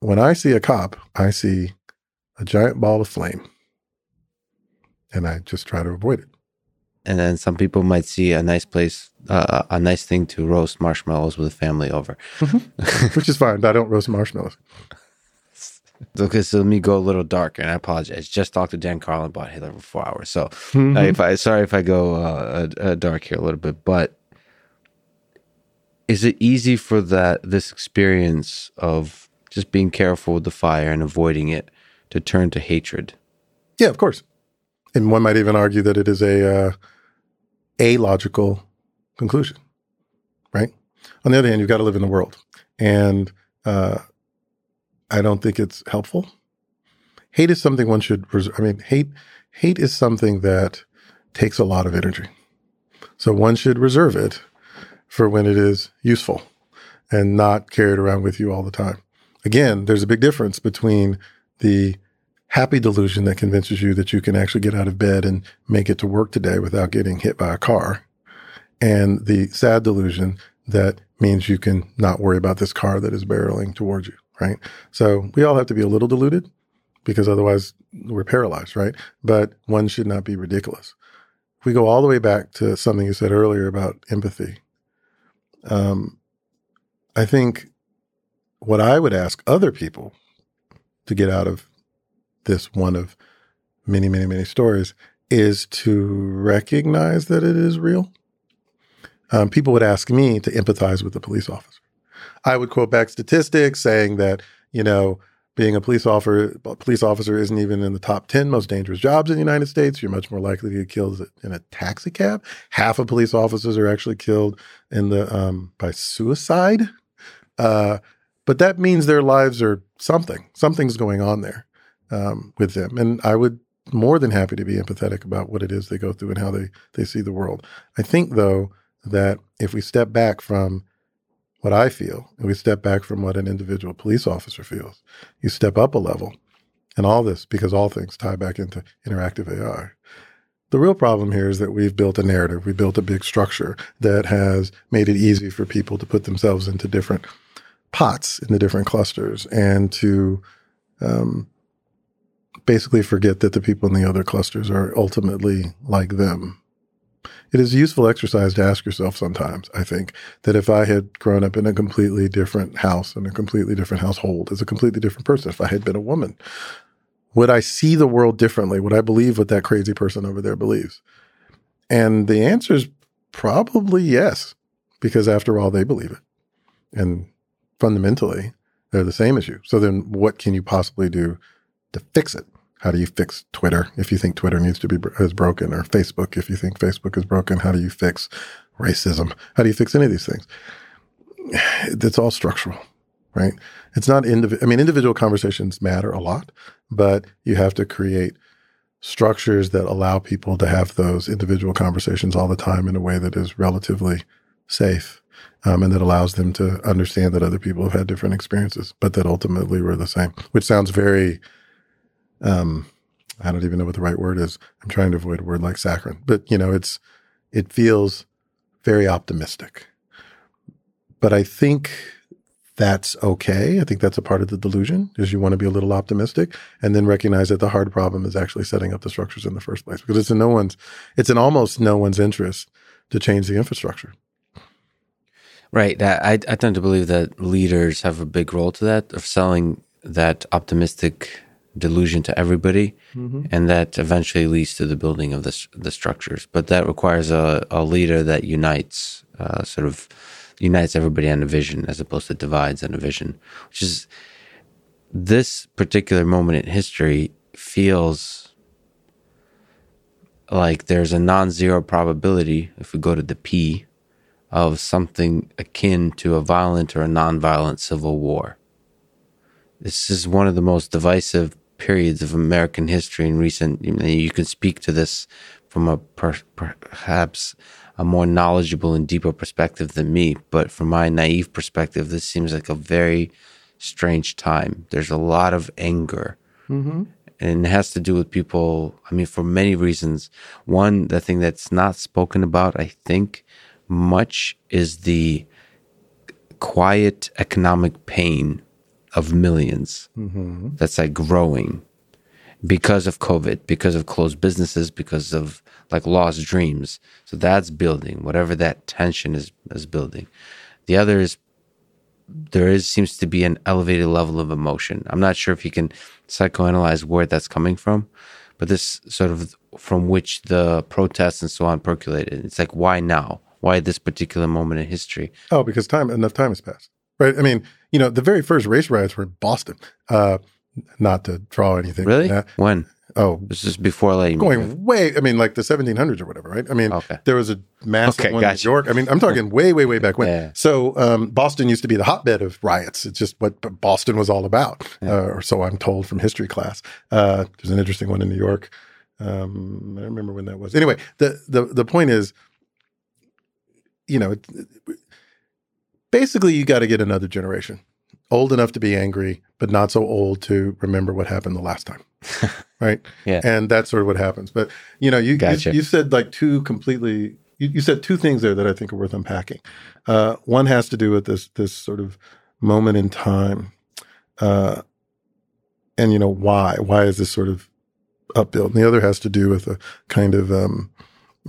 when I see a cop, I see a giant ball of flame and I just try to avoid it. And then some people might see a nice place, uh, a nice thing to roast marshmallows with a family over, mm-hmm. (laughs) which is fine. I don't roast marshmallows. Okay, so let me go a little darker, and I apologize. Just talked to Dan Carlin about Hitler for four hours, so mm-hmm. uh, if I sorry if I go uh, uh, dark here a little bit, but is it easy for that this experience of just being careful with the fire and avoiding it to turn to hatred? Yeah, of course. And one might even argue that it is a uh, a logical conclusion, right? On the other hand, you've got to live in the world, and uh, I don't think it's helpful. Hate is something one should. Res- I mean, hate hate is something that takes a lot of energy, so one should reserve it for when it is useful, and not carry it around with you all the time. Again, there's a big difference between the happy delusion that convinces you that you can actually get out of bed and make it to work today without getting hit by a car. And the sad delusion that means you can not worry about this car that is barreling towards you, right? So we all have to be a little deluded because otherwise we're paralyzed, right? But one should not be ridiculous. If we go all the way back to something you said earlier about empathy, um, I think what I would ask other people to get out of this one of many, many, many stories is to recognize that it is real. Um, people would ask me to empathize with the police officer. I would quote back statistics saying that, you know, being a police officer, police officer isn't even in the top 10 most dangerous jobs in the United States. You're much more likely to get killed in a taxi cab. Half of police officers are actually killed in the um, by suicide. Uh, but that means their lives are something. Something's going on there um, with them. And I would more than happy to be empathetic about what it is they go through and how they, they see the world. I think, though, that if we step back from what I feel and we step back from what an individual police officer feels, you step up a level and all this, because all things tie back into interactive AI, The real problem here is that we've built a narrative, we built a big structure that has made it easy for people to put themselves into different pots, in the different clusters, and to um, basically forget that the people in the other clusters are ultimately like them. It is a useful exercise to ask yourself sometimes, I think, that if I had grown up in a completely different house, and a completely different household, as a completely different person, if I had been a woman, would I see the world differently? Would I believe what that crazy person over there believes? And the answer is probably yes, because after all, they believe it. And fundamentally, they're the same you. So then what can you possibly do to fix it? How do you fix Twitter if you think Twitter needs to be is broken or Facebook if you think Facebook is broken? How do you fix racism? How do you fix any of these things? (sighs) It's all structural, right? It's not individual. I mean, individual conversations matter a lot, but you have to create structures that allow people to have those individual conversations all the time in a way that is relatively safe um, and that allows them to understand that other people have had different experiences, but that ultimately were the same, which sounds very, um, I don't even know what the right word is. I'm trying to avoid a word like saccharine, but you know, it's, it feels very optimistic. But I think that's okay. I think that's a part of the delusion is you want to be a little optimistic and then recognize that the hard problem is actually setting up the structures in the first place because it's in no one's, it's in almost no one's interest to change the infrastructure. Right. I, I tend to believe that leaders have a big role to that of selling that optimistic delusion to everybody, mm-hmm. and that eventually leads to the building of the the structures. But that requires a, a leader that unites, uh, sort of unites everybody on a vision as opposed to divides on a vision, which is this particular moment in history feels like there's a non-zero probability if we go to the p of something akin to a violent or a non-violent civil war this is one of the most divisive periods of american history in recent you, know, you can speak to this from a per, perhaps a more knowledgeable and deeper perspective than me. But from my naive perspective, this seems like a very strange time. There's a lot of anger. Mm-hmm. And it has to do with people, I mean, for many reasons. One, the thing that's not spoken about, I think, much is the quiet economic pain of 1000000s mm-hmm. that's like growing because of COVID, because of closed businesses, because of like lost dreams. So that's building, whatever that tension is is building. The other is there is seems to be an elevated level of emotion. I'm not sure if you can psychoanalyze where that's coming from, but this sort of from which the protests and so on percolated. It's like why now? Why this particular moment in history? Oh, because time enough time has passed. Right? I mean, you know, the very first race riots were in Boston. Uh, not to draw anything. Really? When? Oh, this is before like going way. I mean, like the 1700s or whatever, right? I mean, okay. there was a massive okay, one gotcha. in New York. I mean, I'm (laughs) talking way, way, way back when. Yeah. So um, Boston used to be the hotbed of riots. It's just what Boston was all about, yeah. uh, or so I'm told from history class. Uh, there's an interesting one in New York. Um, I don't remember when that was. Anyway, the the the point is, you know, it, it, basically, you got to get another generation old enough to be angry, but not so old to remember what happened the last time. (laughs) right. Yeah. And that's sort of what happens. But, you know, you, gotcha. you, you, said like two completely, you, you, said two things there that I think are worth unpacking. Uh, one has to do with this, this sort of moment in time. Uh, and, you know, why? Why is this sort of upbuilt? And the other has to do with a kind of, um,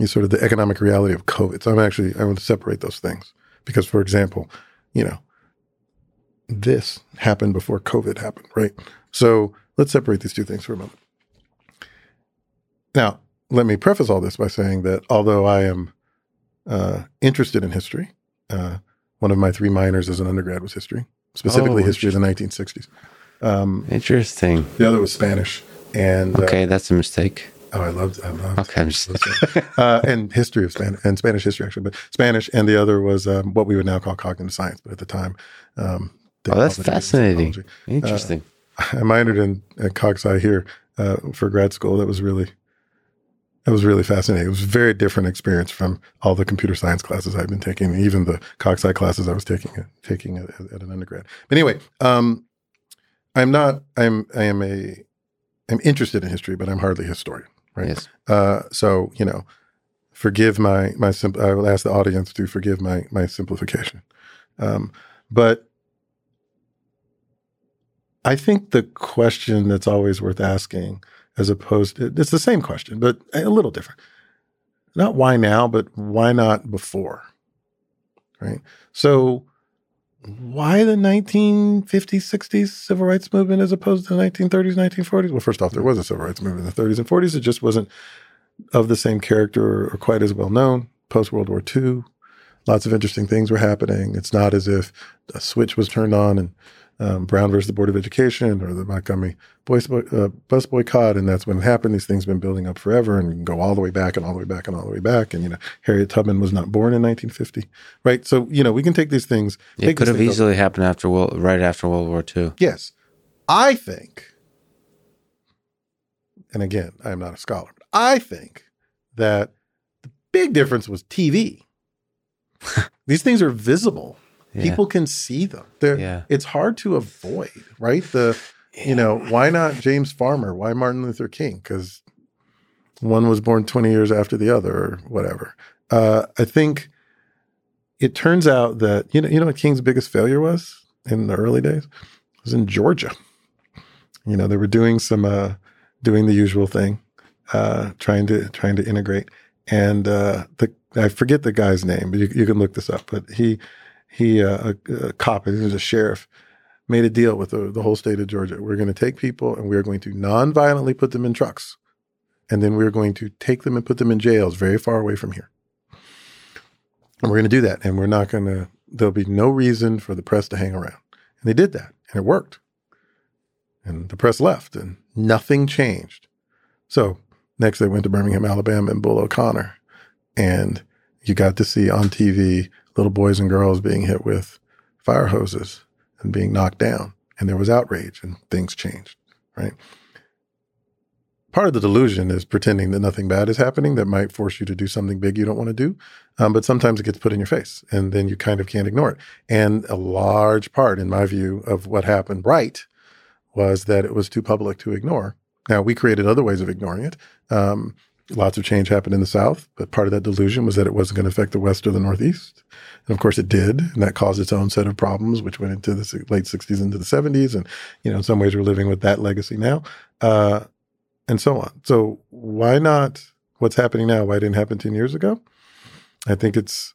sort of the economic reality of COVID. So I'm actually, I want to separate those things because, for example, you know, this happened before COVID happened, right? So let's separate these two things for a moment. Now, let me preface all this by saying that although I am uh, interested in history, uh, one of my three minors as an undergrad was history, specifically oh, history of the 1960s. Um, interesting. The other was Spanish, and uh, okay, uh, that's a mistake. Oh, I loved. I loved. Okay, uh, and history of Spanish and Spanish history actually, but Spanish, and the other was um, what we would now call cognitive science, but at the time, um, oh, that's fascinating. Interesting. Uh, I minored in at CogSci here uh, for grad school. That was really that was really fascinating. It was a very different experience from all the computer science classes I've been taking, even the CogSci classes I was taking taking at, at an undergrad. But anyway, um, I'm not. I'm. I am a. I'm interested in history, but I'm hardly a historian. Right? Yes. Uh, so you know, forgive my my simple. I will ask the audience to forgive my my simplification, um, but I think the question that's always worth asking, as opposed to it's the same question, but a little different. Not why now, but why not before, right? So why the 1950s, 60s civil rights movement as opposed to the 1930s, 1940s? Well, first off, there was a civil rights movement in the 30s and 40s. It just wasn't of the same character or quite as well known. Post World War II, lots of interesting things were happening. It's not as if a switch was turned on and um, Brown versus the Board of Education or the Montgomery boys, uh, bus boycott, and that's when it happened. These things have been building up forever, and you can go all the way back and all the way back and all the way back. And you know, Harriet Tubman was not born in 1950, right? So you know, we can take these things. It could have easily happened after world, right after World War II. Yes, I think, and again, I am not a scholar, but I think that the big difference was TV. (laughs) these things are visible yeah. People can see them. They're, yeah. It's hard to avoid, right? The, yeah. you know, why not James Farmer? Why Martin Luther King? Because one was born 20 years after the other or whatever. Uh, I think it turns out that, you know, you know what King's biggest failure was in the early days? It was in Georgia. You know, they were doing some, uh, doing the usual thing, uh, trying to, trying to integrate. And, uh, the, I forget the guy's name, but you, you can look this up, but he, he uh, a, a cop, he was a sheriff, made a deal with the, the whole state of Georgia. We're going to take people and we're going to non-violently put them in trucks, and then we're going to take them and put them in jails very far away from here. And we're going to do that, and we're not going to. There'll be no reason for the press to hang around, and they did that, and it worked. And the press left, and nothing changed. So next, they went to Birmingham, Alabama, and Bull O'Connor, and you got to see on TV little boys and girls being hit with fire hoses and being knocked down. And there was outrage and things changed, right? Part of the delusion is pretending that nothing bad is happening that might force you to do something big you don't want to do. Um, but sometimes it gets put in your face and then you kind of can't ignore it. And a large part, in my view, of what happened right was that it was too public to ignore. Now, we created other ways of ignoring it. Um, lots of change happened in the South, but part of that delusion was that it wasn't going to affect the West or the Northeast. And of course it did. And that caused its own set of problems, which went into the late 60s into the 70s. And, you know, in some ways we're living with that legacy now, uh, and so on. So why not what's happening now? Why didn't happen 10 years ago? I think it's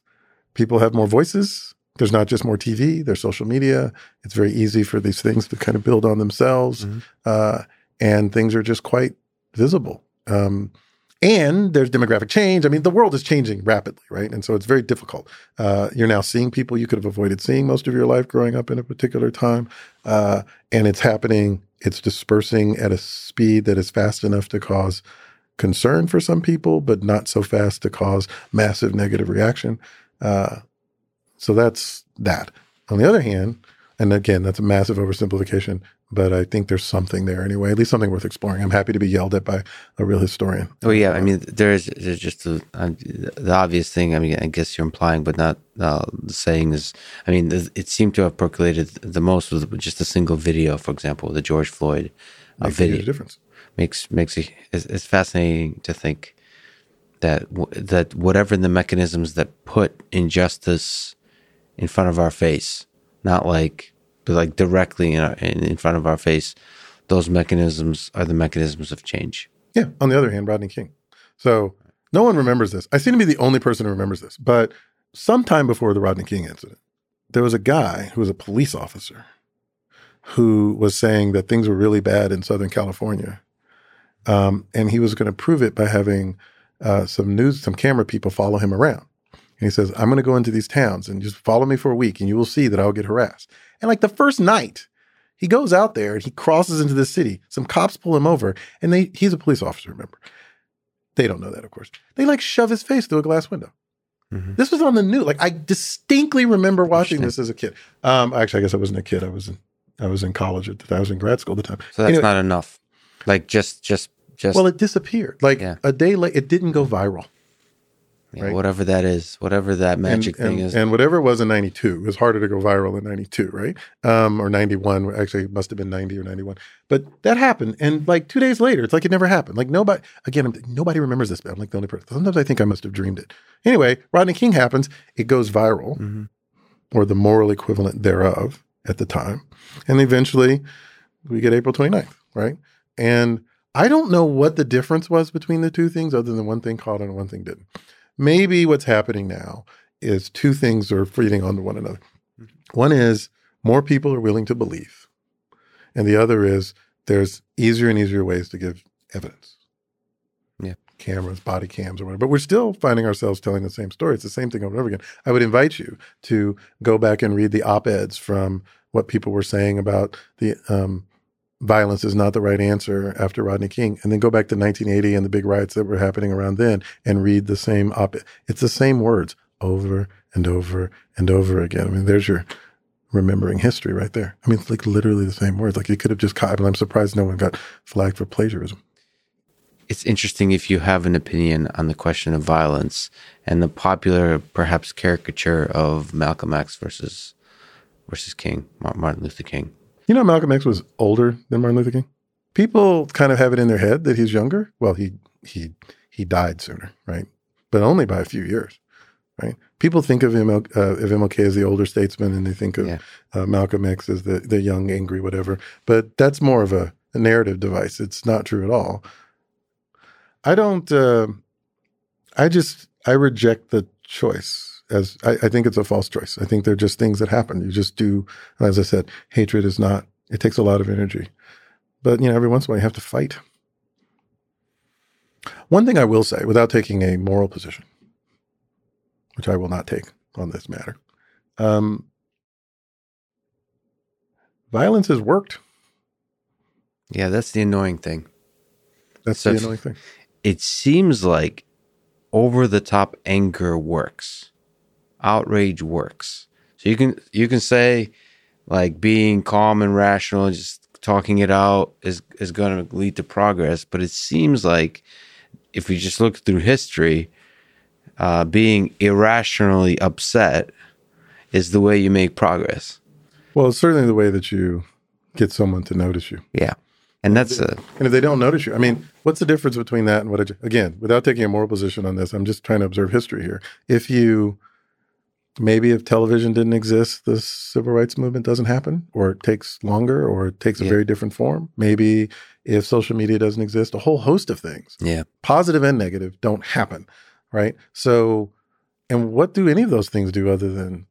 people have more voices. There's not just more TV, there's social media. It's very easy for these things to kind of build on themselves. Mm-hmm. Uh, and things are just quite visible. Um, and there's demographic change. I mean, the world is changing rapidly, right? And so it's very difficult. Uh, you're now seeing people you could have avoided seeing most of your life growing up in a particular time. Uh, and it's happening, it's dispersing at a speed that is fast enough to cause concern for some people, but not so fast to cause massive negative reaction. Uh, so that's that. On the other hand, and again, that's a massive oversimplification but I think there's something there anyway, at least something worth exploring. I'm happy to be yelled at by a real historian. Oh yeah, I mean there's there's just a, uh, the obvious thing. I mean, I guess you're implying, but not uh, saying is. I mean, it seemed to have percolated the most with just a single video, for example, the George Floyd uh, video. A difference makes makes it, it's, it's fascinating to think that that whatever the mechanisms that put injustice in front of our face, not like but like directly in, our, in, front of our face, those mechanisms are the mechanisms of change. Yeah. On the other hand, Rodney King. So no one remembers this. I seem to be the only person who remembers this. But sometime before the Rodney King incident, there was a guy who was a police officer who was saying that things were really bad in Southern California. Um, and he was going to prove it by having uh, some news, some camera people follow him around. And he says, I'm going to go into these towns and just follow me for a week and you will see that I'll get harassed. And like the first night, he goes out there and he crosses into the city. Some cops pull him over, and they he's a police officer, remember. They don't know that, of course. They like shove his face through a glass window. Mm-hmm. This was on the news. Like I distinctly remember watching this as a kid. Um, actually, I guess I wasn't a kid. I was in I was in college at the time. I was in grad school at the time. So that's anyway, not enough. Like just just just well, it disappeared. Like yeah. a day late, it didn't go viral. Yeah, right? Whatever that is, whatever that magic and, thing and, is. And whatever it was in 92, it was harder to go viral in 92, right? Um, or 91. Actually, it must have been 90 or 91. But that happened. And like two days later, it's like it never happened. Like nobody, again, nobody remembers this, but I'm like the only person. Sometimes I think I must have dreamed it. Anyway, Rodney King happens. It goes viral hmm or the moral equivalent thereof at the time. And eventually we get April 29th, right? And I don't know what the difference was between the two things other than one thing caught and one thing didn't. Maybe what's happening now is two things are feeding onto one another. One is more people are willing to believe, and the other is there's easier and easier ways to give evidence. Yeah. Cameras, body cams, or whatever. But we're still finding ourselves telling the same story. It's the same thing over and over again. I would invite you to go back and read the op eds from what people were saying about the um, violence is not the right answer after Rodney King, and then go back to 1980 and the big riots that were happening around then and read the same op. It's the same words over and over and over again. I mean, there's your remembering history right there. I mean, it's like literally the same words. Like you could have just copied. I'm surprised no one got flagged for plagiarism. It's interesting if you have an opinion on the question of violence and the popular, perhaps, caricature of Malcolm X versus versus King, Martin Luther King. You know, Malcolm X was older than Martin Luther King. People kind of have it in their head that he's younger. Well, he he he died sooner, right? But only by a few years, right? People think of ML, uh, of MLK as the older statesman, and they think of Yeah. uh, Malcolm X as the the young, angry, whatever. But that's more of a, a narrative device. It's not true at all. I don't. Uh, I just I reject the choice as I, I think it's a false choice. I think they're just things that happen. You just do. As I said, hatred is not. It takes a lot of energy, but you know, every once in a while you have to fight. One thing I will say, without taking a moral position, which I will not take on this matter, um, violence has worked. Yeah, that's the annoying thing. That's So the annoying thing. It seems like over the top anger works, outrage works. So you can you can say like being calm and rational, and just talking it out is is going to lead to progress. But it seems like if we just look through history, uh, being irrationally upset is the way you make progress. Well, it's certainly the way that you get someone to notice you. Yeah, and that's a And if they don't notice you, I mean, what's the difference between that and what I, again, without taking a moral position on this, I'm just trying to observe history here. If you, maybe if television didn't exist, the civil rights movement doesn't happen, or it takes longer, or it takes a very different form. Maybe if social media doesn't exist, a whole host of things, yeah. positive and negative, don't happen. Right. So, and what do any of those things do other than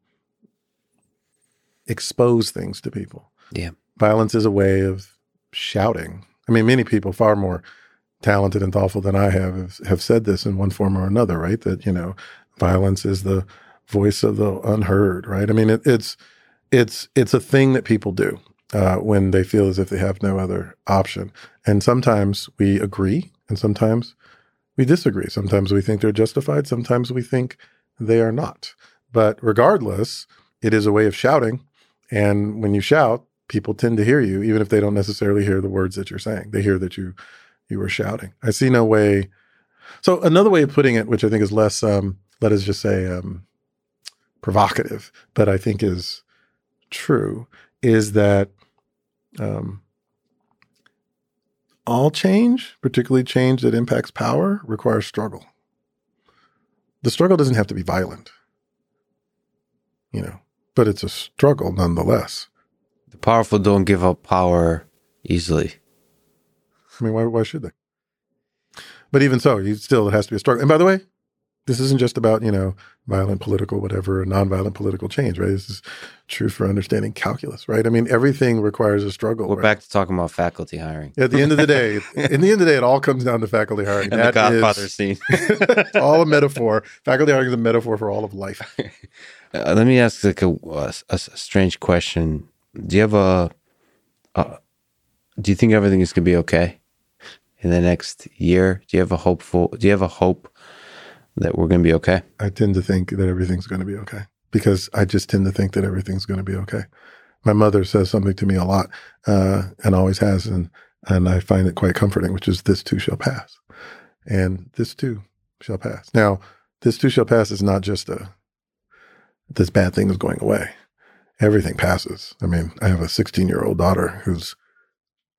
expose things to people? Yeah. Violence is a way of shouting. I mean, many people far more talented and thoughtful than I have have, have said this in one form or another, right? That you know, violence is the voice of the unheard, right? I mean, it, it's it's it's a thing that people do uh, when they feel as if they have no other option, and sometimes we agree, and sometimes we disagree. Sometimes we think they're justified. Sometimes we think they are not. But regardless, it is a way of shouting, and when you shout, people tend to hear you, even if they don't necessarily hear the words that you're saying. They hear that you you were shouting. I see no way. So another way of putting it, which I think is less, um, let us just say, um, provocative, but I think is true, is that um, all change, particularly change that impacts power, requires struggle. The struggle doesn't have to be violent, you know, but it's a struggle nonetheless. The powerful don't give up power easily. I mean, why, why should they? But even so, you still it has to be a struggle. And by the way, this isn't just about you know violent political whatever nonviolent political change, right? This is true for understanding calculus, right? I mean, everything requires a struggle. We're right? back to talking about faculty hiring. At the end of the day, (laughs) in the end of the day, it all comes down to faculty hiring. (laughs) and the Godfather is scene. (laughs) all a metaphor. Faculty hiring is a metaphor for all of life. Uh, let me ask like a, a, a strange question. Do you have a, a? Do you think everything is gonna be okay in the next year? Do you have a hopeful? Do you have a hope that we're gonna be okay? I tend to think that everything's going to be okay because I just tend to think that everything's going to be okay. My mother says something to me a lot, uh, and always has, and and I find it quite comforting, which is "This too shall pass," and this too shall pass. Now, this too shall pass is not just a this bad thing is going away. Everything passes. I mean, I have a 16 year old daughter who's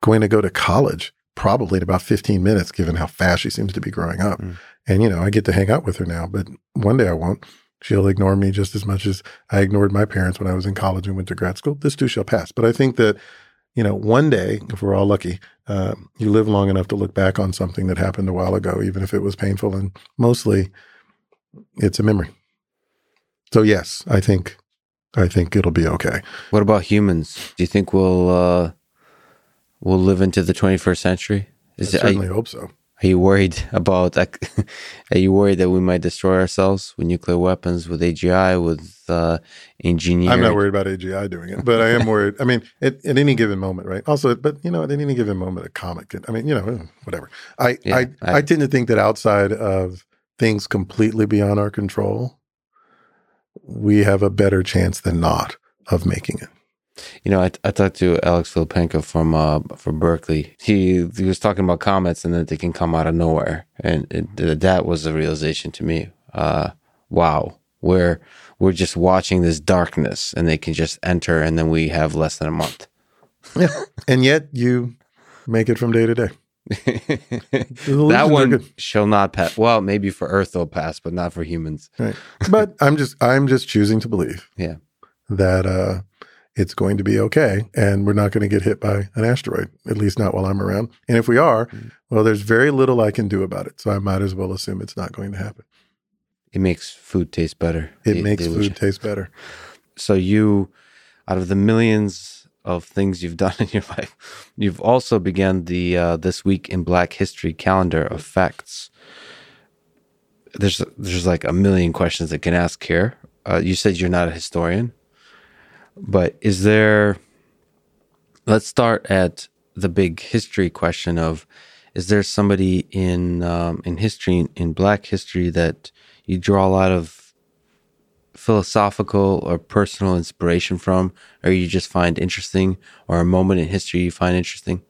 going to go to college probably in about 15 minutes, given how fast she seems to be growing up. Mm. And, you know, I get to hang out with her now, but one day I won't. She'll ignore me just as much as I ignored my parents when I was in college and went to grad school. This too shall pass. But I think that, you know, one day, if we're all lucky, uh, you live long enough to look back on something that happened a while ago, even if it was painful. And mostly it's a memory. So yes, I think I think it'll be okay. What about humans? Do you think we'll uh, we'll live into the 21st century? Is I certainly it, hope so. Are you worried about (laughs) are you worried that we might destroy ourselves with nuclear weapons, with AGI, with uh, engineering? I'm not worried about AGI doing it, but I am worried. I mean, at, at, any given moment, right? Also, but you know, at any given moment, a comet could. I mean, you know, whatever. I yeah, I, I, I tend to think that outside of things completely beyond our control, we have a better chance than not of making it. You know, I, I talked to Alex Filippenko from uh, from Berkeley. He he was talking about comets and that they can come out of nowhere, and it, that was a realization to me. Uh, wow, we're we're just watching this darkness, and they can just enter, and then we have less than a month. yeah, (laughs) and yet you make it from day to day. (laughs) that one shall not pass. Well, maybe for Earth they'll pass, but not for humans. Right. But I'm just I'm just choosing to believe. (laughs) Yeah. That uh it's going to be okay and we're not going to get hit by an asteroid, at least not while I'm around. And if we are, mm. well, there's very little I can do about it. So I might as well assume it's not going to happen. It makes food taste better. It makes food taste better. (laughs) So you out of the millions of things you've (laughs) done in your life. You've also began the uh, this week in Black History calendar of facts. There's there's like a million questions that can ask here. Uh, you said you're not a historian, but is there? Let's start at the big history question of: Is there somebody in um, in history in Black history that you draw a lot of philosophical or personal inspiration from, or you just find interesting, or a moment in history you find interesting?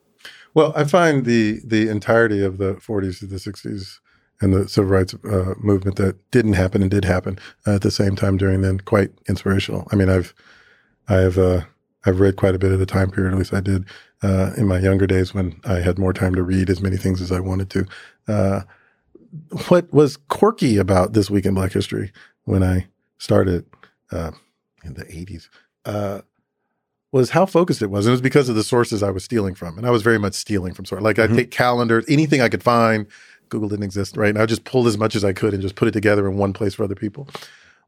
Well, I find the the entirety of the 40s to the 60s and the civil rights uh, movement that didn't happen and did happen uh, at the same time during then quite inspirational. I mean, I've I've uh, I've read quite a bit of the time period. At least I did uh, in my younger days when I had more time to read as many things as I wanted to. Uh, what was quirky about this week in Black History when I started uh, in the 80s uh, was how focused it was. And it was because of the sources I was stealing from. And I was very much stealing from sources. Like I'd mm-hmm. take calendars, anything I could find. Google didn't exist, right? And I just pulled as much as I could and just put it together in one place for other people.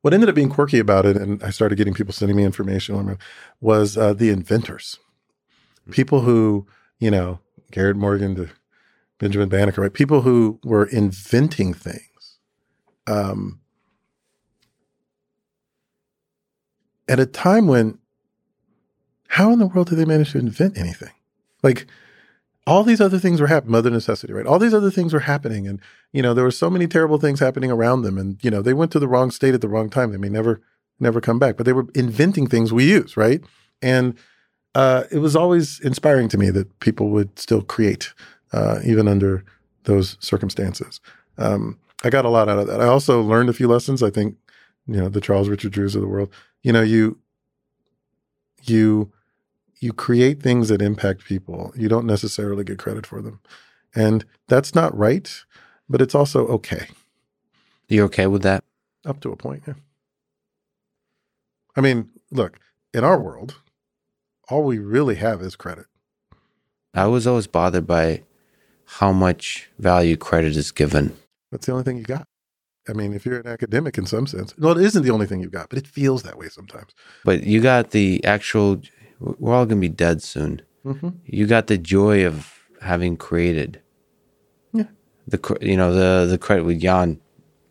What ended up being quirky about it, and I started getting people sending me information, was uh, the inventors. Mm-hmm. People who, you know, Garrett Morgan to Benjamin Banneker, right? People who were inventing things. Um, at a time when how in the world did they manage to invent anything? Like all these other things were happening, mother necessity, right? All these other things were happening. And, you know, there were so many terrible things happening around them. And, you know, they went to the wrong state at the wrong time. They may never, never come back, but they were inventing things we use, right? And uh, it was always inspiring to me that people would still create, uh, even under those circumstances. Um, I got a lot out of that. I also learned a few lessons. I think, you know, the Charles Richard Drews of the world you know you you you create things that impact people. You don't necessarily get credit for them. And that's not right but it's also okay. You okay with that? Up to a point yeah. I mean look in our world all we really have is credit. I was always bothered by how much value credit is given. That's the only thing you got. I mean, if you're an academic in some sense, well, it isn't the only thing you've got, but it feels that way sometimes. But you got the actual, we're all going to be dead soon. Mm-hmm. You got the joy of having created. Yeah. The, you know, the, the credit with Yann.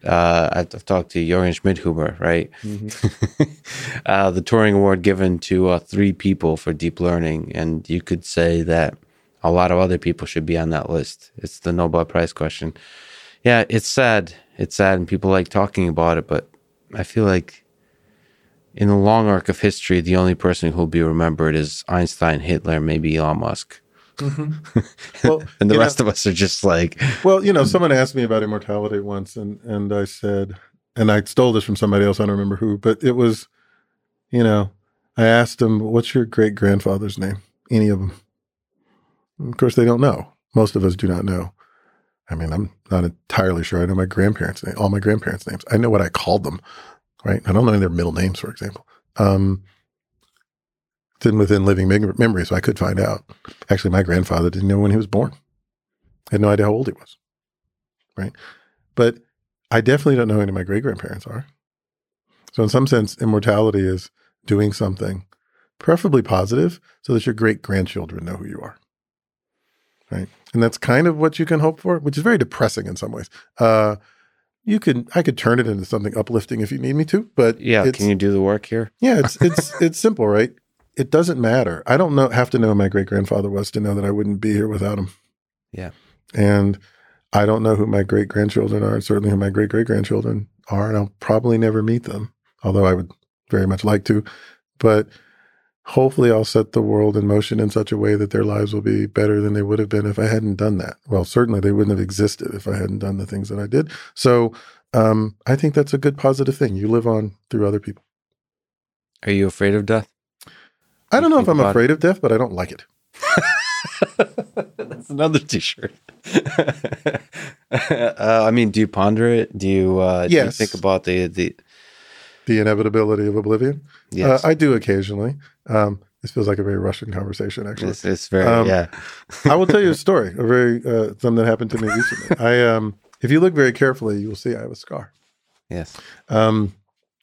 Uh, I've talked to Jürgen Schmidhuber, right? Mm-hmm. (laughs) uh, the Turing Award given to uh, three people for deep learning. And you could say that a lot of other people should be on that list. It's the Nobel Prize question. Yeah, it's sad it's sad and people like talking about it, but I feel like in the long arc of history, the only person who'll be remembered is Einstein, Hitler, maybe Elon Musk. Mm-hmm. (laughs) Well, and the rest know, of us are just like. Well, you know, someone asked me about immortality once, and and I said, and I stole this from somebody else. I don't remember who, but it was, you know, I asked him, "What's your great grandfather's name?" Any of them. Of course, they don't know. Most of us do not know. I mean, I'm not entirely sure. I know my grandparents' name, all my grandparents' names. I know what I called them, right? I don't know any of their middle names, for example. Um, it's within living memory, so I could find out. Actually, my grandfather didn't know when he was born. I had no idea how old he was, right? But I definitely don't know who any of my great grandparents are. So, in some sense, immortality is doing something, preferably positive, so that your great grandchildren know who you are. Right. And that's kind of what you can hope for, which is very depressing in some ways. Uh, you can, I could turn it into something uplifting if you need me to, but yeah, can you do the work here? yeah, it's, it's, (laughs) it's simple, right? It doesn't matter. I don't know, have to know who my great grandfather was to know that I wouldn't be here without him. Yeah. And I don't know who my great grandchildren are, certainly who my great great grandchildren are, and I'll probably never meet them, although I would very much like to. But hopefully, I'll set the world in motion in such a way that their lives will be better than they would have been if I hadn't done that. Well, certainly they wouldn't have existed if I hadn't done the things that I did. So um, I think that's a good positive thing. You live on through other people. Are you afraid of death? I don't know if I'm afraid it? of death, but I don't like it. (laughs) That's another T-shirt. (laughs) uh, I mean, do you ponder it? Do you, uh, yes. do you think about the the the inevitability of oblivion? Yes, uh, I do occasionally. Um, this feels like a very Russian conversation, actually. It's, it's very um, yeah. I will tell you a (laughs) story, a very uh, something that happened to me recently. I um, if you look very carefully, you will see I have a scar. Yes. Um,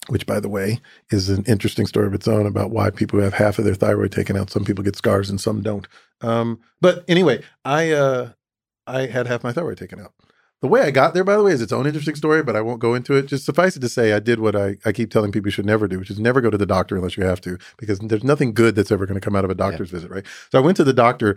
which by the way is an interesting story of its own about why people who have half of their thyroid taken out some people get scars and some don't um, but anyway i uh, i had half my thyroid taken out the way i got there by the way is its own interesting story but i won't go into it just suffice it to say i did what i, I keep telling people you should never do which is never go to the doctor unless you have to because there's nothing good that's ever going to come out of a doctor's yeah. visit right so i went to the doctor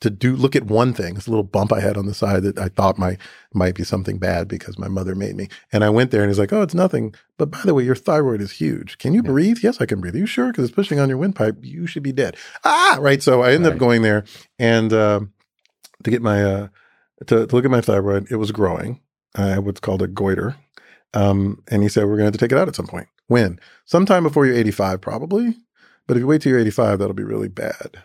to do look at one thing, this little bump I had on the side that I thought might might be something bad because my mother made me. And I went there and he's like, "Oh, it's nothing. But by the way, your thyroid is huge. Can you yeah. breathe? Yes, I can breathe. Are you sure? Because it's pushing on your windpipe. You should be dead." Ah, right. So I ended right. up going there and uh, to get my uh, to, to, look at my thyroid. It was growing. I had what's called a goiter. Um, and he said we're going to have to take it out at some point. When? Sometime before you're 85, probably. But if you wait till you're 85, that'll be really bad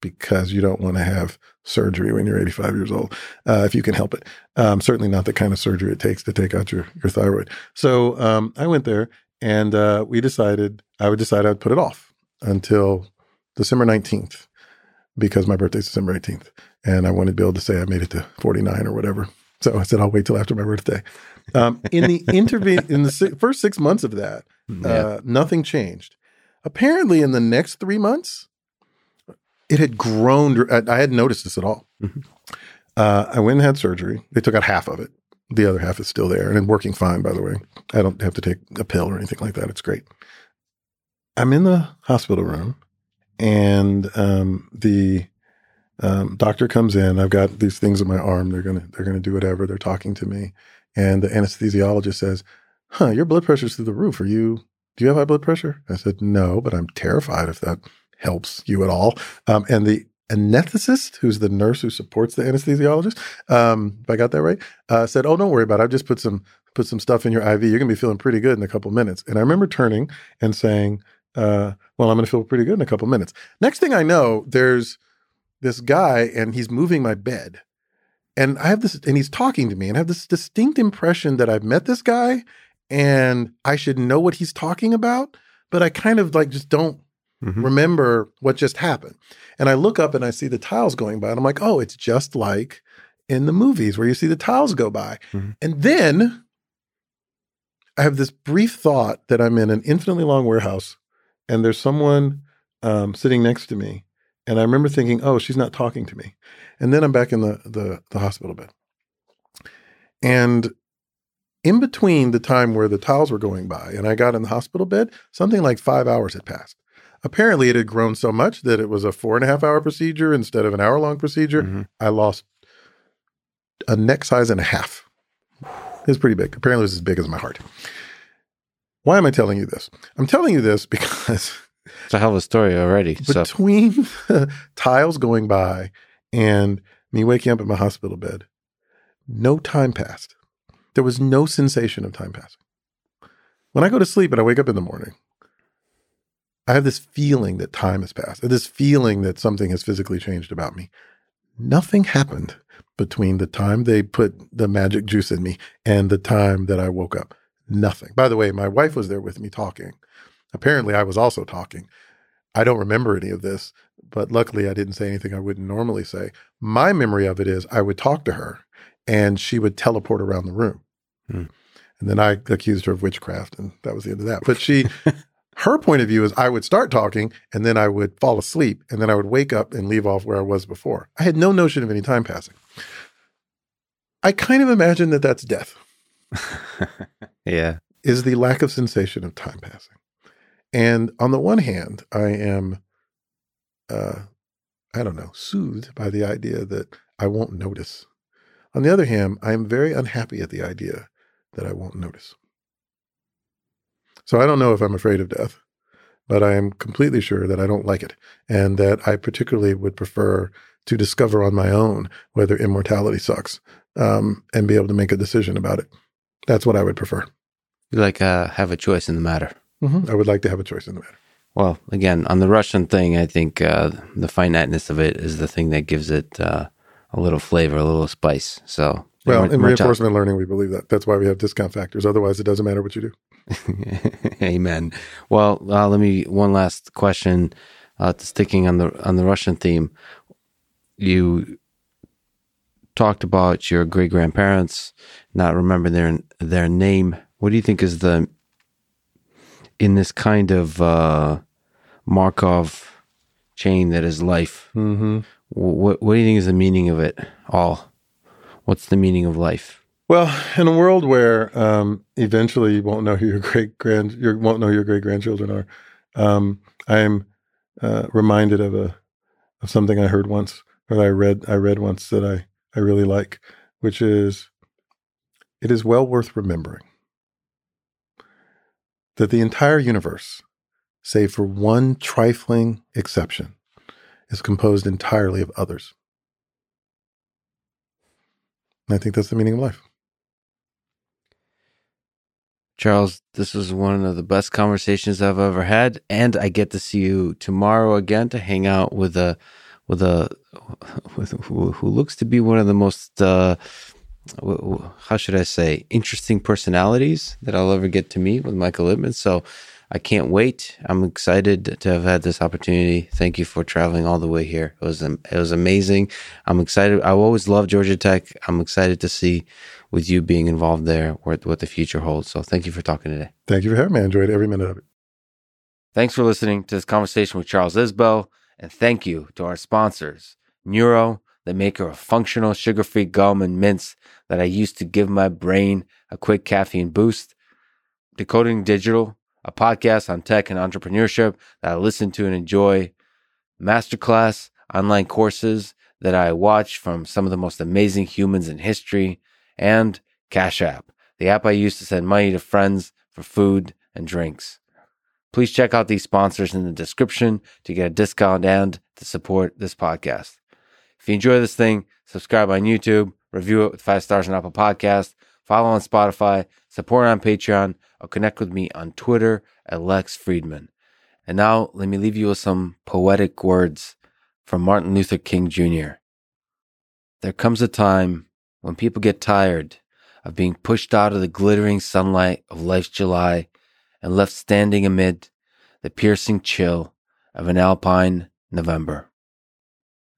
because you don't want to have surgery when you're 85 years old, uh, if you can help it. Um, certainly not the kind of surgery it takes to take out your, your thyroid. So um, I went there and uh, we decided, I would decide I'd put it off until December 19th because my birthday's December 18th. And I wanted to be able to say I made it to 49 or whatever. So I said, I'll wait till after my birthday. Um, in the (laughs) intervene, in the si- first six months of that, yeah. uh, nothing changed. Apparently, in the next three months, it had grown. I hadn't noticed this at all. Mm-hmm. Uh, I went and had surgery. They took out half of it. The other half is still there and working fine, by the way. I don't have to take a pill or anything like that. It's great. I'm in the hospital room and um, the um, doctor comes in. I've got these things in my arm. They're gonna they're gonna do whatever. They're talking to me, and the anesthesiologist says, "Huh, your blood pressure's through the roof. Are you? Do you have high blood pressure?" I said, "No, but I'm terrified if that helps you at all. Um, and the anesthetist, who's the nurse who supports the anesthesiologist, um, if I got that right, uh, said, "Oh, don't worry about it. I've just put some put some stuff in your IV. You're gonna be feeling pretty good in a couple minutes." And I remember turning and saying, uh, "Well, I'm gonna feel pretty good in a couple minutes." Next thing I know, there's this guy, and he's moving my bed, and I have this, and he's talking to me, and I have this distinct impression that I've met this guy, and I should know what he's talking about, but I kind of like just don't mm-hmm. remember what just happened. And I look up and I see the tiles going by, and I'm like, oh, it's just like in the movies where you see the tiles go by. Mm-hmm. And then I have this brief thought that I'm in an infinitely long warehouse and there's someone um, sitting next to me. And I remember thinking, oh, she's not talking to me. And then I'm back in the, the, the hospital bed. And in between the time where the tiles were going by and I got in the hospital bed, something like five hours had passed. Apparently, it had grown so much that it was a four and a half hour procedure instead of an hour long procedure. Mm-hmm. I lost a neck size and a half. It's pretty big. Apparently, it was as big as my heart. Why am I telling you this? I'm telling you this because it's a hell of a story already. Between so. tiles going by and me waking up in my hospital bed, no time passed. There was no sensation of time passing. When I go to sleep and I wake up in the morning, I have this feeling that time has passed, this feeling that something has physically changed about me. Nothing happened between the time they put the magic juice in me and the time that I woke up. Nothing. By the way, my wife was there with me talking. Apparently, I was also talking. I don't remember any of this, but luckily I didn't say anything I wouldn't normally say. My memory of it is I would talk to her and she would teleport around the room. Hmm. And then I accused her of witchcraft, and that was the end of that. But she, (laughs) her point of view is I would start talking and then I would fall asleep and then I would wake up and leave off where I was before. I had no notion of any time passing. I kind of imagine that that's death. (laughs) yeah. Is the lack of sensation of time passing. And on the one hand, I am, uh, I don't know, soothed by the idea that I won't notice. On the other hand, I am very unhappy at the idea that I won't notice. So I don't know if I'm afraid of death, but I am completely sure that I don't like it and that I particularly would prefer to discover on my own whether immortality sucks um, and be able to make a decision about it. That's what I would prefer. You like uh, have a choice in the matter. Mm-hmm. I would like to have a choice in the matter. Well, again, on the Russian thing, I think uh, the finiteness of it is the thing that gives it uh, a little flavor, a little spice. So, well, in reinforcement learning, we believe that. That's why we have discount factors. Otherwise, it doesn't matter what you do. (laughs) Amen. Well, uh, let me one last question. Uh, sticking on the on the Russian theme, you talked about your great grandparents not remembering their their name. What do you think is the in this kind of uh, Markov chain that is life? Mm-hmm. What What do you think is the meaning of it all? What's the meaning of life? Well, in a world where um, eventually you won't know who your great grand you won't know who your great grandchildren are, um, I'm uh, reminded of a of something I heard once or I read I read once that I I really like, which is it is well worth remembering that the entire universe, save for one trifling exception, is composed entirely of others. And I think that's the meaning of life. Charles, this was one of the best conversations I've ever had, and I get to see you tomorrow again to hang out with a with a (laughs) with who, who looks to be one of the most uh, how should I say interesting personalities that I'll ever get to meet with Michael Littman. So I can't wait. I'm excited to have had this opportunity. Thank you for traveling all the way here. It was it was amazing. I'm excited. I always love Georgia Tech. I'm excited to see with you being involved there what what the future holds. So thank you for talking today. Thank you for having me. I enjoyed every minute of it. Thanks for listening to this conversation with Charles Isbell. And thank you to our sponsors, Neuro, the maker of functional sugar free gum and mints that I used to give my brain a quick caffeine boost, Decoding Digital, a podcast on tech and entrepreneurship that I listen to and enjoy, Masterclass, online courses that I watch from some of the most amazing humans in history, and Cash App, the app I use to send money to friends for food and drinks. Please check out these sponsors in the description to get a discount and to support this podcast. If you enjoy this thing, subscribe on YouTube, review it with five stars on Apple Podcast, follow on Spotify, support on Patreon, or connect with me on Twitter at Lex Fridman. And now let me leave you with some poetic words from Martin Luther King Jr. There comes a time when people get tired of being pushed out of the glittering sunlight of life's July and left standing amid the piercing chill of an alpine November.